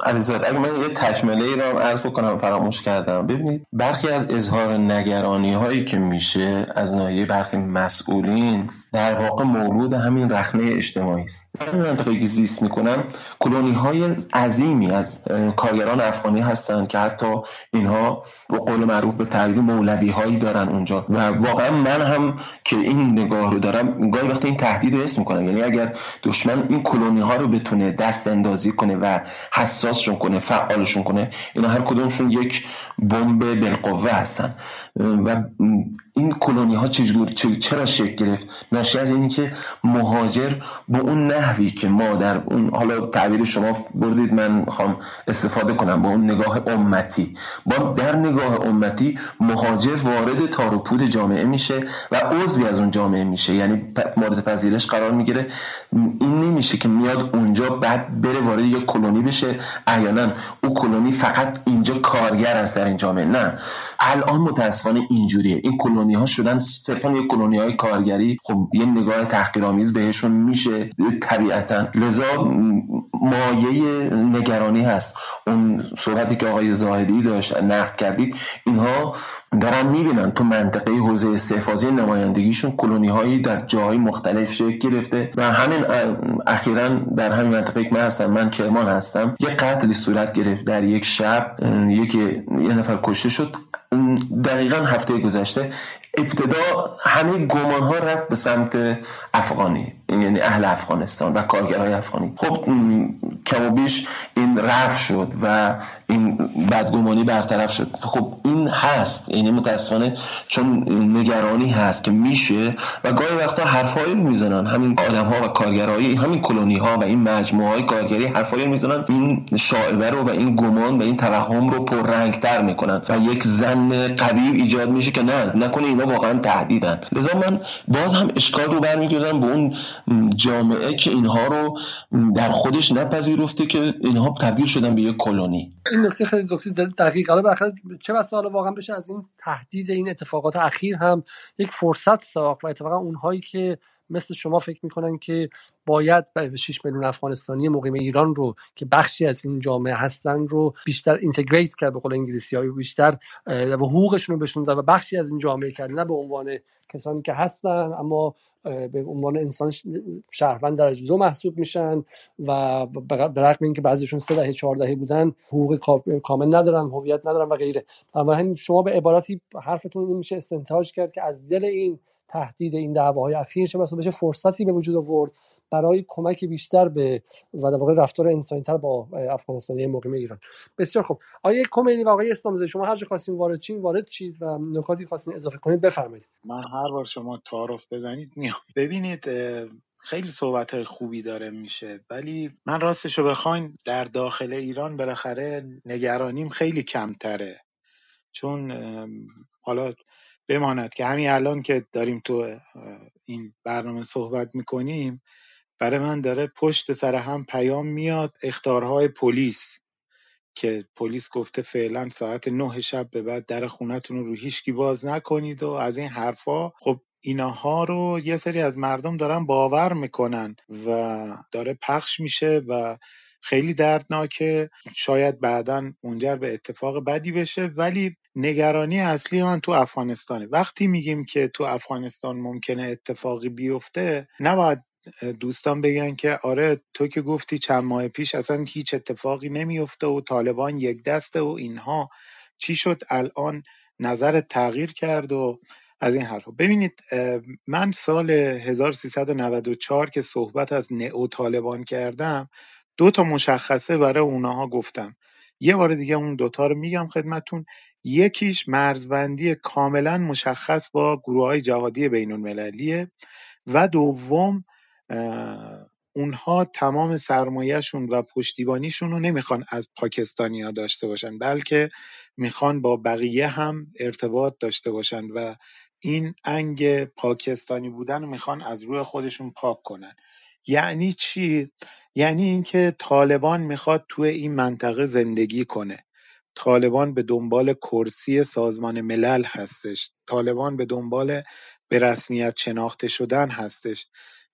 علیزاد اگه من یه تکمله ای رو عرض بکنم فراموش کردم. ببینید برخی از اظهار نگرانی هایی که میشه از ناحیه برخی مسئولین در واقع مولود همین رخنه اجتماعی است. من منطقه که زیست می‌کنم. کلونی های عظیمی از کارگران افغانی هستند که حتی اینها به قول معروف به تعبیر مولوی هایی دارن اونجا. و واقعا من هم که این نگاه رو دارم گاهی وقتی این تهدید رو اسم می‌کنم. یعنی اگر دشمن این کلونی ها رو بتونه دست اندازی کنه و حساسشون کنه فعالشون کنه اینا هر کدومشون یک بمب بالقوه هستن. و این کلونی ها چجور چرا شکل گرفت؟ ناشی از اینی که مهاجر به اون نحوی که ما در اون حالا تعبیر شما بردید من می‌خوام استفاده کنم با اون نگاه امتی. با در نگاه امتی مهاجر وارد تاروپود جامعه میشه و عضوی از اون جامعه میشه. یعنی مورد پذیرش قرار می‌گیره. این نمیشه که میاد اونجا بعد بره وارد یک کلونی بشه. احیانا او کلونی فقط اینجا کارگر است در این جامعه. نه. الان متاسفانه اینجوریه. این کلونی ها شدن صرفا یک کلونی های کارگری خب یه نگاه تحقیرآمیز بهشون میشه. طبیعتا. لذا مایه نگرانی هست. اون صحبتی که آقای زاهدی داشت نقد کردید اینها دارن می‌بینن تو منطقه حوزه استحفاظی نمایندگیشون کلونی هایی در جاهای مختلف شکل گرفته و همین اخیرا در همین منطقه که من هستم من کرمان هستم یه قتلی صورت گرفت در یک شب یکی یه نفر کشته شد. دقیقا هفته گذشته ابتدا همه گمان ها رفت به سمت افغانی. یعنی اهل افغانستان و کارگرای افغانی. خب کم و بیش این رفت شد و این بدگمانی برطرف شد. خب این هست. یعنی متاسفانه چون نگرانی هست که میشه و گاهی وقتا حرفایی می‌زنن. همین آدم ها و کارگرایی همین کلونی ها و این مجموعه های کارگری حرفایی می‌زنن. این شاعبه رو و این گمان و این توهم رو پر رنگ تر می‌کنن و یک زن قوی ایجاد میشه که نه نکنه اینا واقعا تهدیدن. لذا من باز هم اشکال رو برمیگردم به اون جامعه که اینها رو در خودش نپذیرفته که اینها تبدیل شدن به یک کلونی. این نکته خیلی نکته دقیق. حالا چه بسا حالا واقعا بشه از این تهدید این اتفاقات اخیر هم یک فرصت ساخت و اتفاقا اونهایی که مثل شما فکر می‌کنن که باید 6 میلیون افغانستانی مقیم ایران رو که بخشی از این جامعه هستن رو بیشتر اینتگریت کرد به قول انگلیسی های بیشتر و حقوقشون رو بهشون و بخشی از این جامعه کرد نه به عنوان کسانی که هستن اما به عنوان انسان شهروند درجه دو محسوب میشن و به رغم اینکه بعضیشون سه دهه چهار دهه بودن حقوق کامل ندارن هویت ندارن و غیره. اما شما به عبارتی حرفتون این میشه استنتاج کرد که از دل این تهدید این دعواهای اخیر چه بشه فرصتی به وجود آورد برای کمک بیشتر به و در واقع رفتار انسانیتر با افغانستانی مقیم ایران. بسیار خوب. آیه کمینی و آقای اسلام شما هر جا خواستین وارد چین وارد چید و نکاتی خواستین اضافه کنید بفرمایید. من هر بار شما تعارف بزنید میام. ببینید خیلی صحبت های خوبی داره میشه. ولی من راستشو بخواین در داخل ایران بالاخره نگرانیم خیلی کمتره. چون حالا بماند که همین الان که داریم تو این برنامه صحبت می‌کنیم برای من داره پشت سر هم پیام میاد اختارهای پلیس که پلیس گفته فعلا ساعت نه شب به بعد در خونتون رو هیچکی باز نکنید و از این حرفا. خب اینها رو یه سری از مردم دارن باور می‌کنن و داره پخش میشه و خیلی دردناکه. شاید بعدا منجر به اتفاق بدی بشه ولی نگرانی اصلی من تو افغانستانه. وقتی میگیم که تو افغانستان ممکنه اتفاقی بیفته نباید دوستان بگن که آره تو که گفتی چند ماه پیش اصلا هیچ اتفاقی نمیفته و طالبان یک دسته و اینها. چی شد؟ الان نظر تغییر کرد و از این حرفا. ببینید من سال 1394 که صحبت از نئو طالبان کردم دو تا مشخصه برای اونها گفتم. یه بار دیگه اون دوتا رو میگم خدمتون. یکیش مرزبندی کاملا مشخص با گروه های جهادی بین المللیه و دوم اونها تمام سرمایهشون و پشتیبانیشون رو نمی‌خوان از پاکستانی ها داشته باشن بلکه می‌خوان با بقیه هم ارتباط داشته باشن و این انگ پاکستانی بودن رو می‌خوان از روی خودشون پاک کنن. یعنی چی؟ یعنی اینکه طالبان می‌خواد توی این منطقه زندگی کنه. طالبان به دنبال کرسی سازمان ملل هستش. طالبان به دنبال به رسمیت شناخته شدن هستش.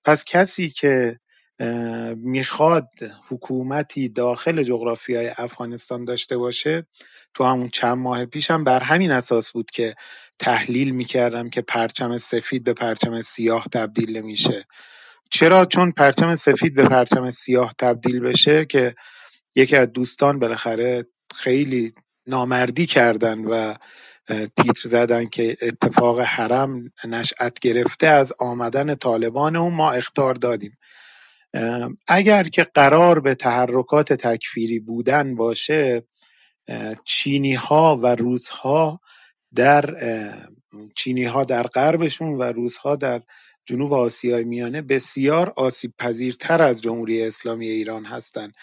پس کسی که می‌خواد حکومتی داخل جغرافیای افغانستان داشته باشه تو همون چند ماه پیشم بر همین اساس بود که تحلیل می‌کردم که پرچم سفید به پرچم سیاه تبدیل میشه چرا؟ چون پرچم سفید به پرچم سیاه تبدیل بشه که یکی از دوستان بالاخره خیلی نامردی کردن و تیتر زدن که اتفاق حرم نشأت گرفته از آمدن طالبان و ما اختار دادیم. اگر که قرار به تحرکات تکفیری بودن باشه چینی ها و روزها در چینی ها در غربشون و روزها در جنوب آسیای میانه بسیار آسیب پذیرتر از جمهوری اسلامی ایران هستند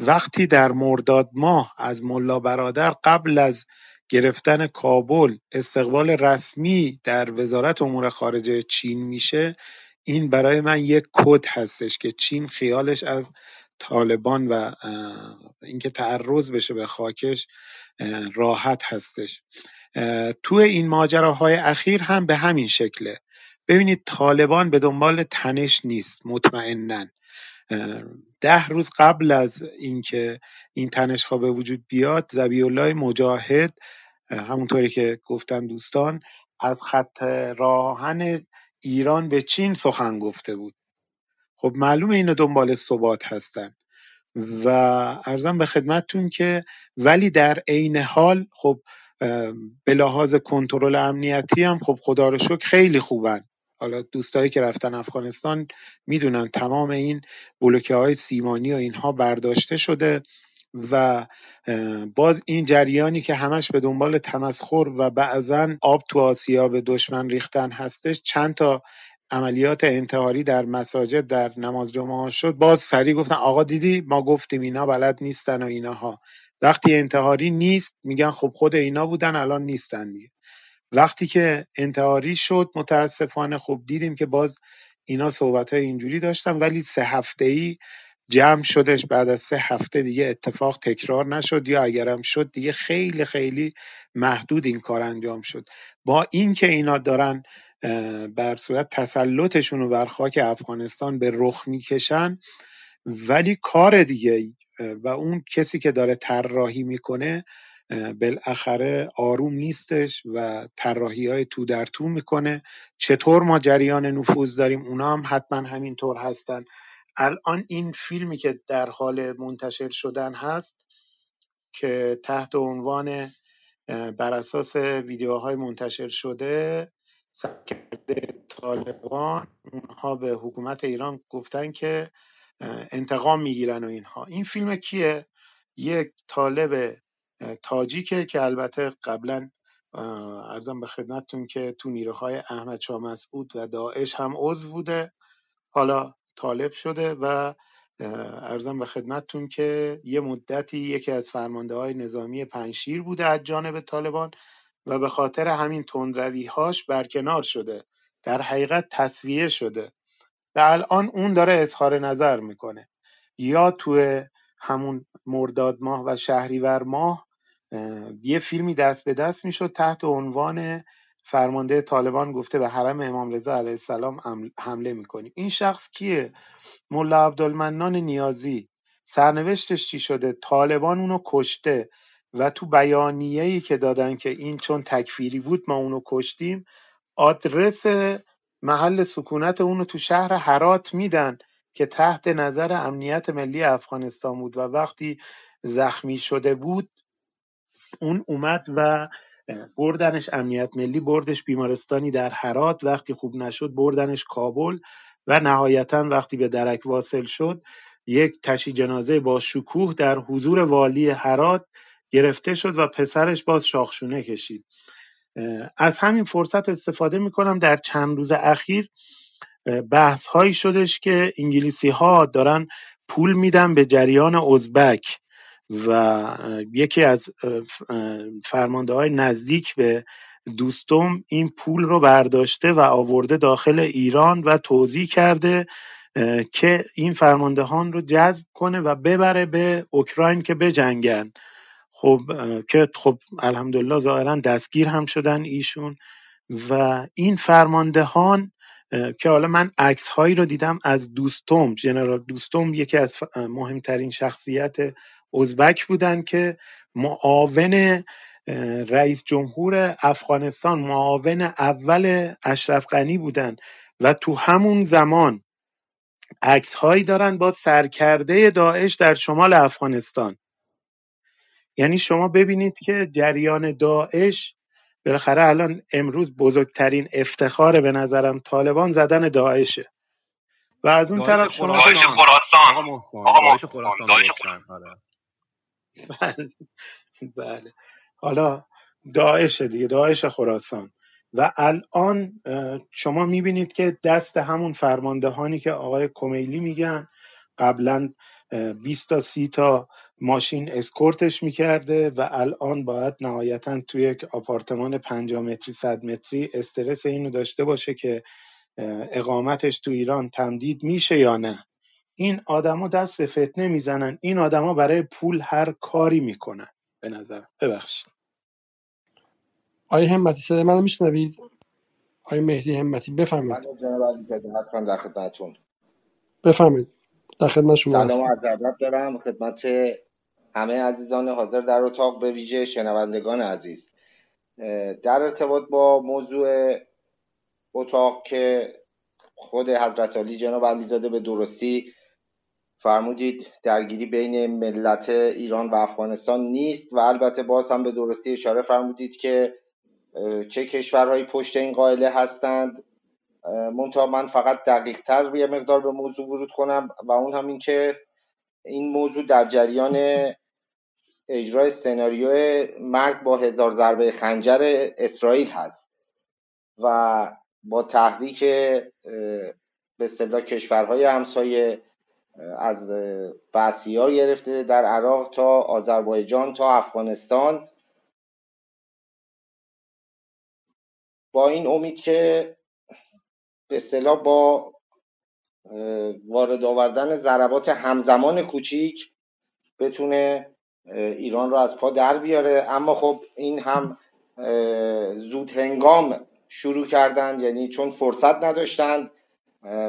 وقتی در مرداد ماه از ملا برادر قبل از گرفتن کابل استقبال رسمی در وزارت امور خارجه چین میشه این برای من یک کد هستش که چین خیالش از طالبان و اینکه تعرض بشه به خاکش راحت هستش. تو این ماجراهای اخیر هم به همین شکله. ببینید طالبان به دنبال تنش نیست مطمئنا ده روز قبل از اینکه این تنش ها به وجود بیاد زبی الله مجاهد همونطوری که گفتن دوستان از خط راهن ایران به چین سخن گفته بود. خب معلومه اینا دنبال ثبات هستن. و ارزم به خدمتتون که ولی در عین حال خب به لحاظ کنترل امنیتی هم خب خدا رو شکر خیلی خوبن. حالا دوستایی که رفتن افغانستان می‌دونن تمام این بلوکه های سیمانی و اینها برداشته شده و باز این جریانی که همش به دنبال تمسخر و بعضا آب تو آسیا به دشمن ریختن هستش چند تا عملیات انتحاری در مساجد در نماز جمعه شد. باز سریع گفتن آقا دیدی ما گفتیم اینا بلد نیستن و ایناها وقتی انتحاری نیست میگن خب خود اینا بودن الان نیستن دیگه. وقتی که انتحاری شد متاسفانه خب دیدیم که باز اینا صحبت های اینجوری داشتن ولی سه هفته ای جمع شدش. بعد از سه هفته دیگه اتفاق تکرار نشد یا اگرم شد دیگه خیلی خیلی محدود این کار انجام شد. با اینکه اینا دارن بر صورت تسلطشون رو بر خاک افغانستان به رخ می‌کشن ولی کار دیگه و اون کسی که داره طراحی می‌کنه بالاخره آروم نیستش و طراحی های تو در تو می‌کنه. چطور ما جریان نفوذ داریم؟ اونا هم حتما همینطور هستن. الان این فیلمی که در حال منتشر شدن هست که تحت عنوان بر اساس ویدیوهای منتشر شده سرکرده طالبان اونها به حکومت ایران گفتن که انتقام می‌گیرن و اینها. این فیلم کیه؟ یک طالب تاجیکه که البته قبلا ارزم به خدمتتون که تو نیروهای احمد شاه مسعود و داعش هم عضو بوده. حالا طالب شده و ارزم به خدمتتون که یه مدتی یکی از فرمانده های نظامی پنشیر بوده از جانب طالبان و به خاطر همین هاش برکنار شده. در حقیقت تصویه شده. و الان اون داره اظهار نظر می‌کنه. یا تو همون مرداد ماه و شهریور ماه یه فیلمی دست به دست می‌شد تحت عنوان فرمانده طالبان گفته به حرم امام رضا علیه السلام حمله می‌کنیم این شخص کیه؟ ملا عبدالمنان نیازی. سرنوشتش چی شده؟ طالبان اونو کشته و تو بیانیه‌ای که دادن که این چون تکفیری بود ما اونو کشتیم آدرس محل سکونت اونو تو شهر هرات میدن که تحت نظر امنیت ملی افغانستان بود و وقتی زخمی شده بود اون اومد و بردنش امنیت ملی بردش بیمارستانی در هرات. وقتی خوب نشد بردنش کابل و نهایتا وقتی به درک واصل شد یک تشی جنازه با شکوه در حضور والی هرات گرفته شد و پسرش باز شاخشونه کشید. از همین فرصت استفاده می‌کنم. در چند روز اخیر بحث هایی شدش که انگلیسی ها دارن پول میدن به جریان ازبک. و یکی از فرمانده های نزدیک به دوستم این پول رو برداشته و آورده داخل ایران و توضیح کرده که این فرماندهان رو جذب کنه و ببره به اوکراین که بجنگن. خب که خب الحمدلله ظاهرا دستگیر هم شدن ایشون و این فرماندهان که حالا من عکس هایی رو دیدم از دوستم جنرال دوستم یکی از مهمترین شخصیت ازبک بودن که معاون رئیس جمهور افغانستان معاون اول اشرف غنی بودن و تو همون زمان عکس هایی دارن با سرکرده داعش در شمال افغانستان. یعنی شما ببینید که جریان داعش بالاخره الان امروز بزرگترین افتخار به نظرم طالبان زدن داعشه. و از اون طرف شما داعش خراسان. آقا داعش خراسان داعش خراسان بله. بله. حالا داعش دیگه داعش خراسان. و الان شما می‌بینید که دست همون فرماندهانی که آقای کمیلی میگن قبلا 20 تا 30 تا ماشین اسکورتش می‌کرده و الان باید نهایتا توی یک آپارتمان 50 متری 100 متری استرس اینو داشته باشه که اقامتش تو ایران تمدید میشه یا نه. این آدما دست به فتنه می‌زنن. این آدما برای پول هر کاری می‌کنن. به نظر ببخشید. آیه همتی صدای منو میشنوید؟ آیه مهدی همتی بفرمایید. من جناب علی هستم در خدمتتون. بفرمایید. در خدمت شما سلام عرض ادب دارم. خدمت همه عزیزان حاضر در اتاق به ویژه شنوندگان عزیز. در ارتباط با موضوع اتاق که خود حضرت علی جناب علیزاده به درستی فرمودید درگیری بین ملت ایران و افغانستان نیست و البته باز هم به درستی اشاره فرمودید که چه کشورهایی پشت این قائله هستند. منتها من فقط دقیق تر یه مقدار به موضوع ورود کنم و اون هم این که این موضوع در جریان اجرای سناریو مرگ با هزار ضربه خنجر اسرائیل هست و با تحریک به اصطلاح کشورهای همسایه از ها گرفته در عراق تا آذربایجان تا افغانستان. با این امید که به اصطلاح با وارد آوردن ضربات همزمان کوچیک بتونه ایران رو از پا در بیاره. اما خب این هم زود هنگام شروع کردند یعنی چون فرصت نداشتند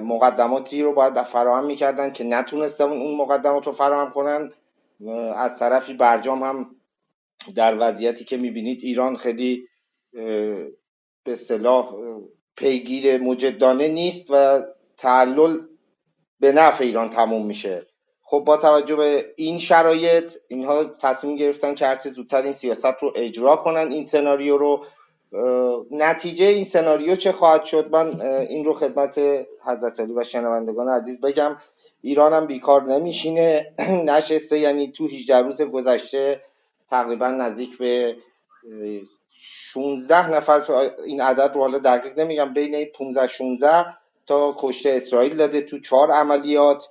مقدماتی رو باید فراهم می‌کردن که نتونستن اون مقدمات رو فراهم کنن. از طرفی برجام هم در وضعیتی که می‌بینید ایران خیلی به صلاح پیگیر مجدانه نیست و تعلل به نفع ایران تموم میشه. خب با توجه به این شرایط اینها تصمیم گرفتن که هرچه زودتر این سیاست رو اجرا کنن این سناریو رو نتیجه این سناریو چه خواهد شد؟ من این رو خدمت حضرت علی و شنوندگان عزیز بگم ایران هم بیکار نمیشینه. نشسته یعنی تو 18 روز گذشته تقریبا نزدیک به 16 نفر این عدد رو حالا دقیق نمیگم بین 15 16 تا کشته اسرائیل داده تو چهار عملیات.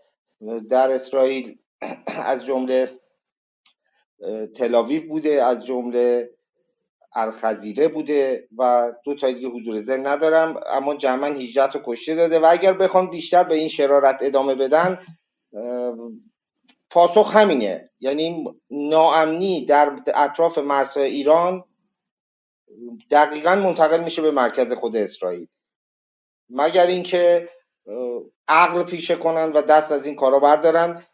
در اسرائیل از جمله تلاویو بوده از جمله الخزیره بوده و دو تا دیگه حضور ذهن ندارم اما جمعا 18 تا کشته داده و اگر بخوام بیشتر به این شرارت ادامه بدن پاسخ همینه. یعنی ناامنی در اطراف مرزهای ایران دقیقا منتقل میشه به مرکز خود اسرائیل. مگر اینکه عقل پیشه کنن و دست از این کارا بردارن.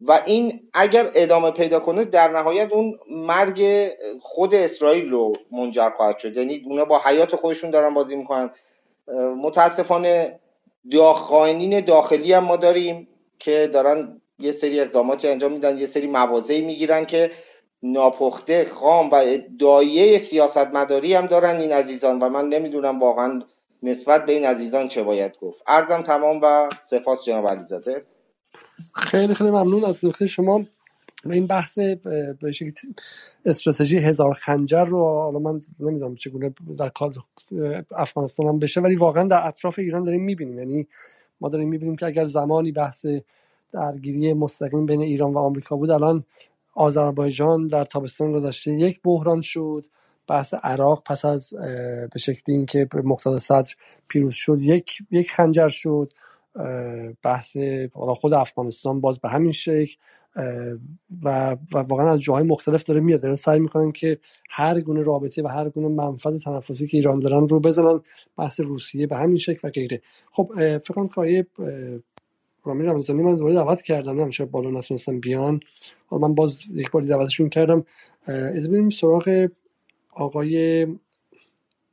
و این اگر ادامه پیدا کنه در نهایت اون مرگ خود اسرائیل رو منجر خواهد شد. یعنی اونا با حیات خودشون دارن بازی می‌کنن. متاسفانه داخلین داخلی هم ما داریم که دارن یه سری اقداماتی انجام میدن یه سری موازهی می‌گیرن که ناپخته خام و دایه سیاست مداری هم دارن این عزیزان و من نمی‌دونم واقعا نسبت به این عزیزان چه باید گفت. ارزم تمام و سپاس جناب علیزاده. خیلی خیلی ممنون از نکته شما. به این بحث به استراتژی هزار خنجر رو حالا من نمی‌دونم چگونه در کار افغانستان هم بشه ولی واقعا در اطراف ایران داریم می‌بینیم. یعنی ما داریم می‌بینیم که اگر زمانی بحث درگیری مستقیم بین ایران و آمریکا بود الان آذربایجان در تابستان گذشته یک بحران شد بحث عراق پس از به شکلی اینکه مقتدا صدر پیروز شد یک یک خنجر شد. بحث خود افغانستان باز به همین شکل و, و واقعا از جاهای مختلف داره میاد. دارن سعی می‌کنن که هر گونه رابطه و هر گونه منفذ تنفسی که ایران دارن رو بزنن بحث روسیه به همین شکل و غیره. خب فکر کنم که رامین رمضانی من دوباره دعوت کردم نه بالا نتونستم بیان. من باز یک باری دعوتشون کردم. از بریم سراغ آقای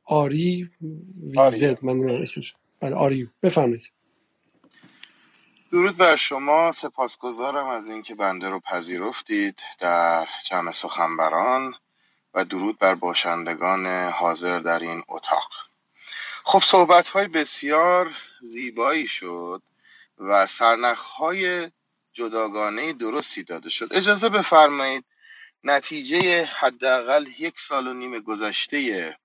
آری ویزت من اسمش. بله آری بفرمایید. درود بر شما. سپاسگزارم از اینکه بنده رو پذیرفتید در جمع سخنبران و درود بر باشندگان حاضر در این اتاق. خب صحبت های بسیار زیبایی شد و سرنخهای جداگانه درستی داده شد. اجازه بفرمایید نتیجه حداقل یک سال و نیم گذشته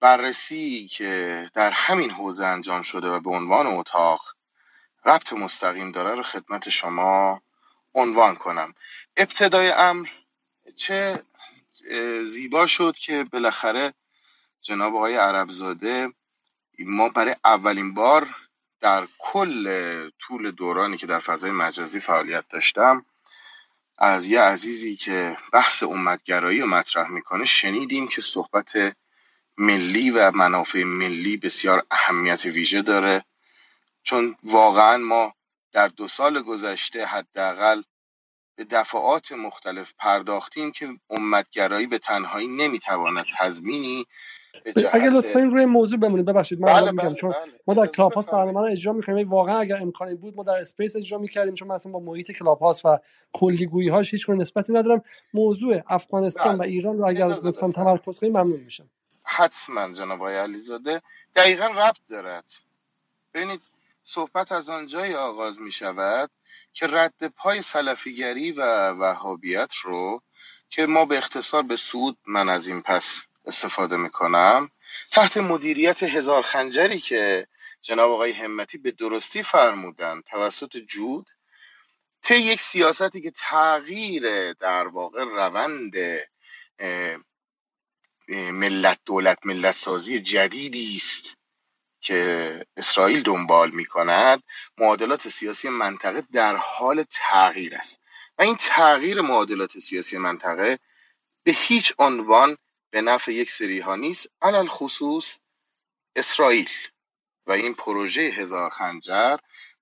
بررسی که در همین حوزه انجام شده و به عنوان اتاق ربط مستقیم داره رو خدمت شما عنوان کنم. ابتدای امر چه زیبا شد که بالاخره جناب آقای عربزاده ما برای اولین بار در کل طول دورانی که در فضای مجازی فعالیت داشتم از یه عزیزی که بحث امتگرایی رو مطرح می‌کنه شنیدیم که صحبت ملی و منافع ملی بسیار اهمیت ویژه داره. چون واقعا ما در دو سال گذشته حداقل به دفعات مختلف پرداختیم که امتگرایی به تنهایی نمی‌تواند تضمینی جهت لطفا روی موضوع بمونید ببخشید من بله بله چون بله. ما در کلاب بفرمایید. برنامه رو اجرا می‌کنیم. واقعا اگر امکانی بود ما در space اجرا می‌کردیم چون مثلا با محیط کلاب هاوس و کلیگویی هاش هیچ نسبتی ندارم. موضوع افغانستان و بله ایران رو اگر لطفا تمرکز کنیم ممنون میشم. حتما جناب علیزاده. دقیقا ربط دارد. ببینید صحبت از آنجایی آغاز می شود که رد پای سلفیگری و وهابیت رو که ما به اختصار به سود من از این پس استفاده می کنم تحت مدیریت هزار خنجری که جناب آقای همتی به درستی فرمودند توسط جود طی یک سیاستی که تغییر در واقع روند ملت دولت ملت سازی جدیدی است. که اسرائیل دنبال می کند معادلات سیاسی منطقه در حال تغییر است. و این تغییر معادلات سیاسی منطقه به هیچ عنوان به نفع یک سری ها نیست علل خصوص اسرائیل. و این پروژه هزار خنجر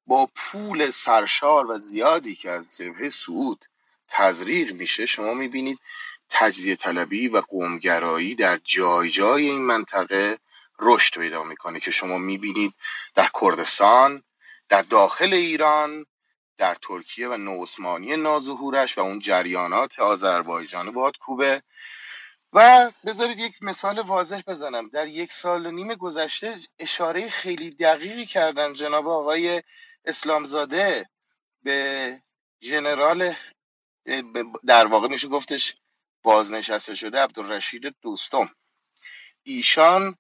با پول سرشار و زیادی که از جبهه سعود تزریق میشه شما می‌بینید تجزیه طلبی و قومگرایی در جای جای این منطقه رشد پیدا می‌کنه که شما می‌بینید در کردستان در داخل ایران در ترکیه و نوعثمانی ناظهورش و اون جریانات آذربایجان بادکوبه و بذارید یک مثال واضح بزنم. در یک سال و نیم گذشته اشاره خیلی دقیقی کردن جناب آقای اسلامزاده به ب- در واقع میشه گفتش بازنشسته شده عبدالرشید دوستم. ایشان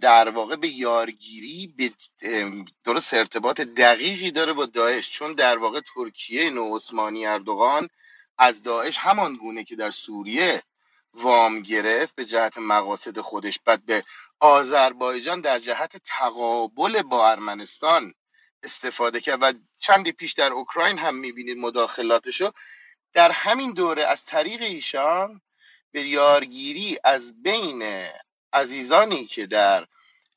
در واقع به یارگیری به درست ارتباط دقیقی داره با داعش. چون در واقع ترکیه نو عثمانی اردوغان از داعش همان گونه که در سوریه وام گرفت به جهت مقاصد خودش بعد به آذربایجان در جهت تقابل با ارمنستان استفاده کرد. و چندی پیش در اوکراین هم می‌بینید مداخلاتشو. در همین دوره از طریق ایشان به یارگیری از بین عزیزانی که در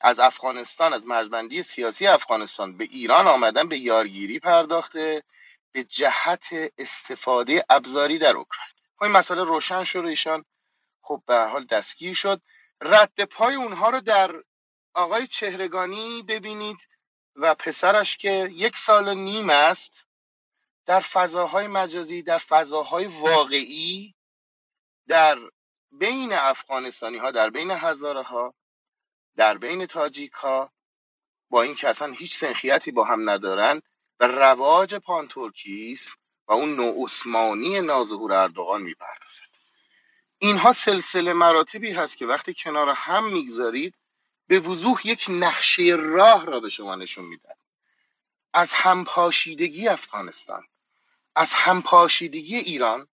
از افغانستان از مرزبندی سیاسی افغانستان به ایران آمدن به یارگیری پرداخته به جهت استفاده ابزاری در اوکراین. خب این مسئله روشن شد ایشان خب به حال دستگیر شد. رد پای اونها رو در آقای چهرگانی ببینید و پسرش که یک سال و نیم است در فضاهای مجازی در فضاهای واقعی در بین افغانستانی ها در بین هزاره ها در بین تاجیک ها با اینکه اصلا هیچ سنخیتی با هم ندارن و رواج پانتورکیسم و اون نوع عثمانی ناظهور اردوغان می‌پردازد. اینها سلسله مراتبی هست که وقتی کنار هم می‌گذارید به وضوح یک نقشه راه را به شما نشون میدن. از همپاشیدگی افغانستان از همپاشیدگی ایران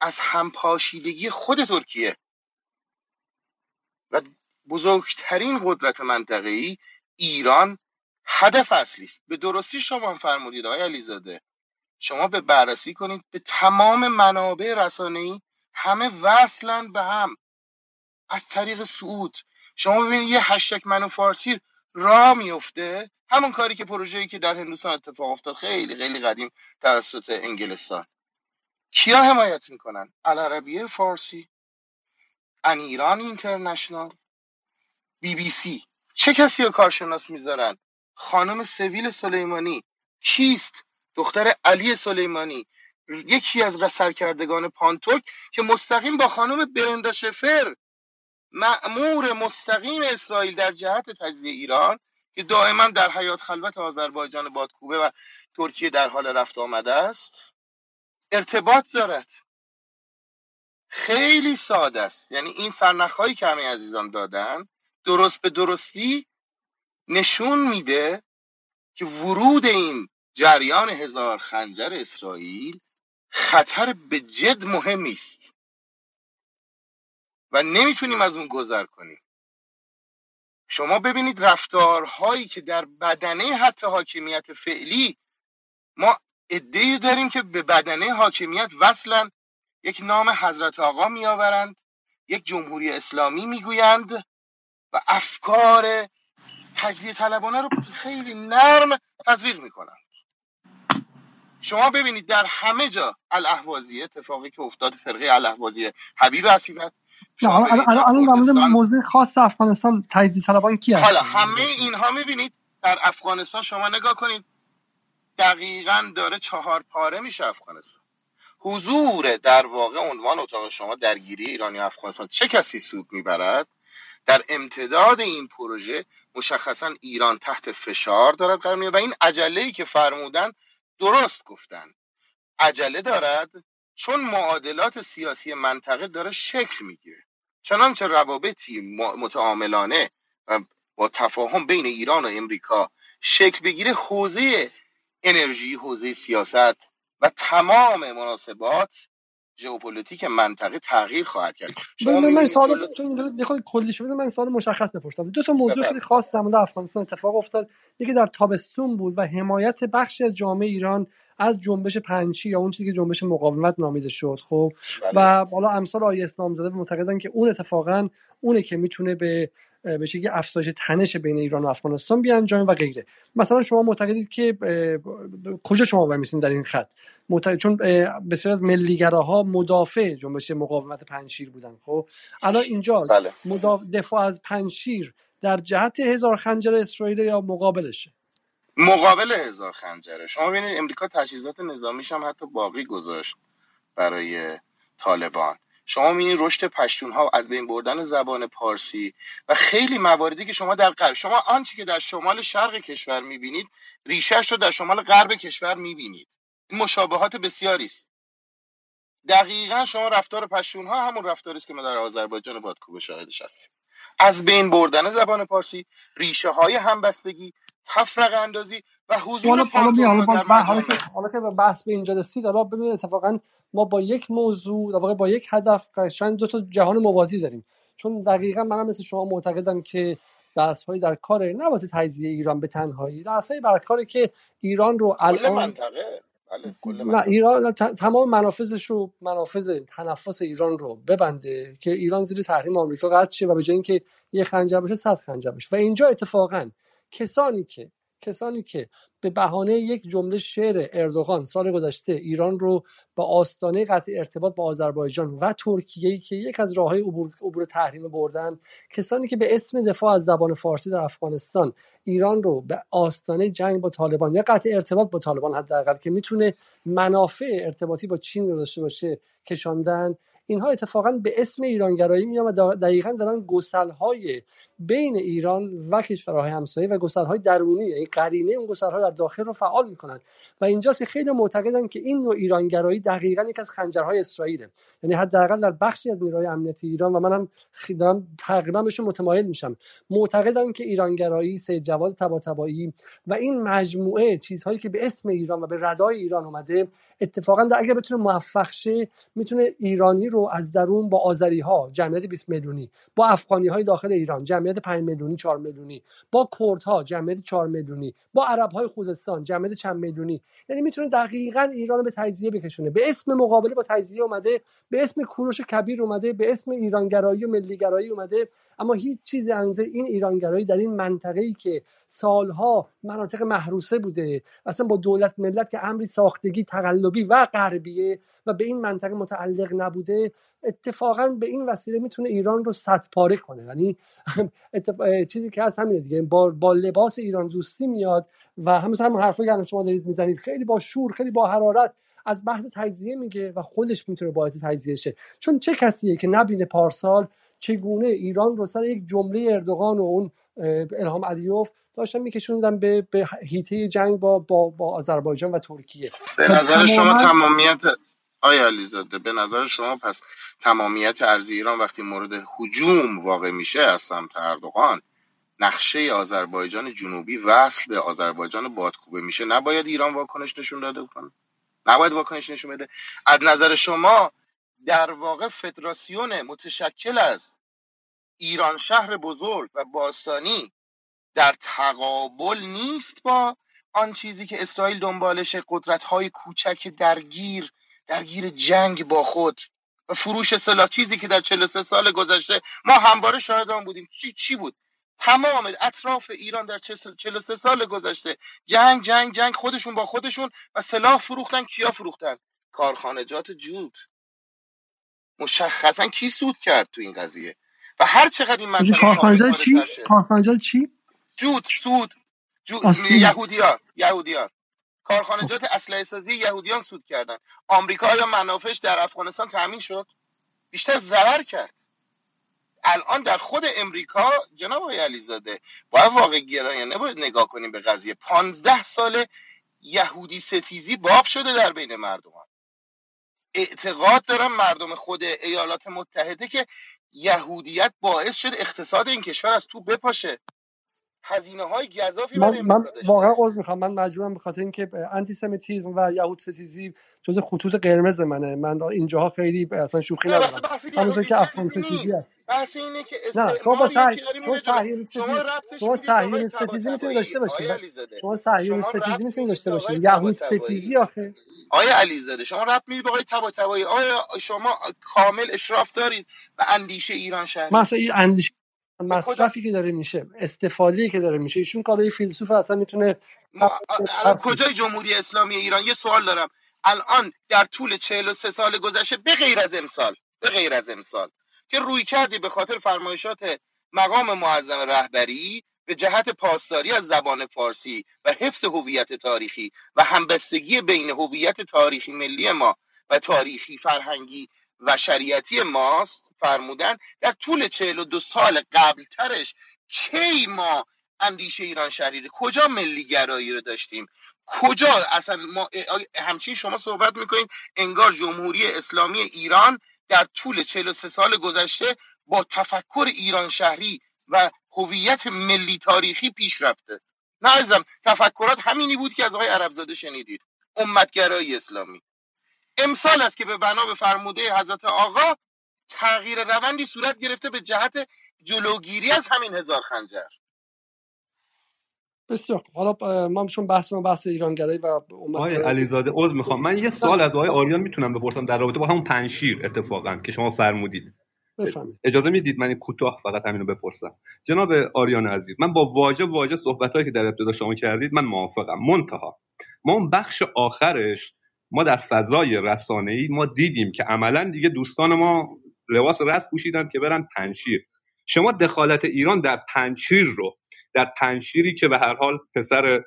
از همپاشیدگی خود ترکیه و بزرگترین قدرت منطقه‌ای ایران هدف اصلی است. به درستی شما هم فرمودید آقای علیزاده. شما به بررسی کنید به تمام منابع رسانه‌ای همه وصلن به هم. از طریق سعود شما ببینید یه هشتگ منو فارسی را میفته همون کاری که پروژه‌ای که در هندوستان اتفاق افتاد خیلی خیلی قدیم توسط انگلستان. کیا حمایت می‌کنن؟ العربیه فارسی. ان ایران اینترنشنال بی بی سی. چه کسی رو کارشناس می‌ذارن؟ خانم سویل سلیمانی. کیست؟ دختر علی سلیمانی. یکی از سرکردگان پانتوک که مستقیم با خانم برندا شفر مأمور مستقیم اسرائیل در جهت تجزیه ایران که دائما در حیات خلوت آذربایجان بادکوبه و ترکیه در حال رفت آمده است ارتباط دارد. خیلی ساده است. یعنی این سرنخهایی که همه عزیزان دادن درست به درستی نشون میده که ورود این جریان هزار خنجر اسرائیل خطر به جد مهمی است و نمی‌تونیم از اون گذر کنیم. شما ببینید رفتارهایی که در بدنه حتی حاکمیت فعلی ما ادعی داریم که به بدنه حاکمیت وصلن یک نام حضرت آقا میآورند یک جمهوری اسلامی می‌گویند و افکار تجزیه طلبانه رو خیلی نرم تزریق می‌کنن شما ببینید در همه جا الاهوازی اتفاقی که افتاد فرقه الاهوازی حبیب اسیفت نه الان الان در موضوع خاص افغانستان تجزیه طلبان کی هست حالا همه اینها می‌بینید در افغانستان شما نگاه کنید دقیقا داره چهار پاره میشه افغانستان. حضور در واقع عنوان اتاق شما درگیری ایرانی و افغانستان چه کسی سود می‌برد؟ در امتداد این پروژه مشخصا ایران تحت فشار دارد قرار و این عجله که فرمودن درست گفتن. عجله دارد چون معادلات سیاسی منطقه داره شکل می‌گیره. چنانچه روابطی متعاملانه و با تفاهم بین ایران و امریکا شکل بگیره حوزه انرژی حوزه سیاست و تمام مناسبات ژئوپلیتیک منطقه تغییر خواهد کرد. من, من سوال چون کلی شده من سوال مشخص بپرسم. دو تا موضوع خیلی خاص در مورد افغانستان اتفاق افتاد. یکی در تابستون بود و حمایت بخشی از جامعه ایران از جنبش پنچی یا اون چیزی که جنبش مقاومت نامیده شد خب. و حالا امثال آیه اسلام زاده معتقدن که اون اتفاقا اونه که می‌تونه به به شکلی افزایش تنش بین ایران و افغانستان بیانجامه و غیره. مثلا شما معتقدید که کجا شما وای در این خط؟ معتقد چون بسیار از ملیگراها مدافع جنبش مقاومت پنشیر بودن خب؟ الان اینجا بله. دفاع از پنشیر در جهت هزار خنجر اسرائیل یا مقابلشه؟ مقابل هزار خنجره. شما ببینید امریکا تجهیزات نظامیش هم حتی باقی گذاشت برای طالبان. شما می‌بینید رشد پشتون ها از بین بردن زبان پارسی و خیلی مواردی که شما در غرب شما آنچه که در شمال شرق کشور می‌بینید ریشهش رو در شمال غرب کشور می‌بینید. این مشابهات بسیاری است. دقیقا شما رفتار پشتون ها همون رفتاری است که ما در آذربایجان بادکوبه شاهدش هستیم. از بین بردن زبان پارسی ریشه های همبستگی تفرق اندازی و حضور حالا حالا حالا که حالا که بحث به اینجا رسید حالا ببینید اتفاقا ما با یک موضوع در واقع با یک هدف قشنگ دو تا جهان موازی داریم. چون دقیقا منم مثل شما معتقدم که دستهایی در کار نه واسه تجزیه ایران به تنهایی دستهایی بر کاری که ایران رو الان منطقه. بله نه ایران تمام منافذش رو منافذ تنفس ایران رو ببنده که ایران زیر تحریم آمریکا قطع شه و به جای اینکه یه خنجر بشه صد خنجر بشه. و اینجا اتفاقا کسانی که کسانی که به بهانه یک جمله شعر اردوغان سال گذشته ایران رو با آستانه قطع ارتباط با آذربایجان و ترکیه که یک از راههای عبور, عبور تحریم بردن کسانی که به اسم دفاع از زبان فارسی در افغانستان ایران رو به آستانه جنگ با طالبان یا قطع ارتباط با طالبان حداقل که می‌تونه منافع ارتباطی با چین رو داشته باشه کشاندن اینها اتفاقا به اسم ایرانگرایی میان و دقیقا دارن گسلهای بین ایران و کشورهای همسایه و گسلهای درونی یعنی قرینه اون گسلها در داخل رو فعال می‌کنن و اینجاست که خیلی معتقدن که این نوع ایرانگرایی دقیقا یک از خنجرهای اسرائیله. یعنی حداقل در بخشی از نیروهای امنیتی ایران و منم دارم تقریبا بهشون متمایل میشم. معتقدن که ایرانگرایی سید جواد طباطبایی و این مجموعه چیزهایی که به اسم ایران و به ردای ایران اومده اتفاقا اگر بتونه موفق شه می‌تونه ایرانی رو از درون با آذری ها جمعیت 20 میلیونی با افغانی های داخل ایران جمعیت 5 میلیونی 4 میلیونی با کردها جمعیت 4 میلیونی با عرب های خوزستان جمعیت چند میلیونی. یعنی می‌تونه دقیقا ایران رو به تجزیه بکشونه. به اسم مقابله با تجزیه اومده به اسم کوروش کبیر اومده به اسم ایرانگرایی و ملیگرایی اومده. اما هیچ چیز انزه این ایرانگرایی در این منطقه ای که سالها مناطق محروسه بوده اصلا با دولت ملت که امری ساختگی تقلبی و غربیه و به این منطقه متعلق نبوده اتفاقا به این وسیله می‌تونه ایران رو صد پاره کنه. یعنی چیزی که هست همینه دیگه. با, با لباس ایران دوستی میاد و همون هم حرفایی که شما دارید می‌زنید خیلی با شور خیلی با حرارت از بحث تجزیه میگه و خودش می‌تونه باعث تجزیه شه. چون چه کسیه که نبینه پارسال چگونه ایران رو سر یک جمله اردوغان و اون الهام علیوف داشتن میکشوندن به به هیته جنگ با با با آذربایجان و ترکیه. به نظر شما تمامیت آیا علیزاده به نظر شما پس تمامیت ارض ایران وقتی مورد حجوم واقع میشه از سمت اردوغان نقشه آذربایجان جنوبی وصل به آذربایجان بادکوبه میشه؟ نباید ایران واکنش نشون داده کنه. نباید واکنش نشون بده. از نظر شما در واقع فدراسیون متشکل از ایران شهر بزرگ و باستانی در تقابل نیست با آن چیزی که اسرائیل دنبالشه قدرت های کوچک درگیر درگیر جنگ با خود و فروش سلاح چیزی که در 43 سال گذشته ما همواره شاهد آن بودیم. چی چی بود؟ تمام اطراف ایران در 43 سال گذشته جنگ جنگ جنگ خودشون با خودشون و سلاح فروختن کیا فروختن؟ کارخانجات جود. مشخصا کی سود کرد تو این قضیه؟ و هر چقدر این مسئله کارخانجات چی؟ کارخانجات چی؟ جود سود. جو... یهودیان. یهودیان. کارخانجات اسلحه سازی یهودیان سود کردن. آمریکا یا منافعش در افغانستان تامین شد. بیشتر ضرر کرد. الان در خود امریکا جناب آقای علیزاده باید واقع گرایانه باید نگاه کنیم به قضیه. پانزده سال یهودی ستیزی باب شده در بین مردمان. اعتقاد دارم مردم خود ایالات متحده که یهودیت باعث شد اقتصاد این کشور از تو بپاشه. هزینه های گذافی من, من واقعا عذر می‌خوام. من مجبورم به خاطر اینکه انتی سمیتیزم و یهود ستیزی جز خطوط قرمز منه. من اینجاها خیلی اصلا شوخی ندارم. همونطور که افغان ستیزی هست. بحث اینه که نه شما صحیح شما صهیونی ستیزی می‌تونید داشته باشید شما صهیونی ستیزی می‌تونید داشته باشید یهود ستیزی آخه. آیا علیزاده شما رب می‌دید به آقای طباطبایی. آیا شما کامل اشراف دارید و اندیشه ایران شهری. مثلا این اندیشه مصرفی که داره میشه استفاده که داره میشه. ایشون کارای فیلسوف اصلا می‌تونه کجای جمهوری اسلامی ایران؟ یه سوال دارم. الان در طول 43 سال گذشته به غیر از امسال به غیر از امسال که روی کردی به خاطر فرمایشات مقام معظم رهبری به جهت پاسداری از زبان فارسی و حفظ هویت تاریخی و همبستگی بین هویت تاریخی ملی ما و تاریخی فرهنگی و شریعتی ماست فرمودن در طول چهل و دو سال قبل ترش کی ما اندیشه ایران شهری کجا ملی گرایی رو داشتیم؟ کجا؟ اصلا ما همچین شما صحبت می‌کنید انگار جمهوری اسلامی ایران در طول 43 سال گذشته با تفکر ایران شهری و هویت ملی تاریخی پیش رفته. نه ازم تفکرات همینی بود که از آقای عربزاده شنیدید امتگرایی اسلامی. امسال است که به بنا به فرموده حضرت آقا تغییر روندی صورت گرفته به جهت جلوگیری از همین هزار خنجر. بسیار حالا ما چون بحث ما بحث ایرانگرایی و آقای علیزاده عذر می‌خوام. من یه سوال از آقای آریان می‌تونم بپرسم در رابطه با همون پنشیر اتفاقا که شما فرمودید. بفهمید. اجازه می‌دید من کوتاه فقط همینو بپرسم. جناب آریان عزیز من با واژه واژه صحبتهایی که در ابتدا شما کردید من موافقم. منتها ما اون بخش آخرش ما در فضای رسانه‌ای ما دیدیم که عملا دیگه دوستان ما لباس رس پوشیدن که برن پنشیر شما دخالت ایران در پنشیر رو در پنشیری که به هر حال پسر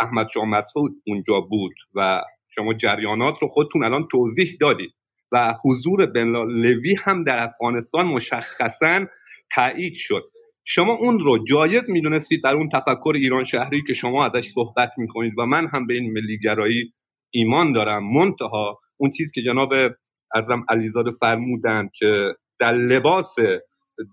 احمد شاه مسعود اونجا بود و شما جریانات رو خودتون الان توضیح دادید و حضور بن لوی هم در افغانستان مشخصا تایید شد. شما اون رو جایز می‌دونستید در اون تفکر ایران شهری که شما ازش صحبت می‌کنید و من هم به این ملیگرایی ایمان دارم. منتها اون چیز که جناب ارزم علیزاده فرمودن که در لباس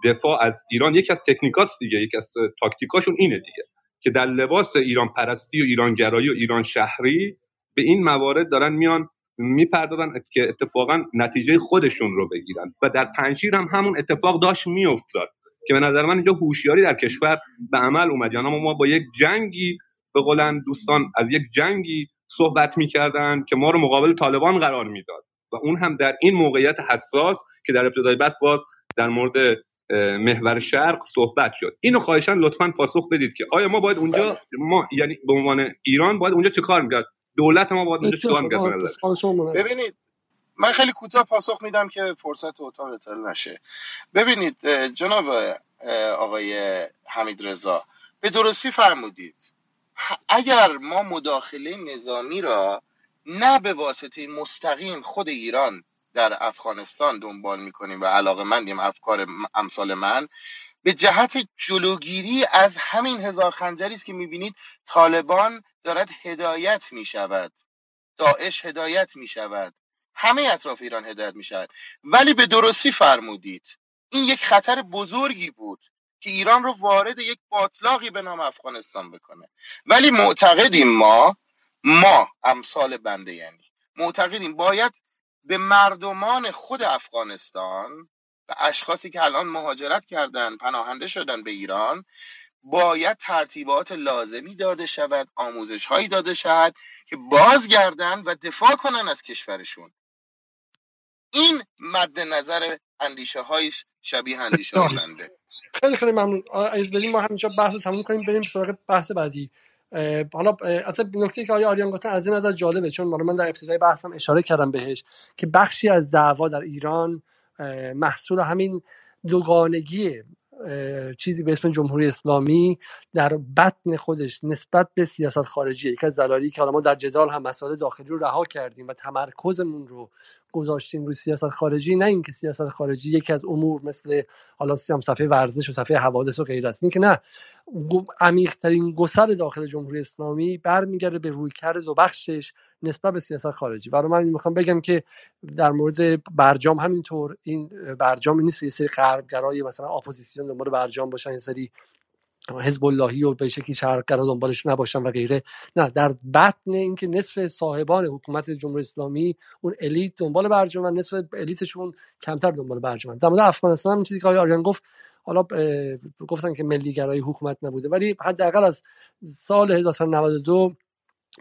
دفاع از ایران یکی از تکنیکاست دیگه یکی از تاکتیکاشون اینه دیگه که در لباس ایران پرستی و ایرانگرایی و ایران شهری به این موارد دارن میان می‌پردازن که اتفاقا نتیجه خودشون رو بگیرن. و در پنجشیر هم همون اتفاق داشت میافتاد که به نظر من اینجا هوشیاری در کشور به عمل اومد. یعنی ما با یک جنگی به قولن دوستان از یک جنگی صحبت می‌کردن که ما رو مقابل طالبان قرار می‌داد. و اون هم در این موقعیت حساس که در ابتدای بحث باز در مورد محور شرق صحبت شد. اینو خواهشان لطفا پاسخ بدید که آیا ما باید اونجا ما یعنی به عنوان ایران باید اونجا چه کار می‌کرد؟ دولت ما باید اونجا چه کار می‌کرد؟ ببینید من خیلی کوتاه پاسخ میدم که فرصت اتاق اطلاع نشه. ببینید جناب آقای حمید رضا به درستی فرمودید. اگر ما مداخله نظامی را نه به واسطه مستقیم خود ایران در افغانستان دنبال می‌کنیم و علاقه مندیم افکار امثال من. به جهت جلوگیری از همین هزار خنجری است که می‌بینید طالبان دارد هدایت می‌شود. داعش هدایت می‌شود. همه اطراف ایران هدایت می‌شود. ولی به درستی فرمودید. این یک خطر بزرگی بود که ایران رو وارد یک باطلاقی به نام افغانستان بکنه. ولی معتقدیم ما ما امثال بنده یعنی معتقدیم باید به مردمان خود افغانستان و اشخاصی که الان مهاجرت کردن پناهنده شدن به ایران باید ترتیبات لازمی داده شود آموزش هایی داده شود که بازگردن و دفاع کنن از کشورشون. این مد نظر اندیشه های شبیه اندیشه های بنده. خیلی خیلی ممنون. از بدیم ما همینجا بحث تموم کنیم بریم سراغ بحث بعدی. حالا اصلا نکته که آیا آریان گفتن از این نظر جالبه چون من در ابتدای بحثم اشاره کردم بهش که بخشی از دعوا در ایران محصول همین دوگانگی چیزی به اسم جمهوری اسلامی در بطن خودش نسبت به سیاست خارجی یک از دلایلی که حالا ما در جدال هم مسائل داخلی رو رها کردیم و تمرکزمون رو گذاشتیم روی سیاست خارجی نه اینکه سیاست خارجی یکی از امور مثل حالا سیام صفحه ورزش و صفحه حوادث و غیر است. اینکه نه عمیقترین گسل داخل جمهوری اسلامی برمیگرده به رویکرد و بینشش نسبت به سیاست خارجی. برای من می‌خوام بگم که در مورد برجام همینطور این برجام نیست یه سری غربگرای مثلا اپوزیسیون دنبال برجام باشن یه سری حزب اللهی و به شکلی شرقگرا دنبالش نباشن و غیره. نه در بطن اینکه نصف صاحبان حکومت جمهوری اسلامی اون الیت دنبال برجام و نصف الیتشون کمتر دنبال برجام در مورد افغانستان هم چیزی که آقای آریان گفت حالا گفتن که ملیگرایی حکومت نبوده ولی حداقل از سال 1992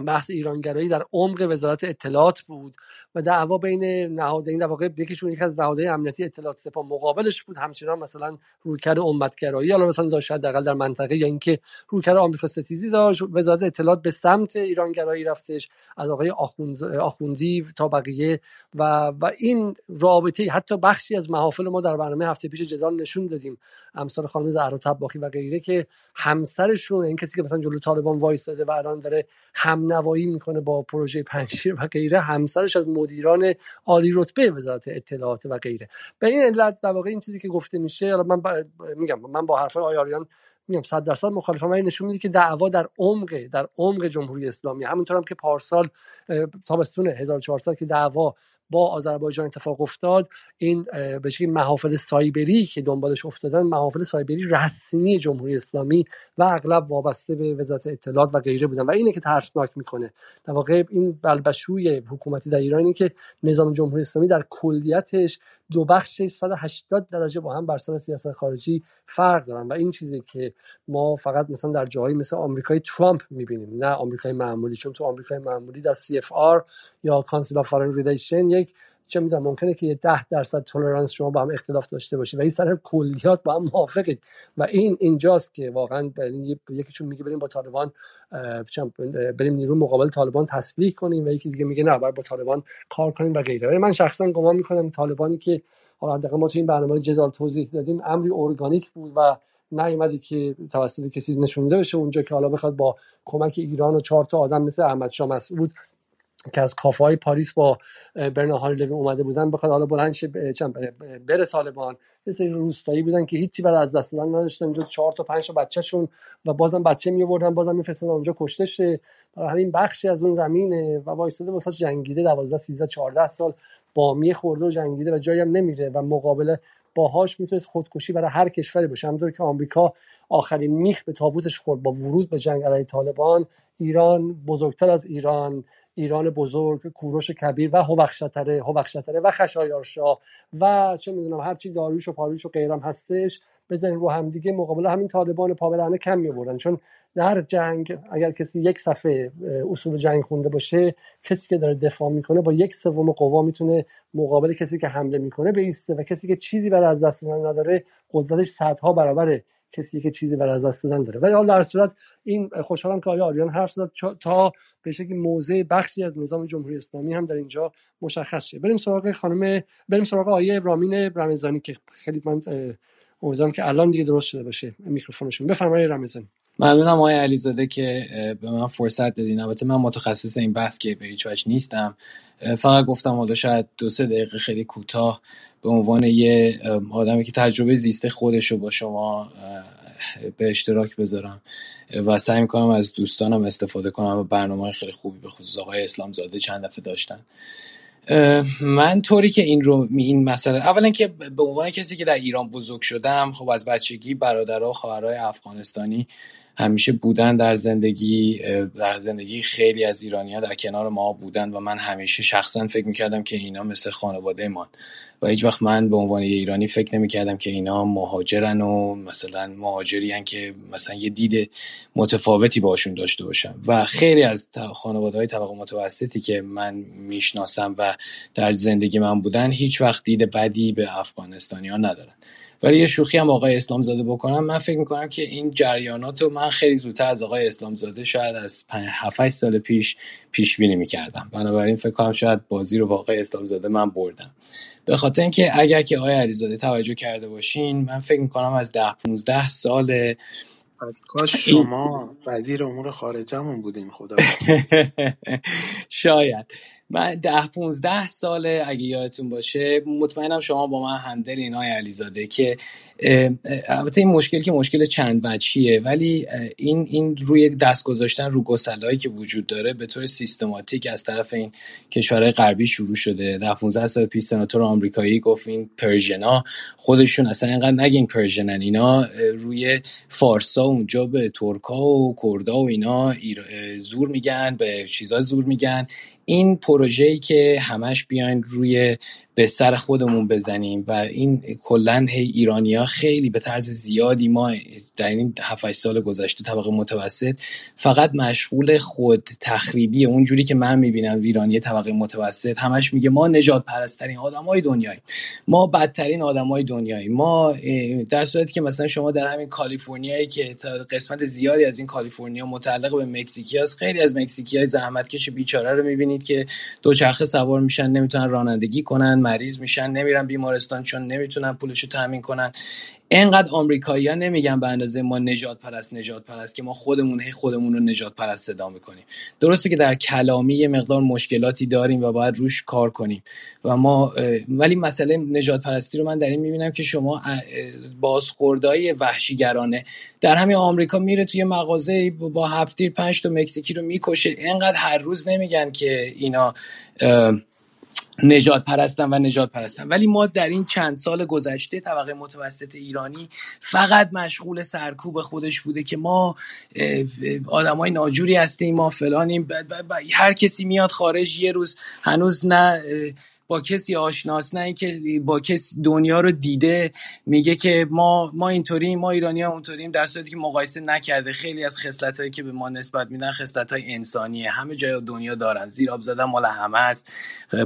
بحث ایرانگرایی در عمق وزارت اطلاعات بود و دعوا بین نهادین در واقع یکیشون یک از نهادهای امنیتی اطلاعات سپاه مقابلش بود. همچنان مثلا رویکرد امتگرایی حالا مثلا داشت حداقل در منطقه یا اینکه رویکرد آمریکا ستیزی داشت وزارت اطلاعات به سمت ایرانگرایی رفتش از آقای آخوند، آخوندی تا بقیه و و این رابطه حتی بخشی از محافل ما در برنامه هفته پیش جدال نشون دادیم. امثال خانم زهرا طباخی و غیره که همسرشون این کسی که مثلا جلو طالبان وایستاده و الان داره هم نوایی می‌کنه با پروژه پنشیر و غیره. همسرش از مدیران عالی رتبه وزارت اطلاعات و غیره. به این علت در واقع این چیزی که گفته میشه من میگم من با حرفای آیاریان میگم صد درصد مخالفم ولی نشون میده که دعوا در عمق در عمق جمهوری اسلامی. همونطور هم که پارسال تابستون 1400 که دعوا با آذربایجان اتفاق افتاد این به شکلی محافل سایبری که دنبالش افتادن محافل سایبری رسمی جمهوری اسلامی و اغلب وابسته به وزارت اطلاعات و غیره بودن. و اینه که ترسناک می‌کنه. در واقع این بلبشوی حکومتی در ایران اینه که نظام جمهوری اسلامی در کلیتش دو بخش 180 درجه با هم بر سر سیاست خارجی فرق دارن. و این چیزی که ما فقط مثلا در جاهایی مثل آمریکای ترامپ می‌بینیم نه آمریکای معمولی. چون تو آمریکای معمولی در CFR یا Council of Foreign Relation یک چه می‌دونم ممکنه که یه ده درصد تولرانس شما با هم اختلاف داشته باشید و این سر کلیات با هم موافقید. و این اینجاست که واقعا یکیشون میگه بریم با طالبان بریم نیرو مقابل طالبان تسلیح کنیم و یکی دیگه میگه نه باید با طالبان کار کنیم و غیره. من شخصا گمان می‌کنم طالبانی که حالا ما تو این برنامه جدال توضیح دادیم امری ارگانیک بود و نیومدی که توسط کسی نشونده بشه اونجا که حالا بخواد با کمک ایران و چهار تا آدم مثل احمد شاه مسعود که از کافه های پاریس با برنا لوی اومده بودن بخواد حالا بلند بره طالبان. یه سری روستایی بودن که هیچی برای از دست دادن نداشتن. جز چهار تا پنج تا بچهشون و بازم بچه می آوردن بازم میفرستادن اونجا کشته شه. برای همین بخشی از اون زمینه و وایساده واسه جنگیده 12 13 14 سال بامیه خورده و جنگیده و جایی هم نمیره و مقابله باهاش می‌تونست خودکشی برای هر کشوری باشه. همونطور که آمریکا آخرین میخ به تابوتش خورد با ورود به جنگ علیه طالبان ایران بزرگتر از ایران. ایران بزرگ کوروش کبیر و هوخشتره هوخشتره و خشایارشا و چه می‌دونم هرچی داریوش و پاریوش و غیرم هستش بزنین رو هم دیگه مقابل همین طالبان پابرانه کم می‌برن. چون در جنگ اگر کسی یک صفحه اصول جنگ خونده باشه کسی که داره دفاع می‌کنه با یک سوم قوا می‌تونه مقابل کسی که حمله می‌کنه بیسته و کسی که چیزی برای از دست نداره قدرتش صدها برابره. کسی که چیزی برای از دست دادن داره. ولی حالا در صورت این خوشحالم که آیا آریان حرف زد تا به شکلی موضع بخشی از نظام جمهوری اسلامی هم در اینجا مشخص شه. بریم سراغ خانم بریم سراغ آیه رامین رمضانی که خیلی من امیدوارم که الان دیگه درست شده باشه میکروفونشون. بفرمایید رمضانی. ممنونم آقای علیزاده که به من فرصت دادین. البته من متخصص این بحث که به هیچ نیستم. فقط گفتم حالا شاید دو سه دقیقه خیلی کوتاه به عنوان یه آدمی که تجربه زیسته خودش رو با شما به اشتراک بذارم. و سعی می‌کنم از دوستانم استفاده کنم و برنامه خیلی خوبی به خصوص آقای اسلام زاده چند دفعه داشتن. من طوری که این رو این مسئله اولا که به عنوان کسی که در ایران بزرگ شدم خب از بچگی برادرها و خواهرای افغانستانی همیشه بودن در زندگی در زندگی خیلی از ایرانی ها در کنار ما بودن و من همیشه شخصا فکر می‌کردم که اینا مثل خانواده ما و هیچ وقت من به عنوان یه ایرانی فکر نمی‌کردم که اینا مهاجرن و مثلا مهاجری که مثلا یه دید متفاوتی باشون داشته باشم و خیلی از خانواده های طبقه متوسطی که من می‌شناسم و در زندگی من بودن هیچ وقت دید بدی به افغانستانی ها ندارن. ولی یه شوخی هم آقای اسلام زاده بکنم. من فکر می‌کنم که این جریانات رو من خیلی زودتر از آقای اسلام زاده شاید از 7 سال پیش پیش بینی می‌کردم. بنابراین فکر کنم شاید بازی رو با آقای اسلام زاده من بردم. به خاطر اینکه اگر که آقای علیزاده توجه کرده باشین من فکر می‌کنم از ده 15 سال از کاش شما وزیر امور خارجمون بودین خدا شاید. من ده 15 ساله اگه یادتون باشه مطمئنم شما با من همدل اینای علیزاده که البته این مشکل که مشکل چند وجهیه ولی این این روی دست گذاشتن رو گسلایی که وجود داره به طور سیستماتیک از طرف این کشورهای غربی شروع شده. در 15 سال پیش سناتور آمریکایی گفت این پرژنا خودشون اصلا اینقدر نگین پرژنن اینا روی فارسا اونجا به ترکا و کردا و اینا زور میگن به چیزا زور میگن. این پروژه‌ای که همش بیاین روی به سر خودمون بزنیم و این کلا هی ایرانیا خیلی به طرز زیادی ما در این 7 سال گذشته طبقه متوسط فقط مشغول خود تخریبی اونجوری که من می‌بینم ایرانی طبقه متوسط همش میگه ما نجات پرسترین آدمای دنیایی ما بدترین آدمای دنیایی ما در صورتی که مثلا شما در همین کالیفرنیایی که قسمت زیادی از این کالیفرنیا متعلق به مکزیکی هست خیلی از مکزیکی های زحمتکش بیچاره رو می‌بینید که دوچرخه سوار میشن نمی‌تونن رانندگی کنن مریض میشن نمیرن بیمارستان چون نمی‌تونن پولشو تامین کنن. اینقدر آمریکایی‌ها نمیگن به اندازه ما نجات پرست نجات پرست که ما خودمون هی خودمون رو نجات پرست صدا می‌کنیم. درسته که در کلامی یه مقدار مشکلاتی داریم و باید روش کار کنیم. و ما ولی مسئله نجات پرستی رو من در این می‌بینم که شما بازخوردهای وحشیگرانه در همین آمریکا میره توی مغازه با هفتیر پنج تا مکزیکی رو می‌کشه. اینقدر هر روز نمیگن که اینا نجات پرستن و نجات پرستن ولی ما در این چند سال گذشته طبقه متوسط ایرانی فقط مشغول سرکوب خودش بوده که ما آدمای ناجوری هستیم ما فلانیم هر کسی میاد خارج یه روز هنوز نه با کسی آشناس نه اینکه با کسی دنیا رو دیده میگه که ما ما اینطوریم ما ایرانی ها اونطوریم در صورتی که مقایسه نکرده. خیلی از خصلت هایی که به ما نسبت میدن خصلت های انسانیه. همه جای دنیا دارن. زیر آب زدن مال همه است.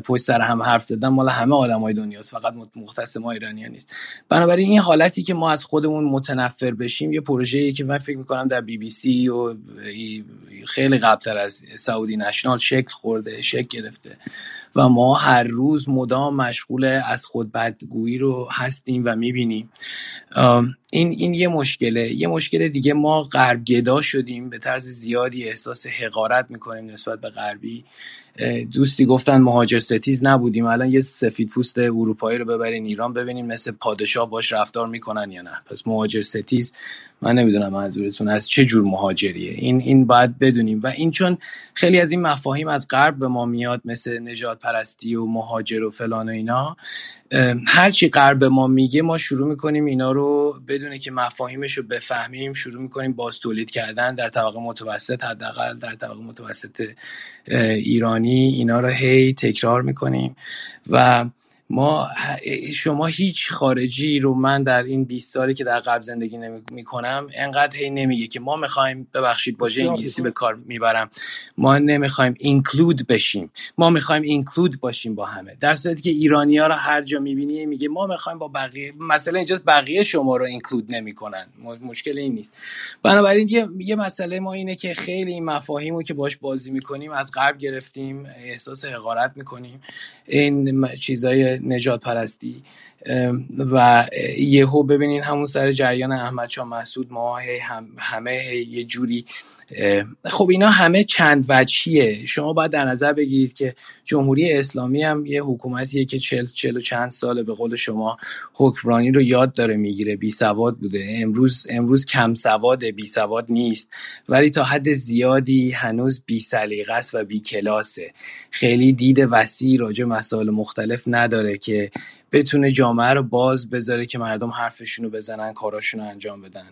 پشت سر هم حرف زدن مال همه آدمای دنیاست فقط مختص ما ایرانی ها نیست. بنابراین این حالتی که ما از خودمون متنفر بشیم یه پروژه‌ای که من فکر می‌کنم در بی بی سی و خیلی قبلتر از سعودی نشنال شکل خورده شکل گرفته. و ما هر روز مدام مشغول از خود بدگویی رو هستیم و می‌بینیم. این این یه مشکله. یه مشکل دیگه ما غرب گدا شدیم به طرز زیادی احساس حقارت می‌کنیم نسبت به غربی. دوستی گفتن مهاجر ستیز نبودیم. الان یه سفید پوست اروپایی رو ببرین ایران ببینیم مثل پادشاه باش رفتار می‌کنن یا نه. پس مهاجر ستیز من نمی‌دونم منظورتون از چه جور مهاجریه. این این باید بدونیم. و این چون خیلی از این مفاهیم از غرب به ما میاد مثل نجات پرستی و مهاجر و فلان و اینا. هرچی غرب ما میگه ما شروع می‌کنیم اینا رو بدونه که مفاهیمش رو بفهمیم شروع می‌کنیم باز تولید کردن در طبقه متوسط حداقل در طبقه متوسط ایرانی. اینا رو هی تکرار می‌کنیم. و ما شما هیچ خارجی رو من در این 20 سالی که در قبل زندگی نمی کنم انقدر هی نمیگه که ما می‌خوایم ببخشید واژه انگلیسی به کار می‌برم. ما نمی‌خوایم اینکلود بشیم. ما می‌خوایم اینکلود باشیم با همه. در صورتی که ایرانی ها رو هر جا می‌بینی میگه ما می‌خوایم با بقیه مثلا اینجاست بقیه شما رو اینکلود نمی‌کنن. مشکل این نیست. بنابراین یه, یه مسئله ما اینه که خیلی این مفاهیم رو که باش بازی می‌کنیم از غرب گرفتیم احساس حقارت می‌کنیم. این چیزای نجات پرستی و یهو ببینین همون سر جریان احمد شاه مسعود ما هم همه یه جوری خب اینا همه چند وجهیه. شما باید در نظر بگیرید که جمهوری اسلامی هم یه حکومتیه که چل, چل و چند ساله به قول شما حکمرانی رو یاد داره می‌گیره بی سواد بوده. امروز امروز کم سواد بی سواد نیست. ولی تا حد زیادی هنوز بی سلیقه است و بی کلاسه. خیلی دید وسیع راجع مسائل مختلف نداره که بتونه جامعه رو باز بذاره که مردم حرفشون رو بزنن کاراشون رو انجام بدن.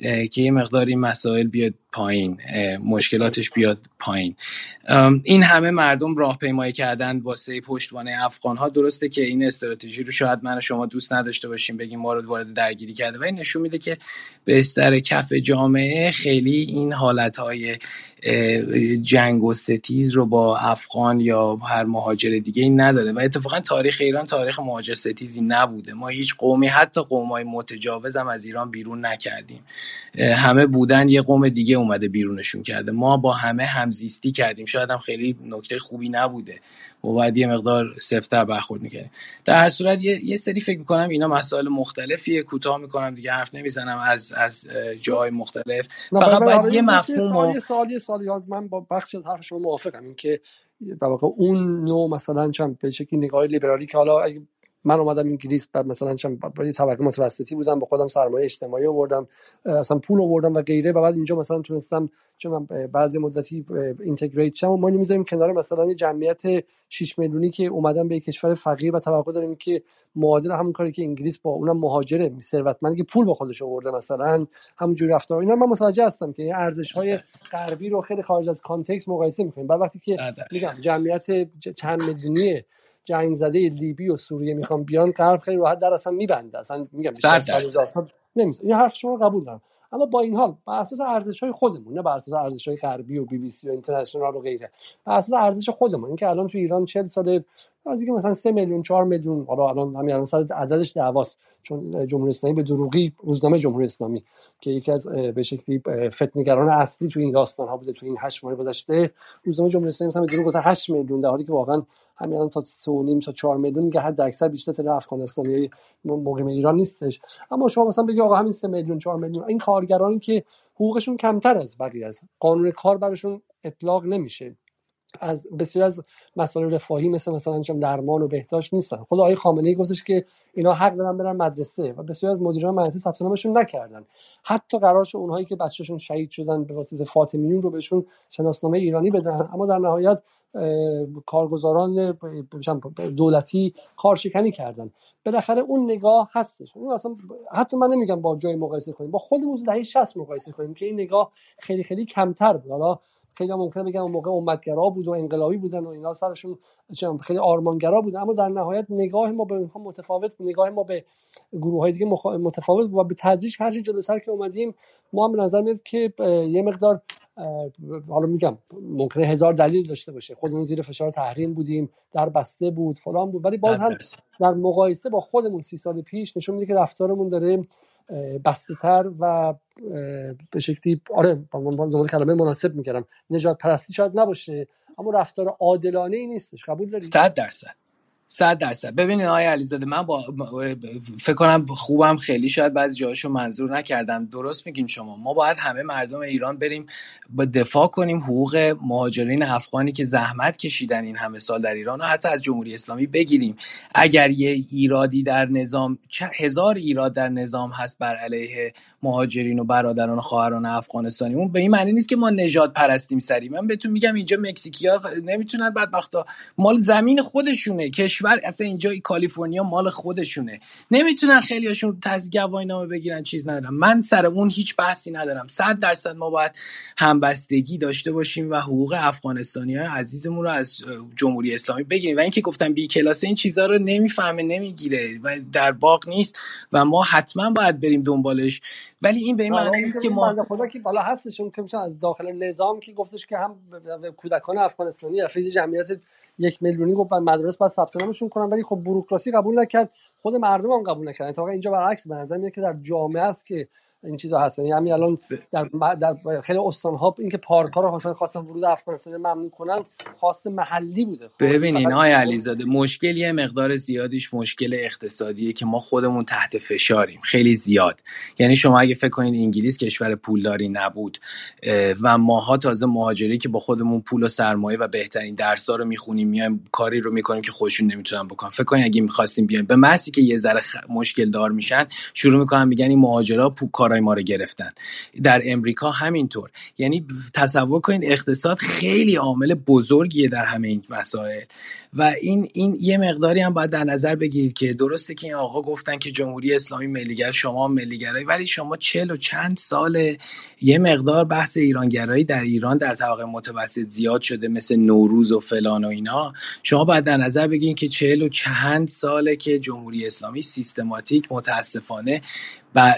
که یه مقدار مسائل بیاد پایین مشکلاتش بیاد پایین. این همه مردم راهپیمایی کردن واسه پشتوانه افغان ها درسته که این استراتژی رو شاید من و شما دوست نداشته باشیم بگیم ما رو وارد درگیری کرده. و این نشون میده که به استر کف جامعه خیلی این حالت های جنگ و ستیز رو با افغان یا هر مهاجر دیگه این نداره. و اتفاقا تاریخ ایران تاریخ مهاجر ستیزی نبوده. ما هیچ قومی حتی قومای متجاوز هم از ایران بیرون نکردیم. همه بودن یه قوم دیگه اومده بیرونشون کرده. ما با همه همزیستی کردیم. شاید هم خیلی نکته خوبی نبوده. و باید یه مقدار سفتر برخورد می‌کنیم در هر صورت یه،, یه سری فکر می‌کنم اینا مسائل مختلفیه. کوتاه می‌کنم دیگه حرف نمی‌زنم از از جای مختلف. فقط باید یه مفهوم سال یه سال من با بخش از حرف شما موافقم. این که در واقع اون نوع مثلا چند به شکلی نگاه لیبرالی که حالا اگه من اومدم انگلیس بعد مثلا با یه طبقه متوسطی بودم با خودم سرمایه اجتماعی آوردم اصلا پول آوردم و غیره و بعد اینجا مثلا تونستم چون بعضی مدتی اینتگریت شم و ما نمی‌ذاریم کنار مثلا یه جمعیت 6 میلیونی که اومدن به کشور فقیر و توقع داریم که معادل همون کاری که انگلیس با اونم مهاجره ثروتمندی که پول با خودش آورده مثلا همونجوری رفتار. اینا من متوجه هستم که ارزش های غربی رو خیلی خارج از context مقایسه می‌کنیم. بعد وقتی که میگم جمعیت چند میلیونی جنگ زده لیبی و سوریه می‌خوام بیان غرب خیلی راحت در اصلا میبنده. اصلا میگم نمیشه این حرف شما قبول دارم. اما با این حال بر اساس ارزش های خودمون نه بر اساس ارزش های غربی و بی بی سی و اینترنشنال و غیره بر اساس ارزش خودمون اینکه الان تو ایران 40 سال از اینکه مثلا 3 میلیون 4 میلیون حالا الان همین الان سر عددش دعواست. چون جمهوری اسلامی به دروغی روزنامه جمهوری اسلامی که یکی از به شکلی فتنگران اصلی تو این داستان ها بوده تو این 8 ماه گذشته روزنامه جمهوری اسلامی مثلا به دروغ گفته 8 میلیون در حالی که واقعا همین الان تا 3 تا 4 میلیون که حد اکثر بیشتر تر افغانستانی مقیم ایران نیستش. اما شما مثلا بگی آقا همین 3 میلیون 4 میلیون این کارگرانی که حقوقشون کمتر از بقیه است. قانون کار براشون اطلاق نمیشه. از بسیار از مسائل رفاهی مثل مثلا چم درمان و بهداشت نیستن. خود آقای خامنه ای گفتش که اینا حق دارن برن مدرسه و بسیار از مدیران مدرسه ثبت نامشون نکردن. حتی قرارش اونهایی که بچه‌شون شهید شدن به واسطه فاطمیون رو بهشون شناسنامه ایرانی بدن. اما در نهایت کارگزاران دولتی کارشکنی کردن. بالاخره اون نگاه هستش. اون اصلا حتی من نمیگم با جای مقایسه کنیم. با خودمون دهه 60 مقایسه کنیم که این نگاه خیلی خیلی کمتر بود. حالا خیلی ممکنه بگن اون موقع امتگرا بود و انقلابی بودن و اینا سرشون خیلی آرمانگرا بودن اما در نهایت نگاه ما به اونها متفاوت بود. نگاه ما به گروه های دیگه متفاوت بود و به تدریج هر جلوتر که اومدیم ما هم به نظر میاد که یه مقدار حالا میگم ممکنه هزار دلیل داشته باشه. خودمون زیر فشار تحریم بودیم در بسته بود فلان بود. ولی باز هم در مقایسه با خودمون سی سال پیش نشون میده که رفتارمون داره بسته تر و به شکلی آره دنبال کلمه مناسب می‌کردم نجات پرستی شاید نباشه اما رفتار عادلانه ای نیستش. قبول دارید 100 درصد. صد درصد. ببینید آقای علیزاده من با فکر کنم خوبم خیلی شاید بعضی جاهاشو منظور نکردم. درست میگین شما. ما باید همه مردم ایران بریم با دفاع کنیم حقوق مهاجرین افغانی که زحمت کشیدن این همه سال در ایران و حتی از جمهوری اسلامی بگیریم. اگر یه ایرادی در نظام هزار ایراد در نظام هست بر علیه مهاجرین و برادران و خواهران افغانستانی. اون به این معنی نیست که ما نجات پرستیم سری. من بهتون میگم اینجا مکزیکیا نمی‌تونن بدبختا. مال زمین خودشونه. کشور اصلا اینجا کالیفرنیا مال خودشونه. نمی‌تونن خیلیاشون تز گواهی نامه بگیرن چیز ندارم من سر اون هیچ بحثی ندارم. صد درصد ما باید همبستگی داشته باشیم و حقوق افغانستانی های عزیزمون رو از جمهوری اسلامی بگیریم. و اینکه گفتم بی کلاس این چیزها رو نمی‌فهمه نمی‌گیره و در باغ نیست و ما حتما باید بریم دنبالش. ولی این به این معنی نیست که ما خدا که بالا هستش. اون که از داخل نظام که گفتش که هم کودکان افغانستانی افریج جمعیت یک میلیونی گفت مدرسه باید ثبت نامشون کنن ولی خب بوروکراسی قبول نکرد. خود مردم هم قبول نکردن. اتفاقا اینجا برعکس به نظر میاد که در جامعه است که این چیزا هست یعنی همین الان در, در خیلی استان ها اینکه پارکا رو مثلا خواستن ورود افغانستان ممنوع کنن خواست محلی بوده. خب ببینین های علیزاده مشکل یه مقدار زیادیش مشکل اقتصادیه که ما خودمون تحت فشاریم خیلی زیاد. یعنی شما اگه فکر کنید انگلیس کشور پولداری نبود و ماها تازه مهاجری که با خودمون پول و سرمایه و بهترین درس ها رو می‌خونیم میایم کاری رو می‌کنیم که خودشون نمی‌تونن بکنن. فکر کنید اگه می‌خواستیم بیایم به محضی که یه ذره خ... مشکل دار میشن شروع می‌کنن میگن این مهاجرا پول کارای ما رو گرفتن. در امریکا همینطور. یعنی تصور کنید اقتصاد خیلی عامل بزرگیه در همه این مسائل. و این این یه مقداری هم باید در نظر بگیرید که درسته که این آقا گفتن که جمهوری اسلامی ملیگر شما ملیگرایی ولی شما چل و چند سال یه مقدار بحث ایرانگرایی در ایران در طبقه متوسط زیاد شده مثل نوروز و فلان و اینا. شما باید در نظر بگیرید که چهل و چند ساله که جمهوری اسلامی سیستماتیک متاسفانه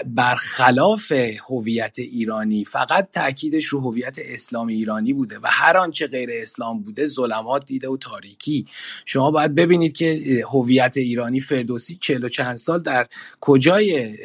برخلاف هویت ایرانی فقط تاکیدش رو هویت اسلام ایرانی بوده و هر آنچه غیر اسلام بوده ظلمات دیده و تاریکی. شما باید ببینید که هویت ایرانی فردوسی چهل و چند سال در کجای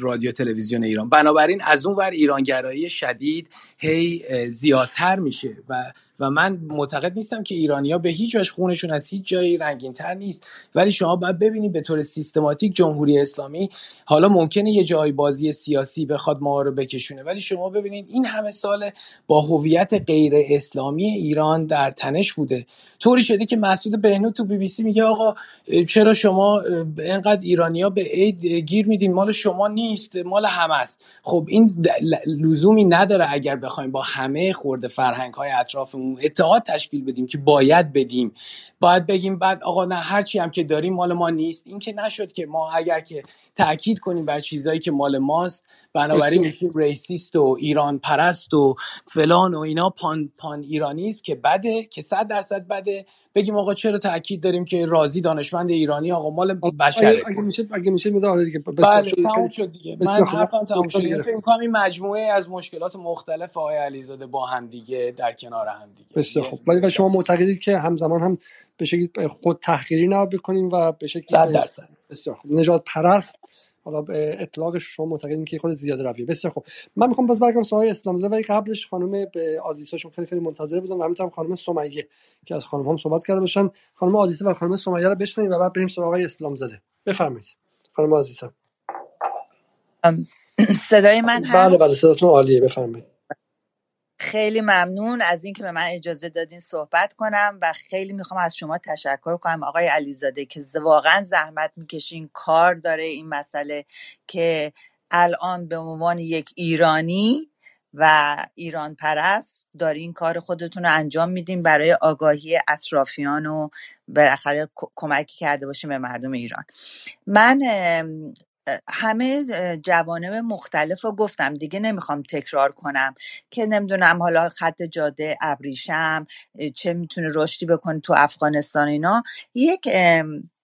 رادیو تلویزیون ایران. بنابراین از اون ور ایرانگرایی شدید هی زیادتر میشه و و من معتقد نیستم که ایرانیا به هیچ وجه خونشون از هیچ جایی رنگین تر نیست. ولی شما باید ببینید به طور سیستماتیک جمهوری اسلامی حالا ممکنه یه جای بازی سیاسی بخواد ما رو بکشونه. ولی شما ببینید این همه سال با هویت غیر اسلامی ایران در تنش بوده. طوری شده که مسعود بهنود تو بی بی سی میگه آقا چرا شما انقدر ایرانیا به عید گیر میدین؟ مال شما نیست مال همه است. خب این لزومی نداره اگر بخوایم با همه خورده فرهنگ های اطرافمون اتحاد تشکیل بدیم که باید بدیم. باید بگیم بعد آقا نه هرچی هم که داریم مال ما نیست. این که نشد که ما اگر که تاکید کنیم بر چیزایی که مال ماست بنابراین میشیم ریسیست و ایران پرست و فلان و اینا پان, پان ایرانیست که بده که صد درصد بده. بگیم آقا چرا تاکید داریم که راضی دانشمند ایرانی؟ آقا مال بشره اگه میشه اگه میشه می‌دونم دیگه بله تموم شد دیگه. من حرفم تموم شد. فکر می‌کنم این مجموعه از مشکلات مختلف آقای علیزاده با هم دیگه در کنار هم دیگه. بسیار خوب. ولی شما معتقدید که همزمان هم به شکلی خود تحقیری نباید بکنیم و به شکلی صد درصد. بسیار خوب. نجات پرست حالا به اطلاق شما معتقدین که خود زیاده رویه. بسیار خوب. من می‌خوام باز برگردم سوال اسلام زاده ولی قبلش خانم به آزیساشون خیلی خیلی منتظر بودم و همینطور خانم سمیه که از خانم هم صحبت کرده باشن. خانم آزیسه و خانم سمیه رو بشنویم و بعد بریم سراغ آقای اسلام زاده. بفرمایید. خانم آزیسه صدای من هست؟ بله بله صداتون عالیه. بفرمایید. خیلی ممنون از اینکه به من اجازه دادین صحبت کنم و خیلی می‌خوام از شما تشکر کنم آقای علیزاده که واقعا زحمت می‌کشین کار داره این مسئله که الان به عنوان یک ایرانی و ایران پرست دارین کار خودتون رو انجام میدین برای آگاهی اطرافیان و بالاخره کمکی کرده باشیم به مردم ایران. من همه جوانب مختلف رو گفتم. دیگه نمی‌خوام تکرار کنم که نمی‌دونم حالا خط جاده ابریشم چه می‌تونه رشدی بکنه تو افغانستان اینا. یک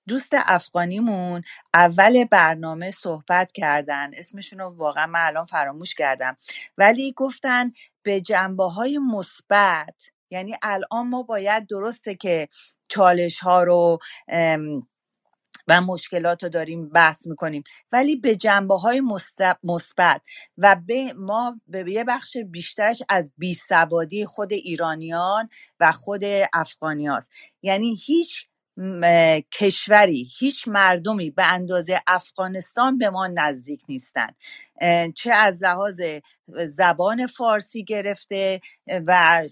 دوست افغانیمون اول برنامه صحبت کردن. اسمشون رو واقعا من الان فراموش کردم. ولی گفتن به جنبه های مثبت یعنی الان ما باید درسته که چالش ها رو و مشکلات رو داریم بحث می‌کنیم ولی به جنبه های مثبت و به ما به یه بخش بیشترش از بیسوادی خود ایرانیان و خود افغانی. یعنی هیچ کشوری. هیچ مردمی به اندازه افغانستان به ما نزدیک نیستن. چه از لحاظ زبان فارسی گرفته و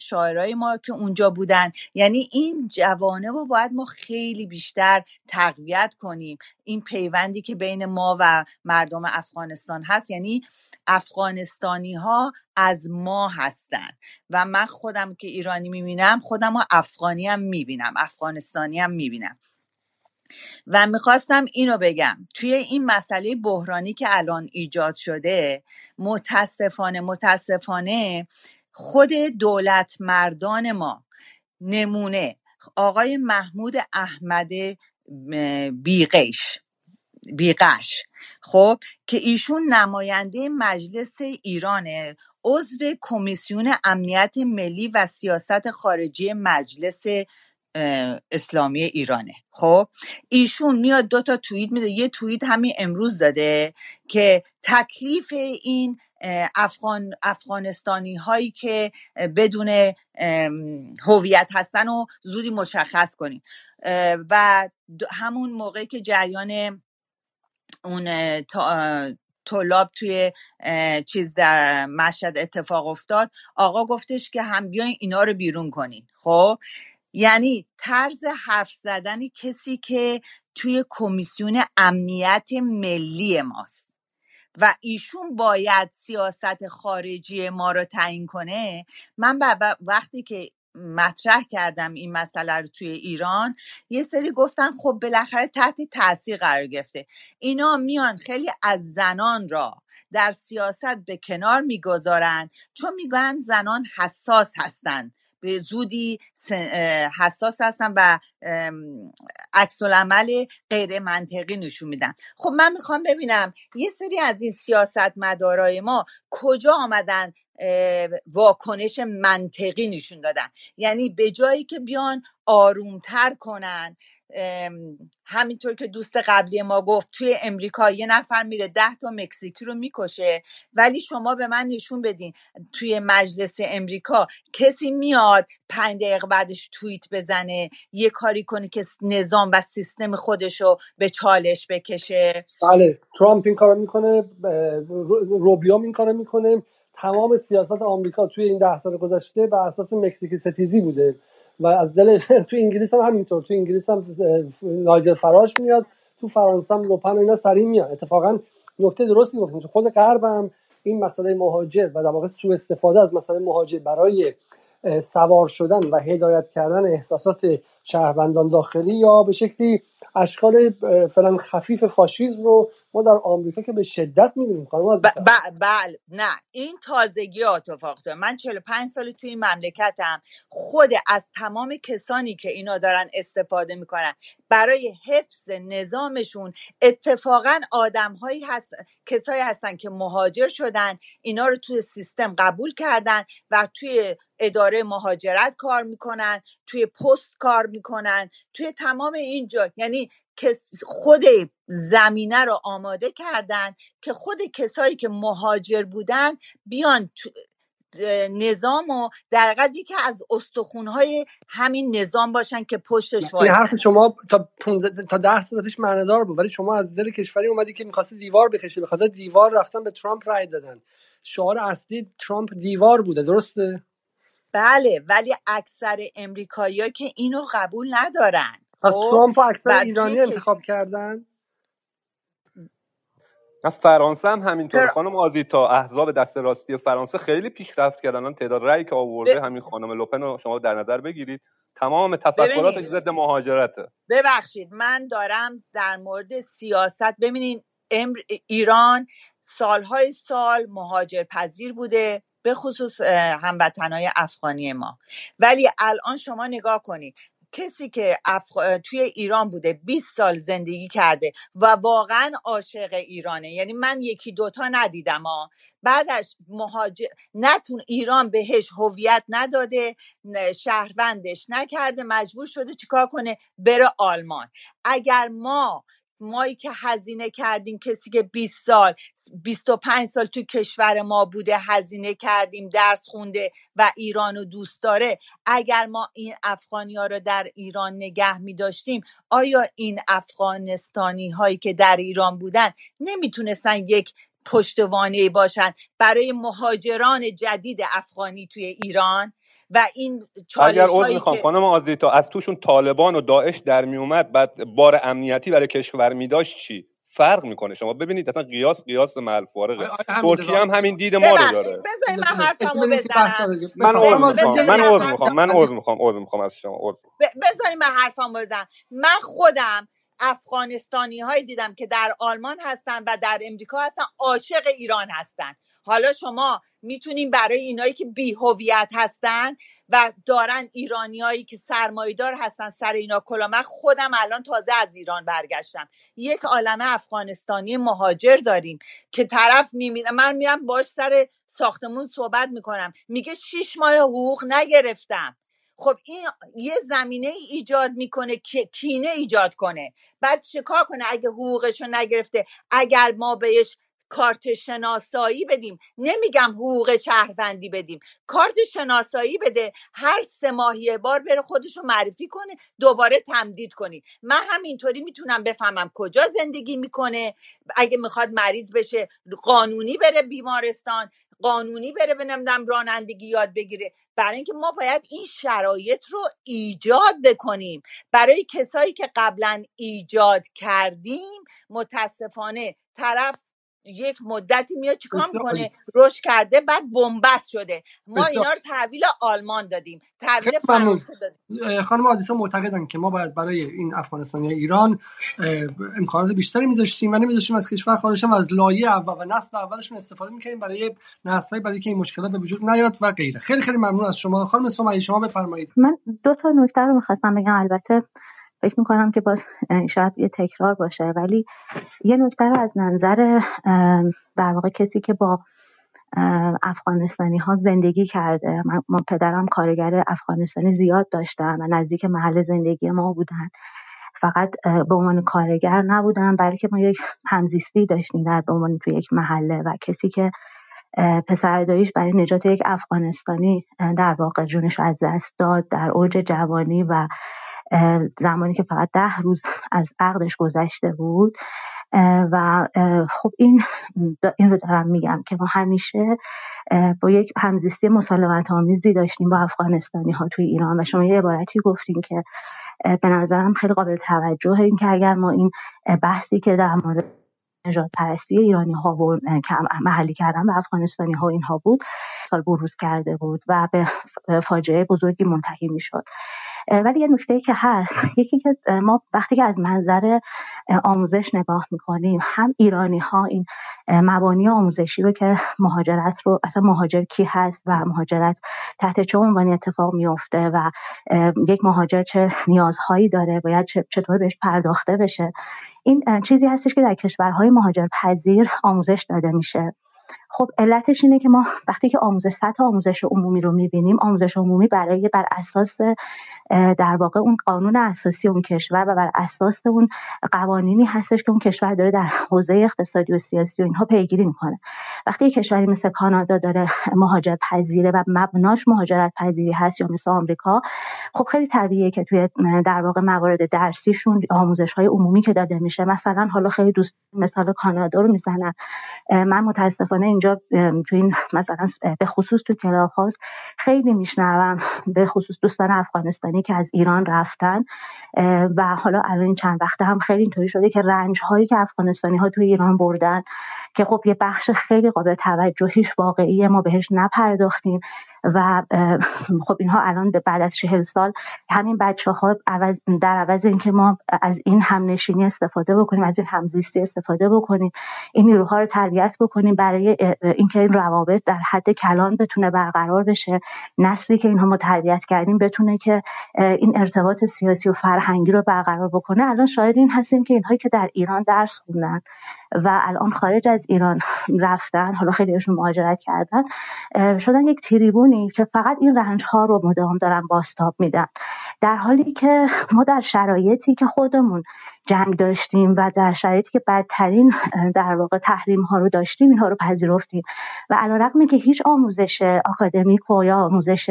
شاعرای ما که اونجا بودن. یعنی این جوانه رو باید ما خیلی بیشتر تقویت کنیم. این پیوندی که بین ما و مردم افغانستان هست یعنی افغانستانی ها از ما هستن. و من خودم که ایرانی می‌بینم خودم افغانی هم می‌بینم. افغانستانی هم می‌بینم. و می‌خواستم اینو بگم. توی این مسئله بحرانی که الان ایجاد شده متاسفانه متاسفانه خود دولت مردان ما نمونه. آقای محمود احمد بیقش بیقش. خب که ایشون نماینده مجلس ایرانه عضو کمیسیون امنیت ملی و سیاست خارجی مجلس اسلامی ایرانه. خب ایشون میاد دو تا توییت میده. یه توییت همین امروز داده که تکلیف این افغان افغانستانی هایی که بدون هویت هستن و زودی مشخص کنیم و همون موقعی که جریان اون طلاب توی چیز در مشهد اتفاق افتاد آقا گفتش که هم بیاین اینا رو بیرون کنین. خب یعنی طرز حرف زدن کسی که توی کمیسیون امنیت ملی ماست و ایشون باید سیاست خارجی ما رو تعیین کنه من وقتی که مطرح کردم این مسئله رو توی ایران یه سری گفتن خب بالاخره تحت تاثیر قرار گرفته. اینا میان خیلی از زنان را در سیاست به کنار می‌گذارن چون میگن زنان حساس هستند به زودی حساس هستن و عکس عمل غیر منطقی نشون میدن خب من می‌خوام ببینم یه سری از این سیاست مدارای ما کجا آمدن واکنش منطقی نشون دادن؟ یعنی به جایی که بیان آرومتر کنن همینطور که دوست قبلی ما گفت توی امریکا یه نفر میره ده تا مکزیکی رو می‌کشه ولی شما به من نشون بدین توی مجلس امریکا کسی میاد پنج دقیقه بعدش توییت بزنه یه کاری کنه که نظام و سیستم خودش رو به چالش بکشه. بله ترامپ این کارو می‌کنه روبیوم این کارو می‌کنه. تمام سیاست آمریکا توی این ده سال گذشته بر اساس مکزیکی ستیزی بوده. و از دل تو انگلیس هم همینطور. تو انگلیس هم نایجل فراش میاد تو فرانسه هم لوپن اینا سریع میاد. اتفاقا نکته درستی گفتیم. تو خود غرب این مسئله مهاجر و در واقع سوء استفاده از مسئله مهاجر برای سوار شدن و هدایت کردن احساسات شهروندان داخلی یا به شکلی اشکال فلان خفیف فاشیزم رو ما در آمریکا که به شدت می‌بینیم بله نه. این تازگی اتفاق من 45 سال توی این مملکتم. خود از تمام کسانی که اینا دارن استفاده می‌کنن برای حفظ نظامشون اتفاقا آدمهایی هست کسایی هستن که مهاجر شدن اینا رو توی سیستم قبول کردن و توی اداره مهاجرت کار می‌کنن توی پست کار می‌کنن توی تمام اینجا یعنی خود زمینه رو آماده کردن که خود کسایی که مهاجر بودن بیان نظام و در قدری که از استخونهای همین نظام باشن که پشتش این حرف شما تا 15 تا 10 سال پیش معنادار بود ولی شما از دل کشوری اومدی که می‌خواستی دیوار بکشی به خاطر دیوار رفتن به ترامپ رای دادن. شعار اصلی ترامپ دیوار بوده درسته؟ بله ولی اکثر امریکایی‌ها که اینو قبول ندارن. پس خب؟ ترامپ اکثر ایرانی انتخاب کردن؟ فرانسه هم همینطور خانم آزیتا احزاب دست راستی فرانسه خیلی پیشرفت کردن الان تعداد رأی که آورده ب... همین خانم لوپن رو شما در نظر بگیرید. تمام تفکرات ضد مهاجرته. ببخشید من دارم در مورد سیاست ببینین امر... ایران سالهای سال مهاجر پذیر بوده به خصوص هموطنهای افغانی ما. ولی الان شما نگاه کنید کسی که افغ... توی ایران بوده 20 سال زندگی کرده و واقعا عاشق ایرانه. یعنی من یکی دوتا ندیدم ها بعدش مهاجر نتون ایران بهش هویت نداده شهروندش نکرده مجبور شده چیکار کنه؟ بره آلمان. اگر ما مایی که هزینه کردیم کسی که 20 سال 25 سال تو کشور ما بوده هزینه کردیم درس خونده و ایران رو دوست داره. اگر ما این افغانی ها رو در ایران نگه می داشتیم آیا این افغانستانی هایی که در ایران بودن نمی‌تونستن یک پشتوانه باشن برای مهاجران جدید افغانی توی ایران؟ و این چالش اگر عذر می‌خوام که... خانم آزیتا از توشون طالبان و داعش در میومد بعد بار امنیتی برای کشور میداشت چی؟ فرق می‌کنه. شما ببینید اصلا قیاس قیاس مل فارقه ترکیه هم همین دید ما رو داره. بذارید من حرفمو بزنم. من عذر می‌خوام من عذر می‌خوام من عذر می‌خوام عذر می‌خوام از شما عذر. بذارید من حرفمو بزنم. من خودم افغانستانی های دیدم که در آلمان هستن و در امریکا هستن عاشق ایران هستن. حالا شما می‌تونیم برای اینایی که بی هویت هستن و دارن ایرانیایی که سرمایدار هستن سر اینا کلا من خودم الان تازه از ایران برگشتم. یک عالم افغانستانی مهاجر داریم که طرف می‌بینه من میرم باش سر ساختمون صحبت می‌کنم. میگه شیش ماه حقوق نگرفتم. خب این یه زمینه ای ایجاد می‌کنه که کینه ایجاد کنه. بعد کار کنه؟ اگه حقوقش رو نگرفته اگر ما بهش کارت شناسایی بدیم. نمیگم حقوق شهروندی بدیم. کارت شناسایی بده. هر سه ماهی بار بره خودش رو معرفی کنه. دوباره تمدید کنی. من همینطوری می‌تونم بفهمم کجا زندگی می‌کنه. اگه می‌خواد مریض بشه قانونی بره بیمارستان. قانونی بره به رانندگی یاد بگیره. برای اینکه ما باید این شرایط رو ایجاد بکنیم. برای کسایی که قبلا ایجاد کردیم متاسفانه طرف یک مدتی میاد چیکار. می‌کنه؟ رشد کرده بعد بنبست شده. ما بسیار اینا رو تحویل آلمان دادیم. تحویل فرانسه دادیم. خانم آدیسا معتقدن که ما باید برای این افغانستانی ایران امکانات بیشتری میذاشتیم و نمیذاشتیم از کشور خارج و از لایه اول و نسل اولشون استفاده می‌کنیم برای نسل برای که این مشکلات به وجود نیاد و غیره. خیلی خیلی ممنون از شما. خانم سمیه شما بفرمایید. من دو تا نکته رو می‌خواستم بگم. البته فکر می‌کنم که باز شاید یه تکرار باشه. ولی یه نکته رو از نظر در واقع کسی که با افغانستانی ها زندگی کرده من, پدرم کارگر افغانستانی زیاد داشتم و نزدیک محل زندگی ما بودن. فقط به عنوان کارگر نبودن بلکه ما یک همزیستی داشتیم در به عنوان توی یک محله و کسی که پسر داییش برای نجات یک افغانستانی در واقع جونش از دست داد در اوج جوانی و زمانی که فقط ده روز از عقدش گذشته بود. و خب این این رو دارم میگم که ما همیشه با یک همزیستی مسالمت آمیزی داشتیم با افغانستانی ها توی ایران. و شما یه عبارتی گفتین که به نظرم خیلی قابل توجهه این که اگر ما این بحثی که در مورد نژاد پرستی ایرانی ها و محلی کردن به افغانستانی ها اینها بود سال بروز کرده بود و به فاجعه بزرگی منتهی می‌شد. ولی یه نکته که هست یکی که ما وقتی که از منظر آموزش نگاه می‌کنیم هم ایرانی ها این مبانی آموزشی رو که مهاجرت رو اصلا مهاجر کی هست و مهاجرت تحت چه عنوانی اتفاق میفته و یک مهاجر چه نیازهایی داره باید چطور بهش پرداخته بشه. این چیزی هستش که در کشورهای مهاجر پذیر آموزش داده میشه. خب علتش اینه که ما وقتی که آموزش سطح آموزش عمومی رو می‌بینیم آموزش عمومی برای بر اساس در واقع اون قانون اساسی اون کشور و بر اساس اون قوانینی هستش که اون کشور داره در حوزه اقتصادی و سیاسی و اینها پیگیری می‌کنه. وقتی کشوری مثل کانادا داره مهاجر پذیره و مبناش مهاجرت پذیری هست یا مثل آمریکا خب خیلی طبیعیه که توی در واقع موارد درسیشون آموزش های عمومی که داده میشه. مثلا حالا خیلی دوست مثال کانادا رو می‌زنن. من متاسفانه اینجا تو این مثلا به خصوص تو کلاب خیلی میشنوم. به خصوص دوستان افغانستانی که از ایران رفتن. و حالا الان چند وقته هم خیلی اینطوری شده که رنج هایی که افغانستانی ها توی ایران بردن که خب یه بخش خیلی قابل توجهیش واقعیه ما بهش نپرداختیم. و خب اینها الان بعد از چهل سال همین بچه ها عوض در عوض اینکه ما از این همنشینی استفاده بکنیم از این همزیستی استفاده بکنیم این نیروها رو تربیت بکنیم برای اینکه این روابط در حد کلان بتونه برقرار بشه. نسلی که اینها ما تربیت کردیم بتونه که این ارتباط سیاسی و فرهنگی رو برقرار بکنه. الان شاید این هستیم که اینهایی که در ایران درس خوندن و الان خارج از ایران رفتن حالا خیلیشون مهاجرت کردن شدن یک تریبونی که فقط این رنج ها رو مدام دارن باستاب میدن. در حالی که ما در شرایطی که خودمون جنگ داشتیم و در شرایطی که بدترین در واقع تحریم ها رو داشتیم اینها رو پذیرفتیم. و علیرغم که هیچ آموزش آکادمیک و یا آموزش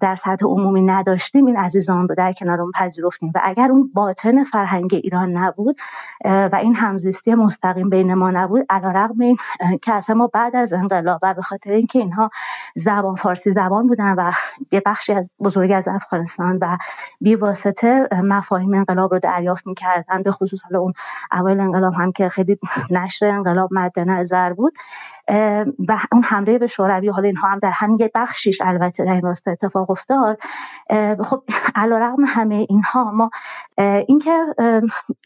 در سطح عمومی نداشتیم این عزیزان رو در کنارمون پذیرفتیم. و اگر اون باطن فرهنگ ایران نبود و این همزیستی مستقیم بین ما نبود علیرغم این که اصلا ما بعد از انقلاب و به خاطر اینکه اینها زبان فارسی زبان بودن و یه بخشی از بزرگ از افغانستان و بی واسطه مفاهیم انقلاب رو دریافت می‌کردن به خصوص حالا اون اول انقلاب هم که خیلی نشر انقلاب مد نظر بود. و اون حمله به شوروی حالا اینها هم در همین یه بخشیش البته در این راستا اتفاق افتاد. خب علیرغم همه اینها ما اینکه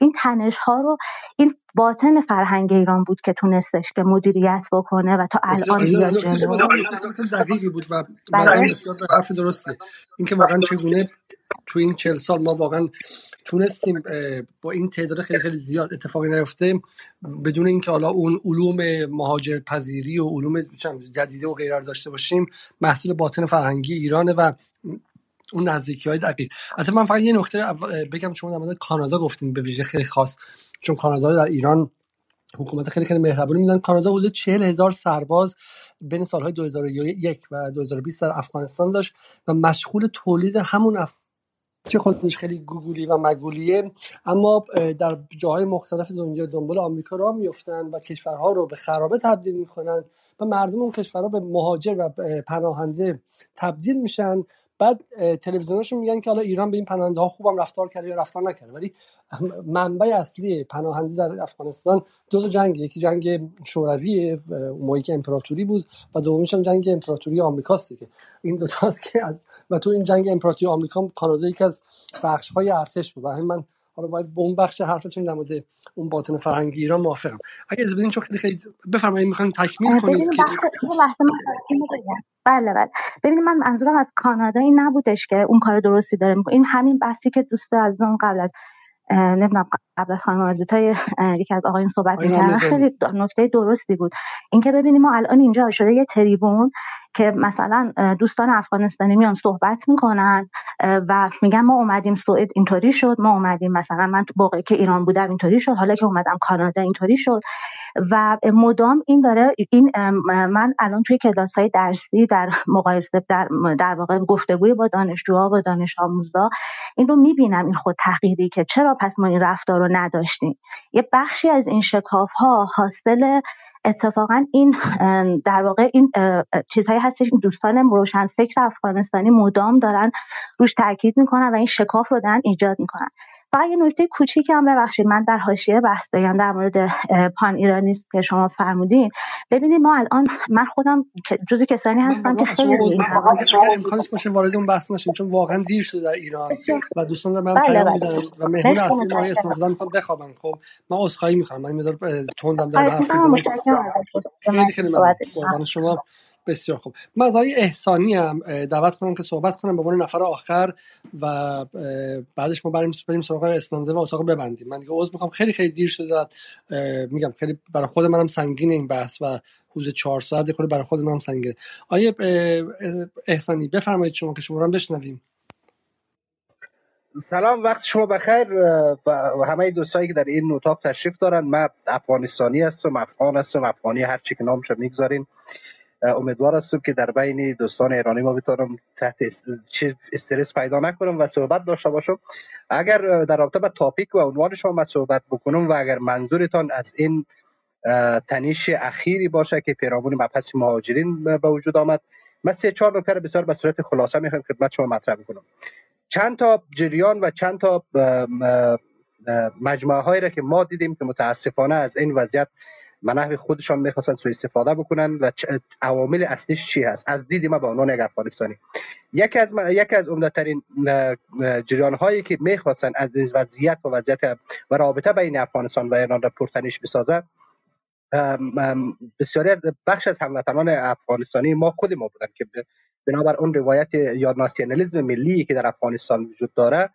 این تنش ها رو این باطن فرهنگ ایران بود که تونستش که مدیریت بکنه و تا الان بیاد دقیقی بود و بسیار حرف درسته. اینکه واقعا چگونه تو این چل سال ما واقعا تونستیم با این تعداد خیلی خیلی زیاد اتفاقی نیفته بدون اینکه حالا اون علوم مهاجر پذیری و علوم جدیده و غیره داشته باشیم محصول باطن فرهنگی ایرانه و اون نزدیکی های دقیق. البته من فقط یه نکته بگم شما در مورد کانادا گفتیم به ویژه خیلی خاص چون کانادا در ایران حکومت خیلی خیلی مهربونی میدن. کانادا حدود 40 هزار سرباز بین سالهای 2001 و 2020 در افغانستان داشت و مشغول تولید همون اف... که خودش خیلی گوگولی و مگولیه. اما در جاهای مختلف دنیا دنبال آمریکا را میفتن و کشورها رو به خرابه تبدیل می‌کنن و مردم اون کشورها به مهاجر و پناهنده تبدیل میشن. بعد تلویزیوناشون میگن که حالا ایران به این پناهنده ها خوبم رفتار کرده یا رفتار نکرده. ولی منبع اصلی پناهنده در افغانستان دو تا جنگ یکی جنگ شوروی موقعی که امپراتوری بود و دومیش هم جنگ امپراتوری آمریکاست که این دو تاست که از و تو این جنگ امپراتوری آمریکا کانادا یکی از بخش های ارتش بود. برای من حالا باید به اون بخش حرفتون در مورد اون باطن فرهنگی ایران موافقم. اگه از بدین چون خیلی خیلی بفرمایید می‌خوایم تکمیل کنید که بله بله. ببینید من منظورم از کانادا این نبودش که اون کار درستی داره می‌کنه. این همین بحثی که دوست از اون قبل از نمی‌دونم قبل از خانم آزیتا یکی از آقایون صحبت می‌کردن خیلی نکته درستی بود. اینکه ببینیم ما الان اینجا شده یه تریبون که مثلا دوستان افغانستانی میان صحبت می‌کنن و میگن ما اومدیم سوئد اینطوری شد. ما اومدیم مثلا من تو موقعی که ایران بودم اینطوری شد. حالا که اومدم کانادا اینطوری شد. و مدام این داره این من الان توی کلاس های درسی در مقایسه در, در واقع گفتگوی با دانشجوها و دانش آموزا این رو می‌بینم این خود تحقیقی که چرا پس ما این رفتار رو نداشتیم. یه بخشی از این شکاف ها حاصل اتفاقا این در واقع این چیزهایی هستش این دوستان روشن فکر افغانستانی مدام دارن روش تاکید می‌کنن و این شکاف رو دارن ایجاد می‌کنن. فقط یه نکته کوچیکی هم ببخشید من در حاشیه بحث بگم در مورد پان ایرانیست که شما فرمودین. ببینید ما الان من خودم جزی کسانی هستم که خیلی امکانش باشه وارد اون بحث نشیم چون واقعا دیر شده در ایران. و دوستان من بله پیام بله. میدن و مهمون اصلی ما اسم خدا می‌خوام بخوابن خب من عذرخواهی می‌خوام. من مقدار تندم در حرف خیلی خیلی ممنون. شما بسیار خوب. من از آقای احسانی هم دعوت کنم که صحبت کنم به عنوان نفر آخر و بعدش ما بریم بریم سراغ اسنامزه و اتاق ببندیم. من دیگه عذر می‌خوام. خیلی خیلی دیر شده میگم خیلی برای خود منم سنگین این بحث و حدود چهار ساعت خود برای خود منم سنگینه. آیه احسانی بفرمایید شما که شما رو بشنویم. سلام وقت شما بخیر. و همه دوستایی که در این اتاق تشریف دارن. من افغانستانی هستم افغان هستم افغانی هر چی که نامش می‌گذارین. امیدوار هستم که در بین دوستان ایرانی ما بتونم تحت استرس پیدا نکنم و صحبت داشته باشم. اگر در رابطه با تاپیک و عنوان شما صحبت بکنم و اگر منظورتان از این تنیش اخیری باشه که پیرامون مبحث مهاجرین به وجود آمد من سه چهار نکته بسیار به صورت خلاصه می‌خوام خدمت شما مطرح بکنم. چند تا جریان و چند تا مجموعه هایی را که ما دیدیم که متاسفانه از این وضعیت به نحو خودشان می‌خواستن سوء استفاده بکنن و عوامل اصلیش چی هست؟ از دید ما به عنوان یک افغانستانی. یکی از یکی از عمدهترین جریان هایی که می‌خواستن از وضعیت و وضعیت و رابطه بین افغانستان و ایران را پرتنش بسازه بسیاری از بخش از هموطنان افغانستانی ما خود ما بودن که بنابر اون روایت یا ناسیونالیسم ملی که در افغانستان وجود داره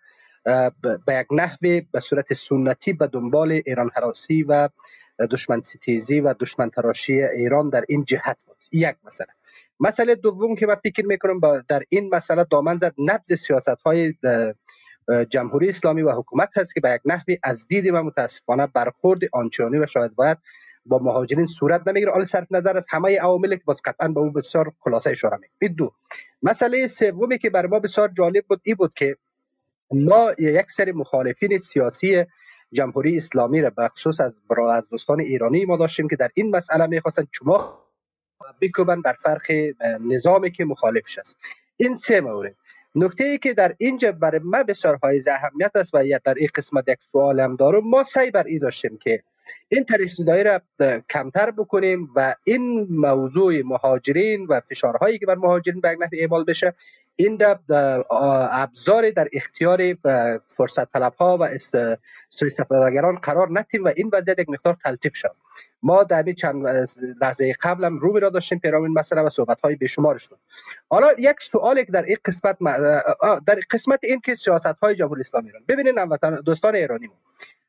به یک نحوه به صورت سنتی به دنبال ایران حراسی و دشمن ستیزی و دشمن تراشی ایران در این جهت بود. یک مسئله. مسئله دوم که من فکر می‌کنم در این مسئله دامن زد نبض سیاست های جمهوری اسلامی و حکومت هست که به یک نحوی از دید و متاسفانه برخورد آنچانی و شاید باید با مهاجرین صورت نمی‌گیره. حالا صرف نظر از همه عواملی که باز قطعا به اون بسیار خلاصه اشاره می دو. مسئله سومی که بر ما بسیار جالب بود این بود که ما یک سری مخالفین سیاسی جمهوری اسلامی را به خصوص از از دوستان ایرانی ما داشتیم که در این مسئله می‌خواستن شما بکوبن بر فرق نظامی که مخالفش است. این سه مورد. نکته ای که در اینجا برای ما بسیار های اهمیت است و در این قسمت یک سوال هم دارم ما سعی بر این داشتیم که این ترشیدایی را کمتر بکنیم و این موضوع مهاجرین و فشارهایی که بر مهاجرین به نحو اعمال بشه این ابزار در اختیار فرصت طلب ها و سوی استفادهگران قرار نتیم و این وضعیت یک مقدار تلطیف شد ما در چند لحظه قبل هم رو را داشتیم پیرام این مسئله و صحبت های بیشمار شد حالا یک سوالی در این قسمت در قسمت این که سیاست های جمهوری اسلامی ایران ببینید دوستان ایرانی ما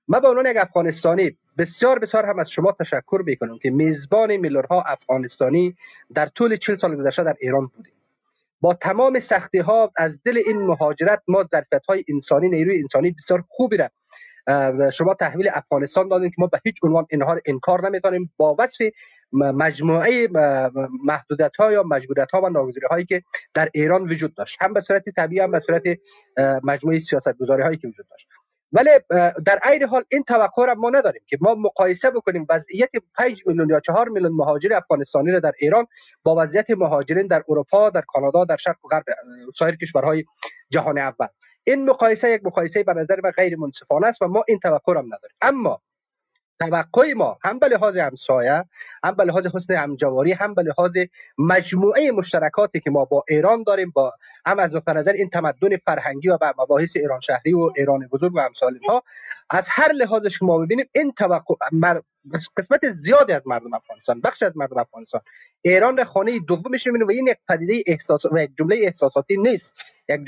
ما به عنوان یک افغانستانی بسیار بسیار هم از شما تشکر می‌کنم که میزبان میلیونها افغانستانی در طول 40 سال گذشته در ایران بودیم. با تمام سختی ها از دل این مهاجرت ما ظرفیت های انسانی نیروی انسانی بسیار خوبی را شما تحویل افغانستان دادین که ما به هیچ عنوان اینها رو انکار نمی‌تونیم با وصف مجموعه محدودیت ها یا مجبوریت ها و ناگزیری هایی که در ایران وجود داشت. هم به صورت طبیعی هم به صورت مجموعه سیاست گذاری هایی که وجود داشت. ولی در عین حال این توقع را ما نداریم که ما مقایسه بکنیم وضعیت 5 میلیون یا 4 میلیون مهاجر افغانستانی را در ایران با وضعیت مهاجرین در اروپا در کانادا در شرق و غرب سایر کشورهای جهان اول. این مقایسه یک مقایسه به نظر من غیر منصفانه است و ما این توقع هم نداریم. اما توقع ما هم به لحاظ همسایه هم به لحاظ حسن همجواری هم به لحاظ مجموعه مشترکاتی که ما با ایران داریم با هم از نقطه نظر این تمدن فرهنگی و مباحث ایران شهری و ایران بزرگ و امثال از هر لحاظش که ما ببینیم این توقع قسمت زیادی از مردم افغانستان بخش از مردم افغانستان. ایران در خانه دومش می‌بینه و این یک پدیده احساس و یک جمله احساساتی نیست. یک,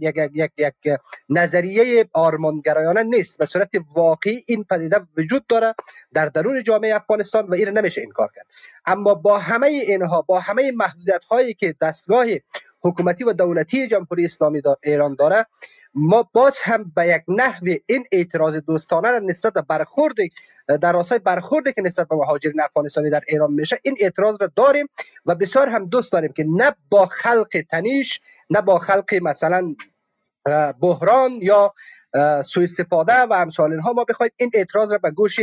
یک, یک, یک, یک نظریه آرمانگرایانه نیست. به صورت واقعی این پدیده وجود داره در درون جامعه افغانستان و این نمیشه انکار کرد. اما با همه اینها با همه محدودیت هایی که دستگاه حکومتی و دولتی جمهوری اسلامی ایران داره ما باز هم به یک نحو این اعتراض دوستانه را نسبت به برخورد در راستای برخوردی که نسبت به مهاجرین افغانستانی در ایران میشه این اعتراض را داریم و بسیار هم دوست داریم که نه با خلق تنیش نه با خلق مثلا بحران یا سوء استفاده و امثال اینها ما بخواید این اعتراض را به گوش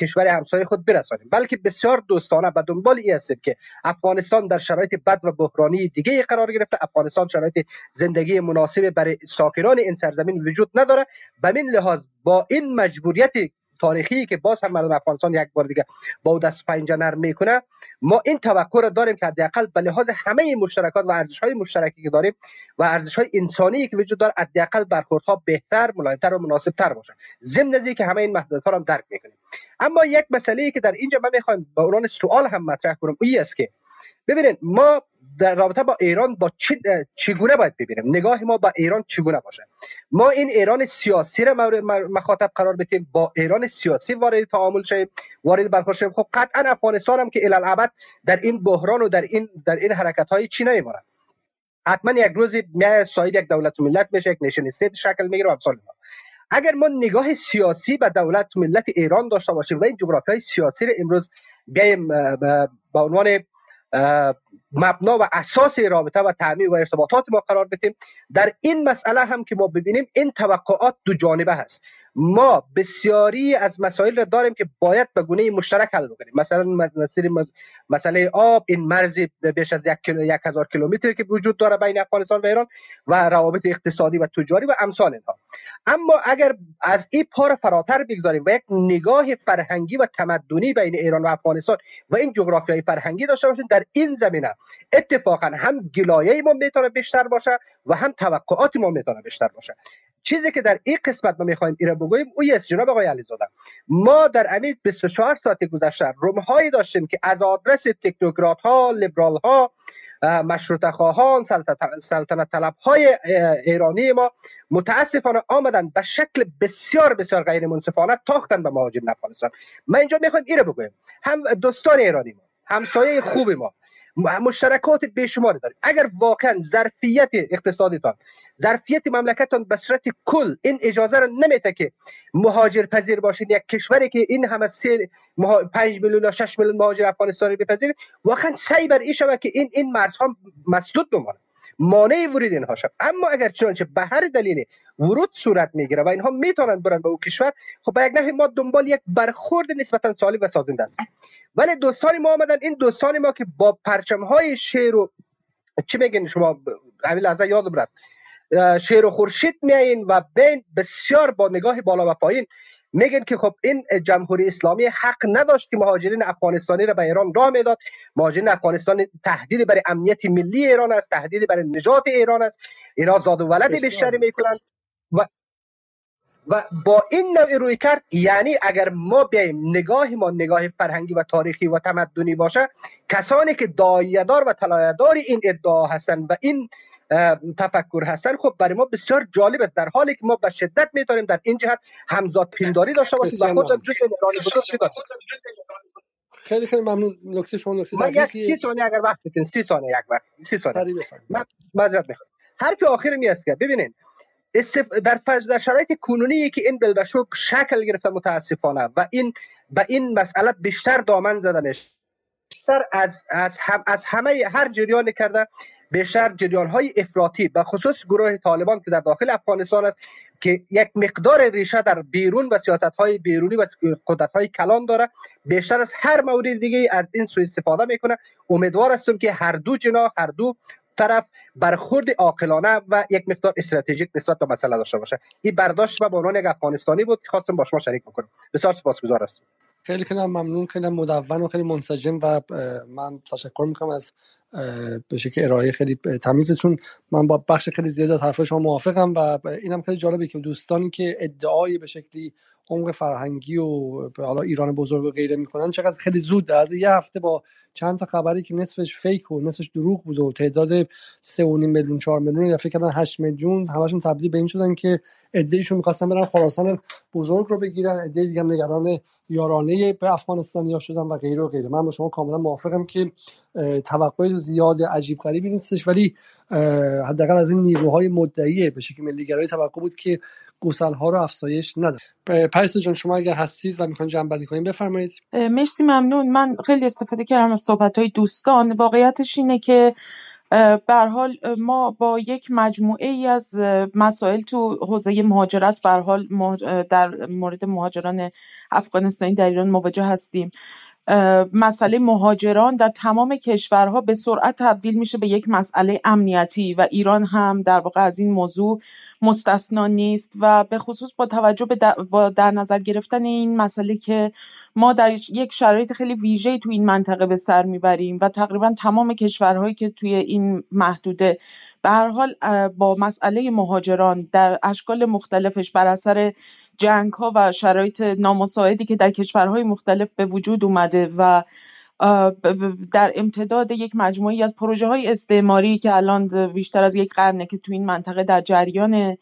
کشور همسایه خود برسانیم. بلکه بسیار دوستانه به دنبال این هستیم که افغانستان در شرایط بد و بحرانی دیگه قرار گرفته افغانستان شرایط زندگی مناسب برای ساکنان این سرزمین وجود نداره. به این لحاظ با این مجبوریت تاریخی که باز هم مردم افغانستان یک بار دیگه با دست پنجه نرم می‌کنه. ما این توقع را داریم که حداقل به لحاظ همه مشترکات و ارزش های مشترکی که داریم و ارزش های انسانی که وجود داره حداقل برخوردها بهتر ملایمتر و مناسب تر باشه. ضمن که همه این محدودیت ها هم درک می‌کنیم. اما یک مسئله که در اینجا من می‌خوام به عنوان سوال هم مطرح کنم این است که ببینید ما در رابطه با ایران با چگونه باید ببینیم؟ نگاه ما با ایران چگونه باشه؟ ما این ایران سیاسی را مخاطب قرار بدیم با ایران سیاسی وارد تعامل شیم وارد برخورد شیم خب قطعا افغانستان هم که الالعبد در این بحران و در این در این حرکت های چی نمیمونه حتما یک روز صاحب یک دولت ملت میشه یک نشن استیت شکل می‌گیره و اگر ما نگاه سیاسی به دولت ملت ایران داشته باشیم و این جغرافیای سیاسی را امروز بیایم به عنوان مبنا و اساس رابطه و تعمیم و ارتباطات ما قرار بدیم. در این مسئله هم که ما ببینیم این توقعات دو جانبه هست. ما بسیاری از مسائل را داریم که باید به گونه مشترک حل بکنیم. مثلا مسئله آب این مرز بیش از یک, یک هزار کیلومتر که وجود داره بین افغانستان و ایران و روابط اقتصادی و تجاری و امثال اینها. اما اگر از این پار فراتر بگذاریم و یک نگاه فرهنگی و تمدنی بین ایران و افغانستان و این جغرافیای فرهنگی داشته باشیم در این زمینه اتفاقا هم گلایه ما می‌تونه بیشتر باشه و هم توقعات ما می‌تونه بیشتر باشه. چیزی که در این قسمت ما می‌خوایم ایره بگوییم او است جناب آقای علیزاده. ما در امید 24 ساعت گذشته هایی داشتیم که از آدرس تکنوکرات ها لیبرال ها مشروط خواهان سلطنت طلب های ایرانی ما متاسفانه آمدن به شکل بسیار بسیار غیر منصفانه تاختن به مهاجرین افغانستان. ما اینجا می‌خوایم ایره بگویم هم دوستان ایرانی ما همسایه خوب ما مشترکات بیشماری داریم اگر واقعا ظرفیت اقتصادیتان ظرفیت مملکتتان به صورت کل این اجازه را نمیده که مهاجر پذیر باشین یک کشوری که این همه سه 5 میلیون یا 6 میلیون مهاجر افغانستانی بپذیر واقعا سعی بر این شود که این این مرزها مسدود بمانه مانع ورود اینها شد. اما اگر چنانچه به هر دلیل ورود صورت می‌گیره و اینها می‌تونن برن به او کشور خب به یک ما دنبال یک برخورد نسبتا سالم و سازنده است. ولی دوستان ما آمدن این دوستان ما که با پرچم های شیر و چی میگین شما؟ همین لحظه یاد برد شیر و خورشید میایین و بین بسیار با نگاه بالا و پایین میگن که خب این جمهوری اسلامی حق نداشت که مهاجرین افغانستانی را به ایران راه می‌داد. مهاجرین افغانستانی تهدید برای امنیت ملی ایران است تهدید برای نجات ایران است. اینا زاد و ولد بیشتری می‌کنند و و با این نوع روی کرد یعنی اگر ما بیایم نگاه ما نگاه فرهنگی و تاریخی و تمدنی باشه کسانی که دایدار و طلایه‌دار این ادعا هستند و این تفکر هستن خب برای ما بسیار جالب است. در حالی که ما به شدت می‌تونیم در این جهت همزاد پینداری داشته باشیم. و خود جزء بزرگ خیلی خیلی ممنون. نکته شما نکته من یک سی ثانیه اگر وقت بدین سی ثانیه یک وقت. سی ثانیه. من معذرت می‌خوام. حرف آخر می است که ببینین. در فض... در شرایط کنونی که این بلبشوک شکل گرفته متاسفانه و این به این مسئله بیشتر دامن زده میشه بیشتر از از, هم... از همه هر جریان کرده بیشتر جریان های افراطی به خصوص گروه طالبان که در داخل افغانستان است که یک مقدار ریشه در بیرون و سیاست های بیرونی و قدرت های کلان داره بیشتر از هر مورد دیگه از این سوء استفاده می‌کنه. امیدوار هستم که هر دو جناح هر دو طرف برخورد عاقلانه و یک مقدار استراتژیک نسبت به مسئله داشته باشه. این برداشت و به عنوان یک افغانستانی بود که خواستم با شما شریک بکنم. بسیار سپاسگزار هستم. خیلی خیلی ممنون خیلی مدون و خیلی منسجم و من تشکر می‌کنم از به شکل ارائه خیلی تمیزتون. من با بخش خیلی زیاد از حرف شما موافقم و اینم خیلی جالبه که دوستانی که ادعای به شکلی عمق فرهنگی و حالا ایران بزرگ و غیره می‌کنن چقدر خیلی زود از یه هفته با چند تا خبری که نصفش فیک و نصفش دروغ بود و تعداد 3.5 میلیون 4 میلیون فکر کردن 8 میلیون همشون تبدیل به این شدن که ادعیشون می‌خواستن برن خراسان بزرگ رو بگیرن ادعی دیگه نگران یارانه به افغانستانیا شدن و غیره و غیره. من با شما کاملا موافقم که توقع زیاد عجیب غریبی نیستش ولی حداقل از این نیروهای مدعی به شکل ملیگرایی توقع بود که گسل ها رو افزایش نده پریسا جان شما اگر هستید و می‌خواین جنبندی کنیم بفرمایید. مرسی ممنون. من خیلی استفاده کردم از صحبت های دوستان. واقعیتش اینه که به حال ما با یک مجموعه ای از مسائل تو حوزه مهاجرت به حال در مورد مهاجران افغانستانی در ایران مواجه هستیم. مسئله مهاجران در تمام کشورها به سرعت تبدیل میشه به یک مسئله امنیتی و ایران هم در واقع از این موضوع مستثنا نیست و به خصوص با توجه به در نظر گرفتن این مسئله که ما در یک شرایط خیلی ویژه تو این منطقه به سر می‌بریم و تقریبا تمام کشورهایی که توی این محدوده به هر حال با مسئله مهاجران در اشکال مختلفش بر اثر جنگ ها و شرایط نامساعدی که در کشورهای مختلف به وجود اومده و در امتداد یک مجموعی از پروژه های استعماری که الان بیشتر از یک قرنه که تو این منطقه در جریانه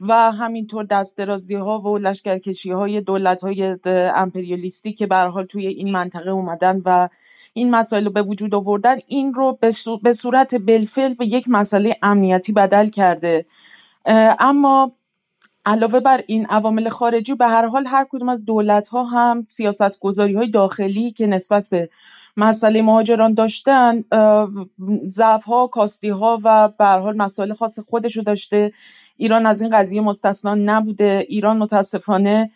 و همینطور دست درازی ها و لشکرکشی های دولت های امپریالیستی که به حال توی این منطقه اومدن و این مسائل رو به وجود آوردن این رو به صورت بلفل به یک مسئله امنیتی بدل کرده. اما علاوه بر این عوامل خارجی به هر حال هر کدوم از دولت ها هم سیاست گذاری های داخلی که نسبت به مسئله مهاجران داشتن ضعف ها کاستی ها و به هر حال مسائل خاص خودش داشته. ایران از این قضیه مستثنا نبوده. ایران متاسفانه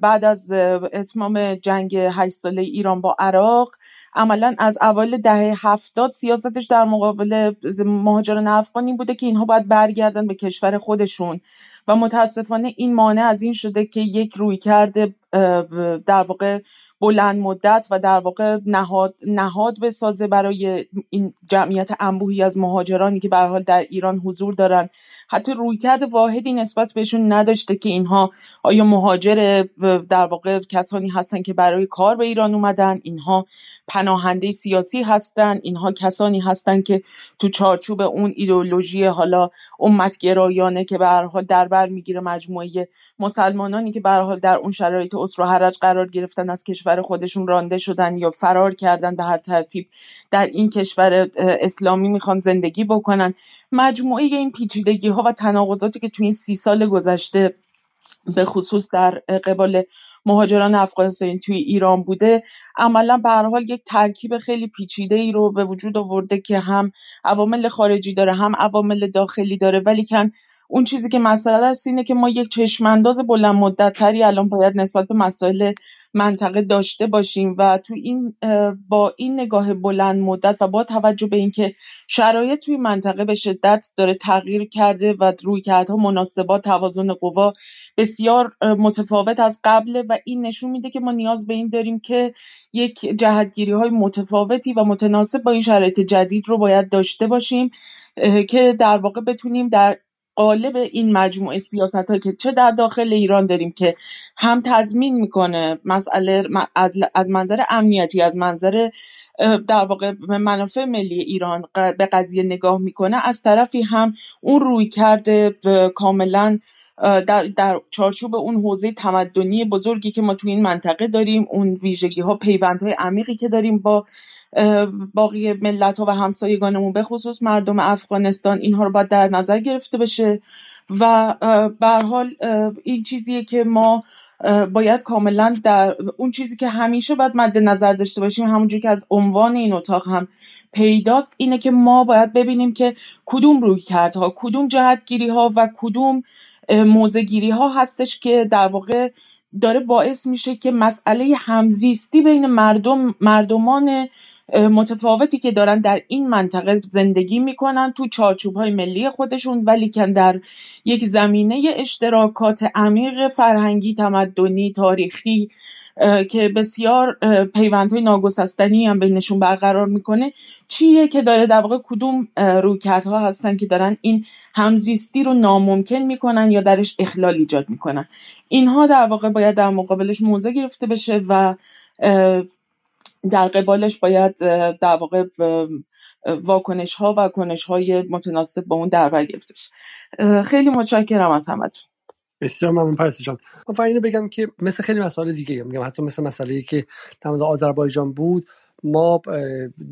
بعد از اتمام جنگ هشت ساله ایران با عراق عملا از اوایل دهه هفتاد سیاستش در مقابل مهاجران افغان این بوده که اینها باید برگردن به کشور خودشون. و متاسفانه این مانع از این شده که یک روی کرده در واقع بلند مدت و در واقع نهاد, نهاد بسازه برای این جمعیت انبوهی از مهاجرانی که به حال در ایران حضور دارن. حتی رویکرد واحدی نسبت بهشون نداشته که اینها آیا مهاجر در واقع کسانی هستن که برای کار به ایران اومدن اینها پناهنده سیاسی هستن اینها کسانی هستن که تو چارچوب اون ایدئولوژی حالا امتگرایانه که به حال در بر می‌گیره مجموعه مسلمانانی که به حال در اون شرایط اسر و حرج قرار گرفتن از کشور خودشون رانده شدن یا فرار کردن به هر ترتیب در این کشور اسلامی می‌خوان زندگی بکنن. مجموعه این پیچیدگی ها و تناقضاتی که تو این سی سال گذشته به خصوص در قبال مهاجران افغانستانی توی ایران بوده عملا به هر حال یک ترکیب خیلی پیچیده ای رو به وجود آورده که هم عوامل خارجی داره هم عوامل داخلی داره ولی کن اون چیزی که مسئله است اینه که ما یک چشمانداز بلند مدت تری الان باید نسبت به مسائل منطقه داشته باشیم و تو این با این نگاه بلند مدت و با توجه به اینکه شرایط توی منطقه به شدت داره تغییر کرده و رویکردها مناسبات توازن قوا بسیار متفاوت از قبل و این نشون میده که ما نیاز به این داریم که یک جهتگیری های متفاوتی و متناسب با این شرایط جدید رو باید داشته باشیم که در واقع بتونیم در قالب این مجموعه سیاست هایی که چه در داخل ایران داریم که هم تضمین می‌کنه مسئله از, از منظر امنیتی از منظر در واقع منافع ملی ایران به قضیه نگاه می‌کنه از طرفی هم اون روی کرده کاملا در, در چارچوب اون حوزه تمدنی بزرگی که ما تو این منطقه داریم اون ویژگی ها پیوند های عمیقی که داریم با باقی ملت ها و همسایگانمون به خصوص مردم افغانستان اینها رو باید در نظر گرفته بشه. و به حال این چیزیه که ما باید کاملا در اون چیزی که همیشه باید مد نظر داشته باشیم همونجور که از عنوان این اتاق هم پیداست اینه که ما باید ببینیم که کدوم روی کردها کدوم جهتگیری ها و کدوم موزگیری ها هستش که در واقع داره باعث میشه که مسئله همزیستی بین مردم مردمان متفاوتی که دارن در این منطقه زندگی می‌کنن تو چارچوب های ملی خودشون ولی که در یک زمینه اشتراکات عمیق فرهنگی تمدنی تاریخی که بسیار پیوندهای ناگسستنی هم بینشون برقرار می‌کنه. چیه که داره در واقع کدوم رویکردها هستن که دارن این همزیستی رو ناممکن می‌کنن یا درش اخلال ایجاد می‌کنن؟ اینها در واقع باید در مقابلش موضع گرفته بشه و در قبالش باید در واقع واکنش ها و کنش های متناسب با اون در گرفته بشه. خیلی متشکرم از همتون. بسیار ممنون پرستی جان. من فقط اینو بگم که مثل خیلی مسائل دیگه میگم حتی مثل مسئله ای که در مورد آذربایجان بود ما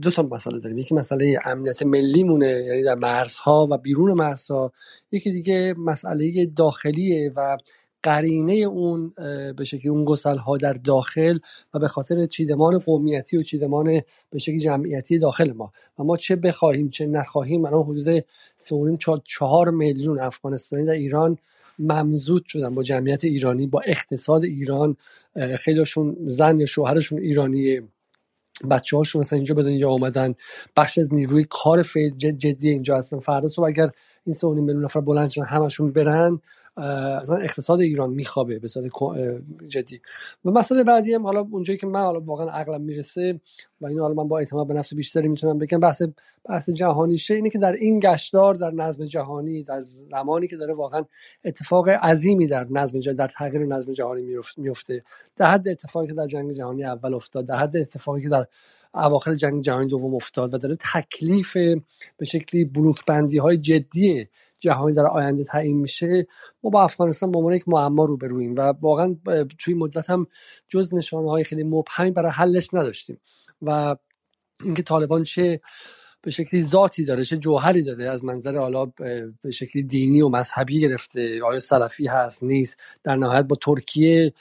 دو تا مسئله داریم. یکی مسئله امنیت ملی مونه یعنی در مرزها و بیرون مرزها. یکی دیگه مسئله داخلیه و قرینه اون به شکلی اون گسل ها در داخل و به خاطر چیدمان قومیتی و چیدمان به شکلی جمعیتی داخل ما. و ما چه بخواهیم چه نخواهیم الان حدود 3 4 میلیون افغانستانی در ایران ممزود شدن با جمعیت ایرانی با اقتصاد ایران خیلیشون زن یا شوهرشون ایرانیه بچه هاشون مثلا اینجا به دنیا آمدن بخش از نیروی کار جدی اینجا هستن. فردا صبح اگر این سه میلیون نفر بلند همشون برن. اصلا اقتصاد ایران میخوابه به صورت جدی. و مسئله بعدی هم حالا اونجایی که من حالا واقعا عقلم می‌رسه و این حالا من با اعتماد به نفس بیشتری می‌تونم بگم بحث بحث جهانیشه اینه که در این گشتار در نظم جهانی در زمانی که داره واقعا اتفاق عظیمی در نظم جهانی در تغییر نظم جهانی میفته. در حد اتفاقی که در جنگ جهانی اول افتاد در حد اتفاقی که در اواخر جنگ جهانی دوم افتاد و داره تکلیف به شکلی بلوک بندی های جدی جهانی در آینده تعیین میشه ما با افغانستان به عنوان یک معما روبرویم و واقعا توی مدت هم جز نشانه های خیلی مبهمی برای حلش نداشتیم و اینکه طالبان چه به شکلی ذاتی داره چه جوهری داره از منظر حالا به شکلی دینی و مذهبی گرفته آیا سلفی هست نیست در نهایت با ترکیه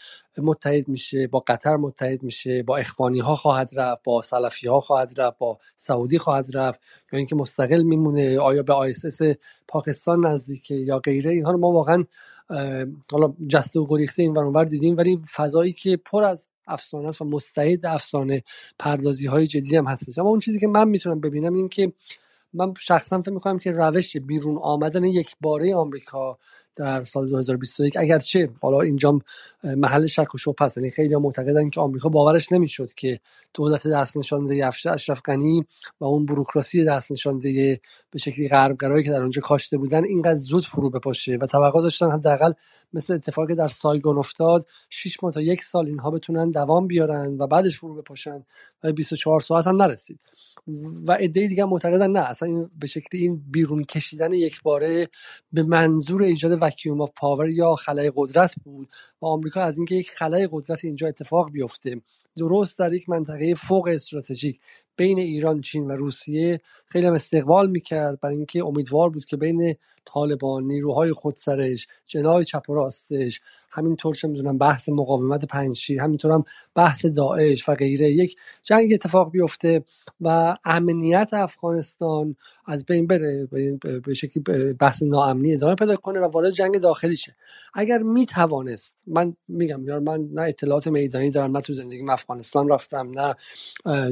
متحد میشه با قطر متحد میشه با اخوانی ها خواهد رفت با سلفی ها خواهد رفت با سعودی خواهد رفت یا اینکه مستقل میمونه. آیا به آیسس پاکستان نزدیکه یا غیره؟ اینها رو ما واقعا حالا جسته و گریخته این ور دیدیم ولی فضایی که پر از افسانه است و مستعد افسانه پردازی های جدی هم هستش. اما اون چیزی که من می‌تونم ببینم این که من شخصا فکر می‌کنم که روش بیرون آمدن یک باره آمریکا در سال 2021 اگرچه حالا اینجا محل شک و شبهه است یعنی خیلی معتقدن که آمریکا باورش نمی‌شد که دولت دست نشانده اشرف غنی و اون بروکراسی دست نشانده به شکلی غربگرایی که در اونجا کاشته بودن اینقدر زود فرو بپاشه و توقع داشتن حداقل مثل اتفاقی در سایگون افتاد 6 ماه تا یک سال اینها بتونن دوام بیارن و بعدش فرو بپاشن و 24 ساعت هم نرسید. و عده دیگه معتقدن نه. اصلا این به شکلی این بیرون کشیدن یک باره به منظور ایجاد vacuum of power یا خلای قدرت بود و آمریکا از اینکه یک خلای قدرت اینجا اتفاق بیفته. درست در یک منطقه فوق استراتژیک بین ایران چین و روسیه خیلی هم استقبال می‌کرد. برای اینکه امیدوار بود که بین طالبان نیروهای خودسرش جنای چپ و راستش همینطور چه می‌دونم بحث مقاومت پنجشیر همینطور هم بحث داعش و غیره. یک جنگ اتفاق بیفته و امنیت افغانستان از بین بره به شکلی بحث ناامنی ادامه پیدا کنه و وارد جنگ داخلی شه. اگر می‌توانست من میگم من نه اطلاعات میدانی دارم نه تو زندگی افغانستان رفتم نه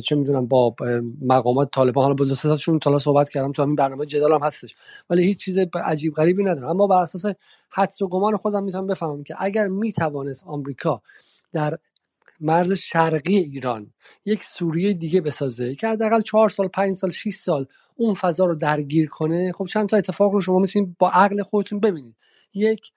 چه می‌دونم با مقامات طالبان حالا با دوستاتشون تا صحبت کردم تو همین برنامه جدال هم هستش. ولی هیچ چیز عجیب غریبی ندارم. اما بر اساس حدس و گمان خودم می‌تونم بفهمم که اگر می‌توانست آمریکا در مرز شرقی ایران یک سوریه دیگه بسازه که حداقل چهار سال پنج سال 6 سال اون فضا رو درگیر کنه خب چند تا اتفاق رو شما می‌تونید با عقل خودتون ببینید. یک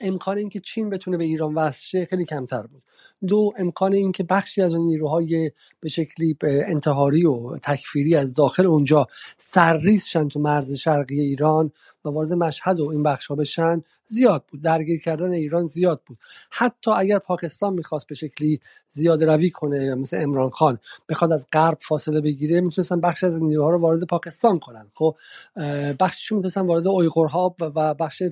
امکان اینکه چین بتونه به ایران وصل خیلی کمتر بود. دو امکان اینکه بخشی از اون نیروهای به شکلی انتحاری و تکفیری از داخل اونجا سرریز شن تو مرز شرقی ایران و وارد مشهد و این بخش ها بشن زیاد بود. درگیر کردن ایران زیاد بود. حتی اگر پاکستان می‌خواست به شکلی زیاده روی کنه مثل امران خان بخواد از غرب فاصله بگیره می‌تونستن بخش از نیروها رو وارد پاکستان کنن. خب بخششون می‌تونستن وارد اویغورها و بخش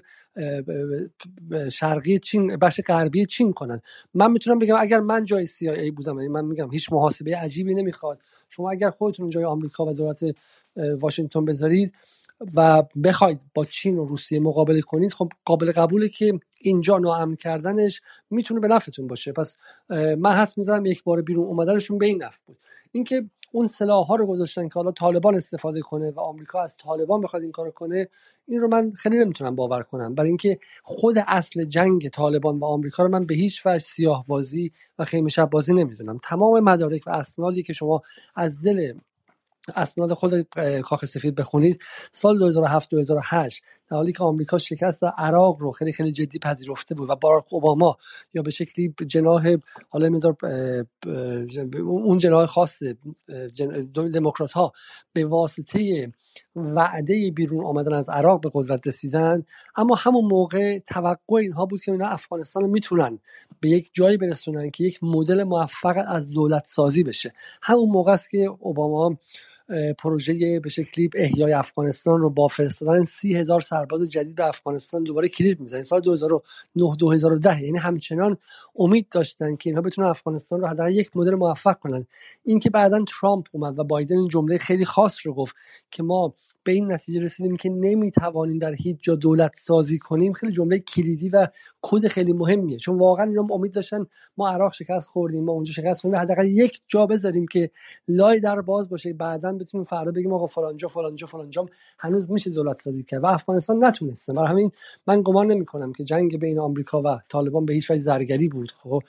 شرقی چین بخش غربی چین کنن. من می‌تونم بگم اگر من جای CIA بودم یعنی من میگم هیچ محاسبه عجیبی نمی‌خواد. شما اگر خودتون جای آمریکا و دولت واشنگتن بذارید و بخواید با چین و روسیه مقابله کنید خب قابل قبوله که اینجا ناامن کردنش می‌تونه به نفعتون باشه. پس من حس می‌زنم یک بار بیرون اومدنشون به این نفع بود. اینکه اون سلاح ها رو گذاشتن که حالا طالبان استفاده کنه و آمریکا از طالبان بخواد این کارو کنه این رو من خیلی نمی‌تونم باور کنم. برای اینکه خود اصل جنگ طالبان و آمریکا رو من به هیچ وجه سیاه بازی و خیمه شب بازی نمی‌دونم. تمام مدارک و اسنادی که شما از دل اسناد خود کاخ سفید بخونید سال 2007 2008 در حالی که آمریکا شکست عراق رو خیلی خیلی جدی پذیرفته بود و باراک اوباما یا به شکلی جناح حالا میدار اون جناح خاص دموکرات ها به واسطه وعده بیرون آمدن از عراق به قدرت رسیدن. اما همون موقع توقع اینها بود که اینا افغانستان رو می‌تونن به یک جایی برسونن که یک مدل موفق از دولت سازی بشه. همون موقع است که اوباما پروژه به شکلی احیای افغانستان رو با فرستادن سی هزار سرباز جدید به افغانستان دوباره کلید می‌زنه. سال 2009 2010 یعنی همچنان امید داشتن که اینها بتونن افغانستان رو حداقل یک مدل موفق کنن. اینکه بعدا ترامپ اومد و بایدن این جمله خیلی خاص رو گفت که ما به این نتیجه رسیدیم که نمی‌توانیم در هیچ جا دولت سازی کنیم خیلی جمله کلیدی و کد خیلی مهمیه. چون واقعا اینا امید داشتن ما عراق شکست خوردیم ما اونجا شکست خوردیم حداقل یک جا بذاریم که لای در باز باشه بعدا بتونیم فردا بگیم آقا فلانجا فلانجا فلانجا هنوز میشه دولت سازی کرد و افغانستان نتونسته برای همین من گمان نمی کنم که جنگ بین آمریکا و طالبان به هیچ وجه زرگری بود خب؟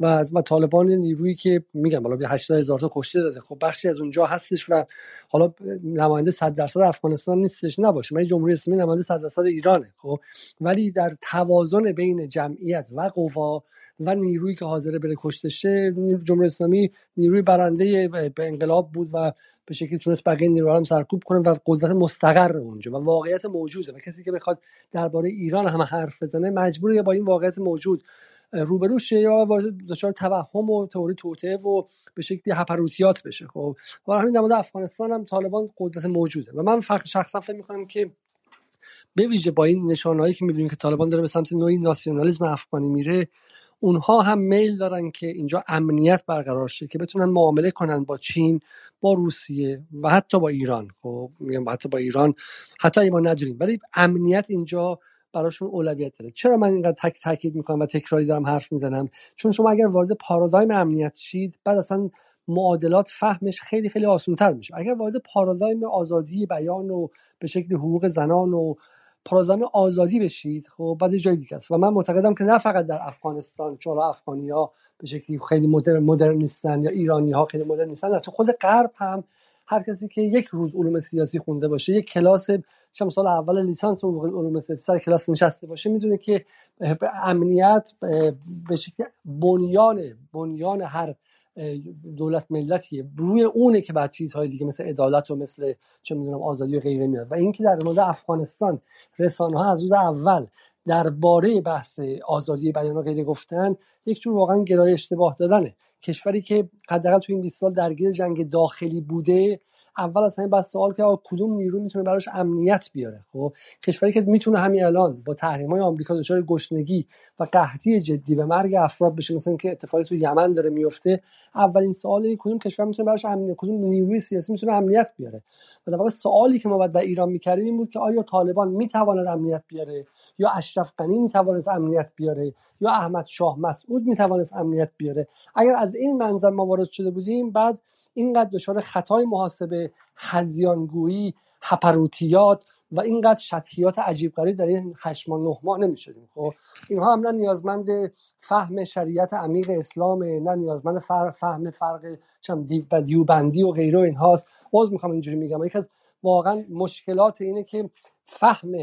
و از ما طالبان نیرویی که میگم بالا به 80 هزار تا کشته داده خب بخشی از اونجا هستش و حالا نماینده 100 درصد افغانستان نیستش نباشه. من جمهوری اسلامی نماینده 100 درصد ایرانه خب؟ ولی در توازن بین جمعیت و قوا و نیرویی که حاضر بره کشته شه جمهوری اسلامی نیروی برنده به انقلاب بود و به شکلی تونست بقیه نیروها هم سرکوب کنه و قدرت مستقر اونجا و واقعیت موجوده و کسی که بخواد درباره ایران هم حرف بزنه مجبوره با این واقعیت موجود روبرو شه یا دچار توهم و تئوری توته و به شکلی هپروتیات بشه. خب برای همین در مورد افغانستان هم طالبان قدرت موجوده و من شخصا فکر می‌کنم که به ویژه با این نشانهایی که می‌بینیم که طالبان داره به سمت نوعی ناسیونالیسم افغانی میره اونها هم میل دارن که اینجا امنیت برقرار شه که بتونن معامله کنن با چین با روسیه و حتی با ایران. خب میگم حتی با ایران حتی ما نداریم ولی امنیت اینجا براشون اولویت داره. چرا من اینقدر تک تاکید می‌کنم و تکراری دارم حرف می‌زنم؟ چون شما اگر وارد پارادایم امنیت شید بعد اصلا معادلات فهمش خیلی خیلی آسانتر میشه. اگر وارد پارادایم آزادی بیان و به شکل حقوق زنان و پارادایم آزادی بشید. خب بعد جای دیگه است. و من معتقدم که نه فقط در افغانستان چون افغانی ها به شکلی خیلی مدرن, مدرن نیستن یا ایرانی ها خیلی مدرن نیستن تو خود غرب هم هر کسی که یک روز علوم سیاسی خونده باشه یک کلاس شما سال اول لیسانس علوم سیاسی سر کلاس نشسته باشه می‌دونه که امنیت به شکل بنیان بنیان هر دولت ملتیه. روی اونه که بعد چیزهای دیگه مثل عدالت و مثل چه می‌دونم آزادی و غیره میاد. و اینکه در مورد افغانستان رسانه ها از روز اول درباره بحث آزادی بیان و غیره گفتن یک جور واقعا گرای اشتباه دادنه. کشوری که حداقل تو این 20 سال درگیر جنگ داخلی بوده اول از همین بس سوال که کدوم نیرو می‌تونه براش امنیت بیاره؟ خب کشوری که می‌تونه همین الان با تحریم های آمریکا دچار گشنگی و قحطی جدی به مرگ افراد بشه مثلا که اتفاقی تو یمن داره میفته اولین سوال کدوم کشور می‌تونه براش امنیت کدوم نیروی سیاسی می‌تونه امنیت بیاره؟ و در واقع سوالی که ما بعد در ایران می‌کردیم این بود که آیا طالبان می‌تواند امنیت بیاره؟ یا اشرف غنی می‌توانست امنیت بیاره یا احمد شاه مسعود می‌توانست امنیت بیاره. اگر از این منظر ما وارد شده بودیم بعد اینقدر دچار خطای محاسبه هزیانگویی هپروتیات و اینقدر شطحیات عجیب غریب در این هشت ماه نه ماه نمی‌شدیم. خب اینها هم نه نیازمند فهم شریعت عمیق اسلام نه نیازمند فهم فرق دیو و دیوبندی و غیره اینهاست. عذر می‌خوام اینجوری میگم. یکی از واقعا مشکلات اینه که فهم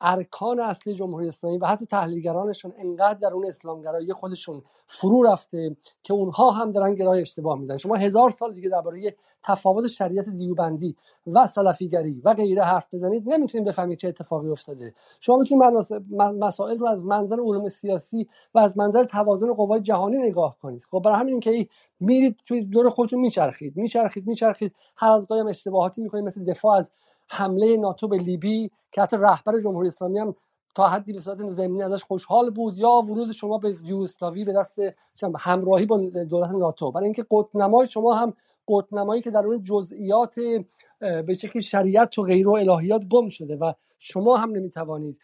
ارکان اصلی جمهوری اسلامی و حتی تحلیلگرانشون انقدر در اون اسلامگرایی خودشون فرو رفته که اونها هم دارن گرای اشتباه میدن. شما هزار سال دیگه درباره تفاوت شریعت دیوبندی و سلفیگری و غیره حرف بزنید نمی‌تونید بفهمید چه اتفاقی افتاده. شما می‌تونید مسائل رو از منظر علوم سیاسی و از منظر توازن قوای جهانی نگاه کنید. خب برای همین که میرید توی دور خودتون میچرخید میچرخید میچرخید. هر از گاهی اشتباهاتی می‌کنید مثل دفاع از حمله ناتو به لیبی که حتی رهبر جمهوری اسلامی هم تا حدی به صورت زمینی ازش خوشحال بود یا ورود شما به یوگسلاوی به دست همراهی با دولت ناتو. برای اینکه قطب شما هم قطب که در اون جزئیات به شکل شریعت و غیر و الهیات گم شده و شما هم نمی‌توانید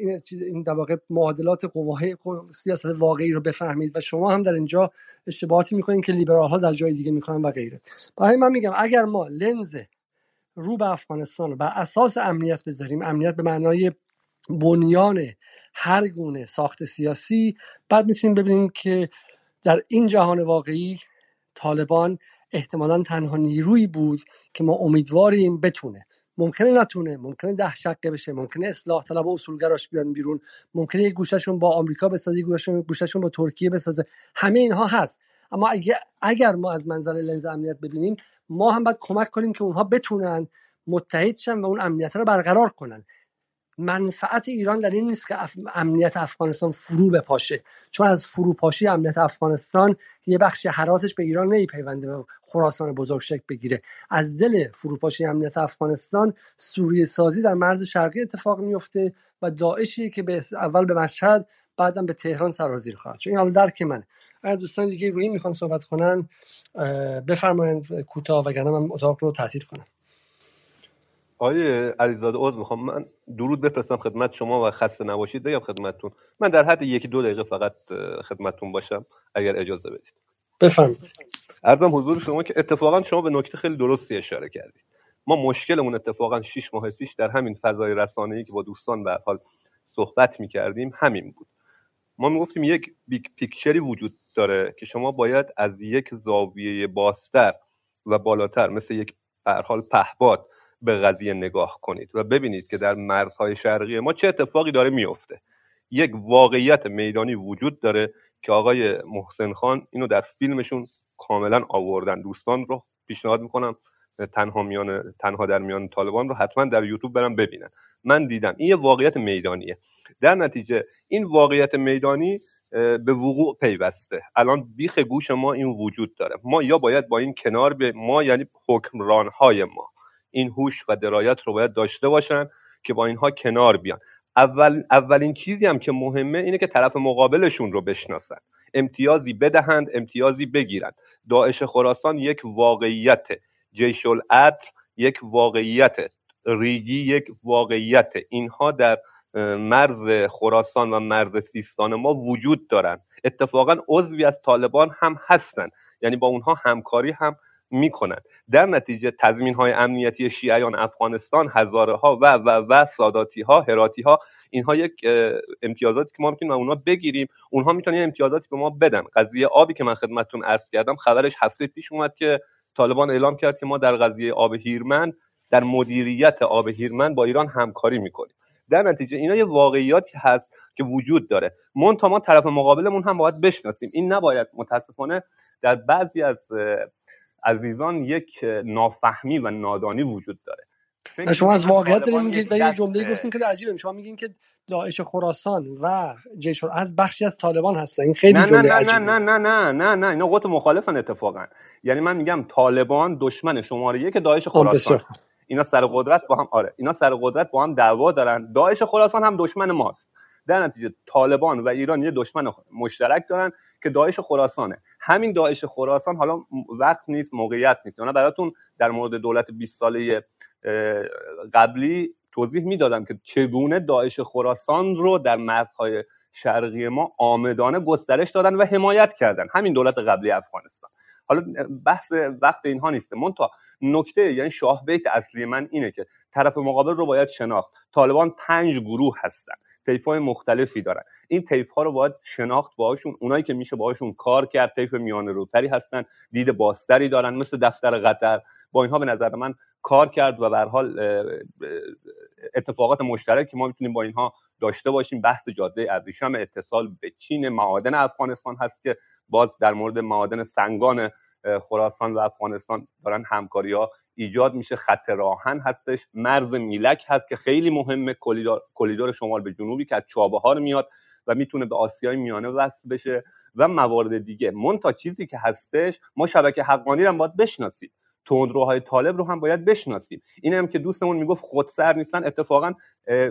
این این در واقع معادلات قوای سیاست واقعی رو بفهمید و شما هم در اینجا اشتباهاتی می‌کنید که لیبرال ها در جای دیگه می‌کنن و غیره. برای من میگم اگر ما لنز رو به افغانستان بر اساس امنیت بذاریم. امنیت به معنای بنیان هر گونه ساخت سیاسی. بعد می‌تونیم ببینیم که در این جهان واقعی طالبان احتمالا تنها نیرویی بود که ما امیدواریم بتونه. ممکنه نتونه ممکنه ده شقه بشه ممکنه اصلاح طلب و اصولگراش بیان بیرون ممکنه یک گوششون با آمریکا بسازه یک گوششون با ترکیه بسازه. همه اینها هست. اما اگر, اگر ما از منظر لنز امنیت ببینیم ما هم باید کمک کنیم که اونها بتونن متحد شن و اون امنیت رو برقرار کنن. منفعت ایران در این نیست که امنیت افغانستان فرو بپاشه. چون از فروپاشی امنیت افغانستان یه بخش حراتش به ایران نمیپیونده و خراسان بزرگ شکل بگیره. از دل فروپاشی امنیت افغانستان سوریه سازی در مرز شرقی اتفاق میفته و داعشی که به اول به مشهد بعدم به تهران سرازیر خواهد چون این حالا درک منه. اگر دوستان دیگه روی می‌خوان صحبت کنن بفرمایید کوتاه وگرنه من اتاق رو تعطیل کنم. آیه علیزاده عذر می‌خوام من درود بفرستم خدمت شما و خسته نباشید. بگم خدمتتون من در حد یکی دو دقیقه فقط خدمتتون باشم اگر اجازه بدید. بفرمایید. ارزم حضور شما که اتفاقا شما به نکته خیلی درستی اشاره کردید. ما مشکلمون اتفاقا 6 ماه پیش در همین فضای رسانه‌ای که با دوستان به حال صحبت می‌کردیم همین بود. ما می‌گفتیم یک بیگ پیکچری وجود داره که شما باید از یک زاویه باستر و بالاتر مثل یک حال پهباد به قضیه نگاه کنید و ببینید که در مرزهای شرقی ما چه اتفاقی داره میفته یک واقعیت میدانی وجود داره که آقای محسن خان اینو در فیلمشون کاملا آوردن. دوستان رو پیشنهاد می‌کنم تنها میان تنها در میان طالبان رو حتما در یوتیوب برم ببینن. من دیدم. این یه واقعیت میدانیه. در نتیجه این واقعیت میدانی به وقوع پیوسته. الان بیخ گوش ما این وجود داره. ما یا باید با این کنار به ما یعنی حکمران های ما. این هوش و درایت رو باید داشته باشن که با اینها کنار بیان. اول اولین چیزی هم که مهمه اینه که طرف مقابلشون رو بشناسن. امتیازی بدهند امتیازی بگیرند. داعش خراسان یک واقعیت جیش العدل یک واقعیت ریگی یک واقعیت. اینها در مرز خراسان و مرز سیستان ما وجود دارند اتفاقا عضوی از طالبان هم هستند یعنی با اونها همکاری هم می‌کنن. در نتیجه تضمین های امنیتی شیعیان افغانستان هزاره ها و و و ساداتی ها هراتی ها اینها یک امتیازاتی که ما می‌تونیم اونها بگیریم. اونها می‌تونن امتیازاتی به ما بدن. قضیه آبی که من خدمتتون عرض کردم خبرش هفته پیش اومد که طالبان اعلام کرد که ما در قضیه آب هیرمن در مدیریت آب هیرمن با ایران همکاری می‌کنیم. در نتیجه اینا یه واقعیاتی هست که وجود داره. تا ما طرف مقابلمون هم باید بشناسیم. این نباید متاسفانه در بعضی از عزیزان یک نافهمی و نادانی وجود داره. شما از واقعیت داریم میگید یه جمله گفتین که عجیبه. شما میگین که داعش خراسان و جیش از بخشی از طالبان هستن. این خیلی نه جمله نه عجیبه. نه نه نه نه نه. اینا مخالفن اتفاقا. یعنی من میگم طالبان دشمن شماره یک داعش خراسان. اینا سر قدرت با هم آره اینا سر قدرت با هم دعوا دارن. داعش خراسان هم دشمن ماست. در نتیجه طالبان و ایران یه دشمن مشترک دارن که داعش خراسانه. همین داعش خراسان حالا وقت نیست موقعیت نیست. من براتون در مورد دولت 20 ساله قبلی توضیح می‌دادم که چگونه داعش خراسان رو در مرزهای شرقی ما آمدانه گسترش دادن و حمایت کردن. همین دولت قبلی افغانستان. حالا بحث وقت اینها نیست. تا نکته یعنی شاه بیت اصلی من اینه که طرف مقابل رو باید شناخت. طالبان پنج گروه هستن. طیف های مختلفی دارن. این طیف ها رو باید شناخت باهاشون. اونایی که میشه باهاشون کار کرد طیف میانه روتری هستن. دید باستری دارن. مثل دفتر قطر. با اینها به نظر من کار کرد و به حال اتفاقات مشترک که ما می‌تونیم با اینها داشته باشیم. بحث جاده ابریشم اتصال به چین معادن افغانستان هست که باز در مورد معادن سنگان خراسان و افغانستان دارن همکاری ها ایجاد میشه. خط راهن هستش. مرز میلک هست که خیلی مهمه. کلیدار شمال به جنوبی که از چابهار میاد و می‌تونه به آسیای میانه وصل بشه و موارد دیگه. مون تا چیزی که هستش ما شبکه حقانی رو باید بشناسیم. تندروهای طالب رو هم باید بشناسیم. این هم که دوستمون می‌گفت خودسر نیستن. اتفاقا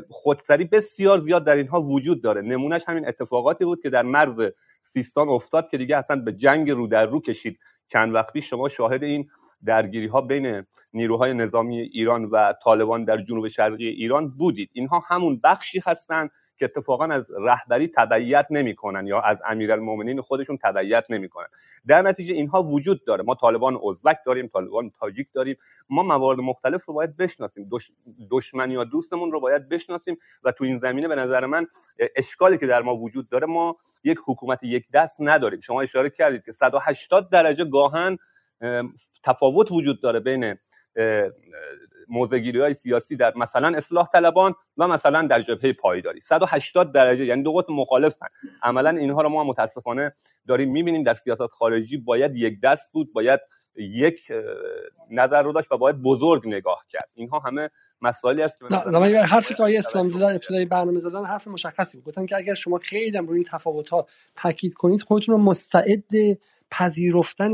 خودسری بسیار زیاد در اینها وجود داره. نمونهش همین اتفاقاتی بود که در مرز سیستان افتاد که دیگه اصلا به جنگ رو در رو کشید. چند وقت پیش شما شاهد این درگیری ها بین نیروهای نظامی ایران و طالبان در جنوب شرقی ایران بودید. اینها همون بخشی هستند که اتفاقا از رهبری تبعیت نمی‌کنن یا از امیرالمومنین خودشون تبعیت نمی‌کنن. در نتیجه اینها وجود داره. ما طالبان ازبک داریم طالبان تاجیک داریم. ما موارد مختلف رو باید بشناسیم. دشمن یا دوستمون رو باید بشناسیم و تو این زمینه به نظر من اشکالی که در ما وجود داره ما یک حکومت یک دست نداریم. شما اشاره کردید که 180 درجه گاهن تفاوت وجود داره بین موزگیری های سیاسی در مثلا اصلاح طلبان و مثلا در جبهه پایداری. 180 درجه یعنی دو قطب مخالفن. عملا اینها رو ما متاسفانه داریم می‌بینیم در سیاست خارجی باید یک دست بود باید یک نظر رو داشت و باید بزرگ نگاه کرد. اینها همه مسائلی است که نه حرفی که آیه اسلام زدن ابتدای برنامه زدن حرف مشخصی بود. گفتن که اگر شما خیلی هم روی این تفاوت ها تاکید کنید خودتون رو مستعد پذیرفتن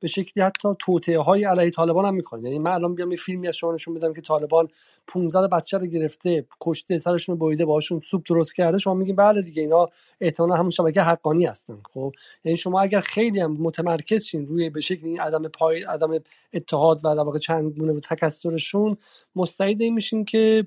به شکلی حتی توطئه های علیه طالبان هم می‌کنید. یعنی من الان بیام یه فیلمی از شما نشون بدم که طالبان 15 بچه رو گرفته کشته سرشون رو بریده باهاشون سوپ درست کرده شما میگین بله دیگه اینا احتمالاً همون شبکه حقانی هستن. خب یعنی شما اگر خیلی هم متمرکز شین روی به شکلی عدم پای عدم اتحاد و در واقع چند گونه تکثرشون مستعد این میشین که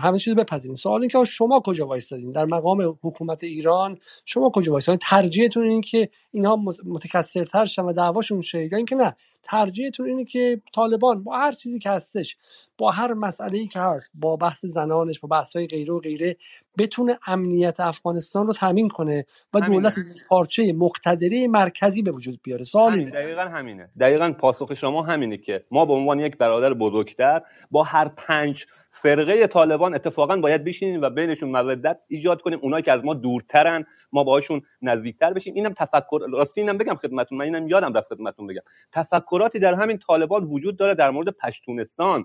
همه چیز بپذیرین. سوال این که شما کجا وایستادین در مقام حکومت ایران شما کجا وایستادین ترجیحتون این که اینها متکثرتر شن و دعواشون شه. یا اینکه نه ترجیحتون اینه که طالبان با هر چیزی که هستش با هر مسئله ای که هست با بحث زنانش با بحث های غیره و غیره بتونه امنیت افغانستان رو تامین کنه و. دولت پارچه مقتدره مرکزی به وجود بیاره. سوال همین دقیقا همینه. دقیقا پاسخ شما همینه که ما به عنوان یک برادر بزرگتر با هر پنج فرقه طالبان اتفاقا باید بشینیم و بینشون مودت ایجاد کنیم. اونایی که از ما دورترن ما باهاشون نزدیکتر بشیم. اینم تفکر راستی اینم بگم خدمتتون. من اینم یادم رفت خدمتتون بگم. تفکراتی در همین طالبان وجود داره در مورد پشتونستان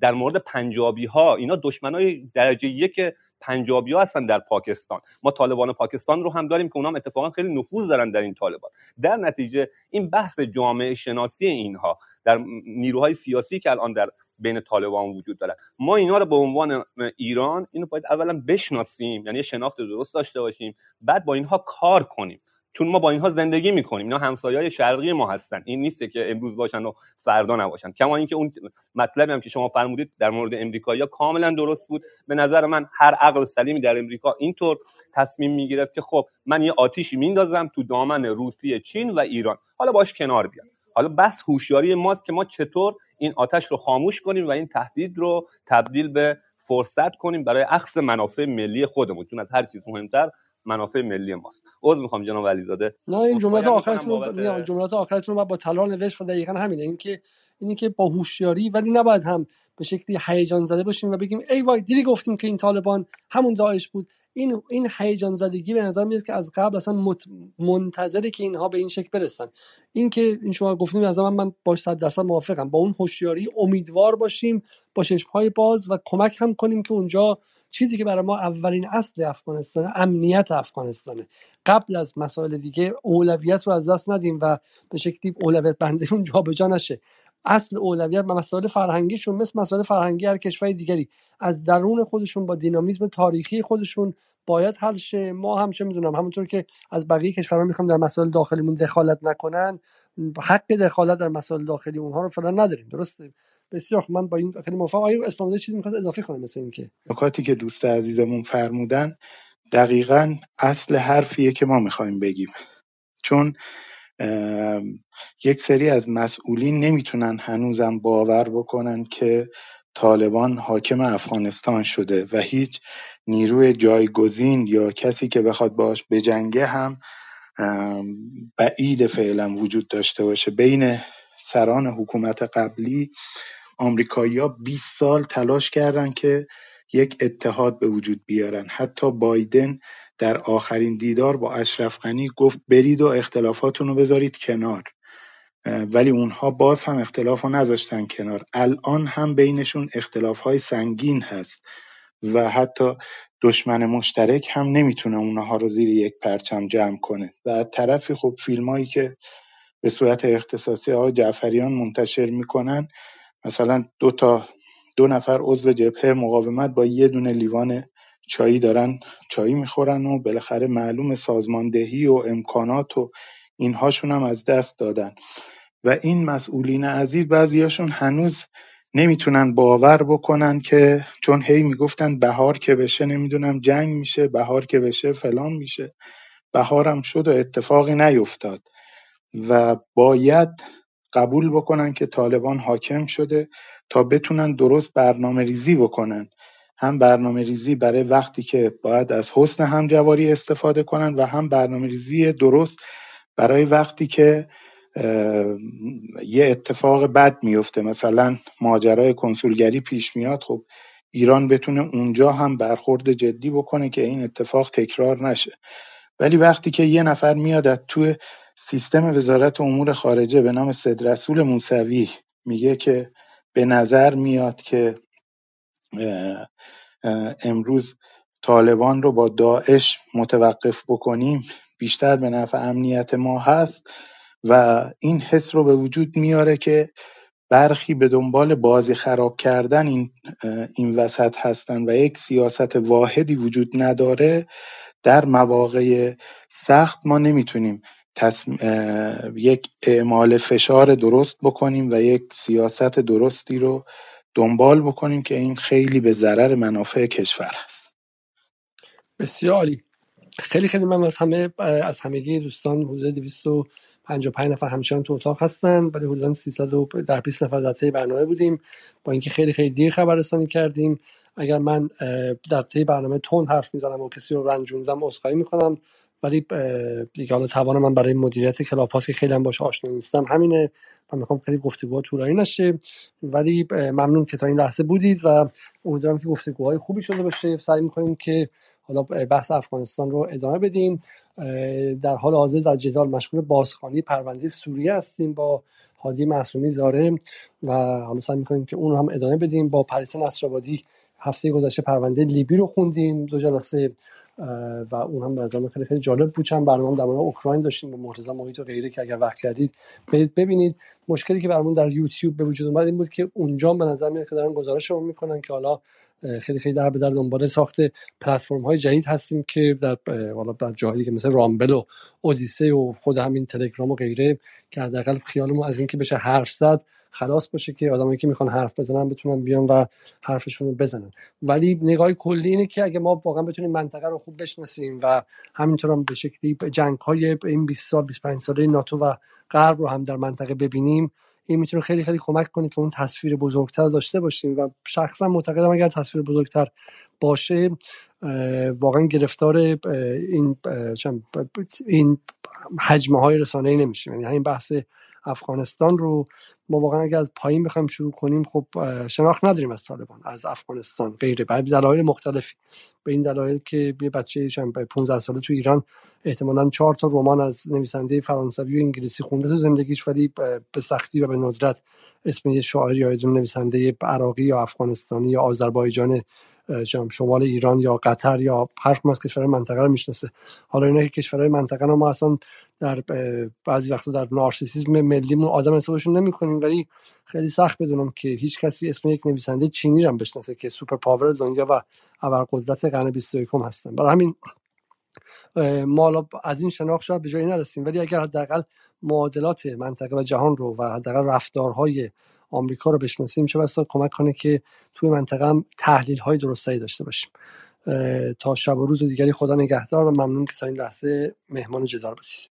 در مورد پنجابی ها اینا دشمنای درجه یک پنجابی ها هستن در پاکستان. ما طالبان پاکستان رو هم داریم که اونام اتفاقا خیلی نفوذ دارن در این طالبان. در نتیجه این بحث جامعه شناسی اینها در نیروهای سیاسی که الان در بین طالبان وجود داره. ما اینا رو به عنوان ایران اینو باید اولا بشناسیم یعنی شناخت درست داشته باشیم بعد با اینها کار کنیم. چون ما با اینها زندگی می‌کنیم اینا همسایه های شرقی ما هستن. این نیست که امروز باشن و فردا نباشن. کما اینکه اون مطلبی هم که شما فرمودید در مورد امریکایی کاملا درست بود. به نظر من هر عقل سلیمی در امریکا اینطور تصمیم می‌گرفت که خب من یه آتیشی میندازم تو دامن روسیه چین و ایران. حالا باش کنار بیام حالا بحث هوشیاری ماست که ما چطور این آتش رو خاموش کنیم و این تهدید رو تبدیل به فرصت کنیم برای اخذ منافع ملی خودمون چون از هر چیز مهمتر منافع ملی ماست. عذر می‌خوام جناب علیزاده. نه این جملات آخرتون بابت... جملات آخرتون رو با طلال نوشت و دقیقا همینه. اینکه اینی که با هوشیاری ولی نباید هم به شکلی هیجان زده باشیم و بگیم ای وای دیدی گفتیم که این طالبان همون داعش بود. این این هیجان زدگی به نظر میاد که از قبل اصلا مت... منتظره که اینها به این شکل برسن. این که این شما گفتیم از من من با 100 درصد موافقم. با اون هوشیاری امیدوار باشیم با چشمهای باز و کمک هم کنیم که اونجا چیزی که برای ما اولین اصل افغانستان امنیت افغانستانه. قبل از مسائل دیگه اولویت رو از دست ندیم و به شکلی اولویت بنده اون جابجا نشه. اصل اولویت و مسائل فرهنگیشون مثل مسائل فرهنگی هر کشور دیگری. از درون خودشون با دینامیزم تاریخی خودشون باید حل شه. ما هم چه می‌دونم همونطور که از بقیه کشورها می‌خوام در مسائل داخلیمون دخالت نکنن حق دخالت در مسائل داخلی اونها رو فعلا نداریم. درسته؟ بسیار من با این خیلی موافقم. آیا اسلام چیزی می‌خواد اضافه کنه مثل اینکه؟ نکاتی که دوست عزیزمون فرمودن دقیقا اصل حرفیه که ما می‌خوایم بگیم. چون یک سری از مسئولین نمی‌تونن هنوزم باور بکنن که طالبان حاکم افغانستان شده و هیچ نیروی جایگزین یا کسی که بخواد باش بجنگه هم بعید فعلا وجود داشته باشه. بین سران حکومت قبلی آمریکایی‌ها 20 سال تلاش کردن که یک اتحاد به وجود بیارن. حتی بایدن در آخرین دیدار با اشرف غنی گفت برید و اختلافاتون رو بذارید کنار. ولی اونها باز هم اختلاف رو نذاشتن کنار. الان هم بینشون اختلاف های سنگین هست و حتی دشمن مشترک هم نمی‌تونه اونها رو زیر یک پرچم جمع کنه. و طرفی خب فیلم هایی که به صورت اختصاصی آقای جعفریان منتشر می‌کنن مثلا دو تا دو نفر عضو جبهه مقاومت با یه دونه لیوان چایی دارن چایی می‌خورن و بالاخره معلوم سازماندهی و امکانات و اینهاشون هم از دست دادن. و این مسئولین عزیز بعضیاشون هنوز نمی‌تونن باور بکنن که چون هی می‌گفتن بهار که بشه نمی‌دونم جنگ میشه بهار که بشه فلان میشه. بهارم شد و اتفاقی نیفتاد. و باید قبول بکنن که طالبان حاکم شده تا بتونن درست برنامه ریزی بکنن. هم برنامه ریزی برای وقتی که باید از حسن همجواری استفاده کنن و هم برنامه ریزی درست برای وقتی که یه اتفاق بد میفته مثلا ماجرای کنسولگری پیش میاد خب ایران بتونه اونجا هم برخورد جدی بکنه که این اتفاق تکرار نشه. ولی وقتی که یه نفر میاد از توی سیستم وزارت امور خارجه به نام سید رسول موسوی میگه که به نظر میاد که امروز طالبان رو با داعش متوقف بکنیم بیشتر به نفع امنیت ما هست و این حس رو به وجود میاره که برخی به دنبال بازی خراب کردن این, این وسط هستن و یک سیاست واحدی وجود نداره. در مواقع سخت ما نمی‌تونیم تصم... یک اعمال فشار درست بکنیم و یک سیاست درستی رو دنبال بکنیم که این خیلی به ضرر منافع کشور هست بسیار عالی. خیلی خیلی من از همه از همگی دوستان حدود 255 نفر همچنان تو اتاق هستن. ولی حدودا 310 20 نفر در برنامه بودیم. با اینکه خیلی خیلی دیر خبررسانی کردیم. اگر من در طی برنامه تون حرف می‌زنم و کسی رو رنجوندم عذرخواهی می‌کنم. ولی دیگه حالا توان من برای مدیریت کلاپاس که خیلی هم باش آشنا نیستم. همینه. من می‌خوام خیلی گفتگوها طولانی نشه. ولی ممنون که تا این لحظه بودید و امیدوارم که گفتگوهای خوبی شده باشه. سعی می‌کنیم که حالا بحث افغانستان رو ادامه بدیم. در حال حاضر در جدال مشغول بازخوانی پرونده سوریه هستیم با هادی معصومی زاره و حالا سعی می‌کنیم که اون رو هم ادامه بدیم. با پریسا نصرآبادی هفته گذشته پرونده لیبی رو خوندیم. دو جلسه و اون هم به خیلی خیلی جالب بود. چند برنامه در مورد اوکراین داشتیم با مرتضی محیط و غیره که اگر وقت کردید برید ببینید. مشکلی که برامون در یوتیوب به وجود اومد این بود که اونجا به نظر میاد که دارن گزارش رو می‌کنن که حالا خیلی خیلی در به در دنبال ساخت پلتفرم های جدید هستیم که در حالا در جاهایی که مثل رامبل و اودیسه و خود همین تلگرام و غیره که حداقل خیالمون از اینکه بشه حرف زد خلاص باشه که آدمایی که می‌خوان حرف بزنن بتونن بیان و حرفشون رو بزنن. ولی نگاه کلی اینه که اگه ما واقعا بتونیم منطقه رو خوب بشناسیم و همینطور هم به شکلی جنگ های این 20 سال 25 ساله ناتو و غرب رو هم در منطقه ببینیم این می‌تونه خیلی خیلی کمک کنه که اون تصویر بزرگتر داشته باشیم و شخصا معتقدم اگر تصویر بزرگتر باشه واقعا گرفتار این این حجمه های رسانه ای نمیشیم. یعنی همین بحث افغانستان رو ما واقعا اگر از پایین بخوایم شروع کنیم خب شناخت نداریم از طالبان از افغانستان غیره. به دلایل مختلفی. به این دلایل که یه بچه 15 ساله تو ایران احتمالا چهار تا رمان از نویسنده فرانسوی و انگلیسی خونده تو زندگیش ولی به سختی و به ندرت اسم یه شاعر یا نویسنده عراقی یا افغانستانی یا آذربایجان شمال ایران یا قطر یا هر کشورهای منطقه رو می‌شناسه. حالا اینا که کشورهای منطقه رو ما اصلا در بعضی وقتا در نارسیسیسم ملیمون آدم حسابشون نمی‌کنیم ولی خیلی سخت بدونم که هیچ کسی اسم یک نویسنده چینی رو بشناسه که سوپر پاور دنیا و ابرقدرت قرن 21 هستن. برای همین ما از این شناخت شاید به جایی نرسیم ولی اگر حداقل معادلات منطقه و جهان رو و حداقل رفتارهای آمریکا رو بشناسیم چه بسا کمک کنه که توی منطقه هم تحلیل های درستری داشته باشیم. تا شب و روز دیگری خدا نگهدار و ممنون که تا این لحظه مهمان جدار بودید.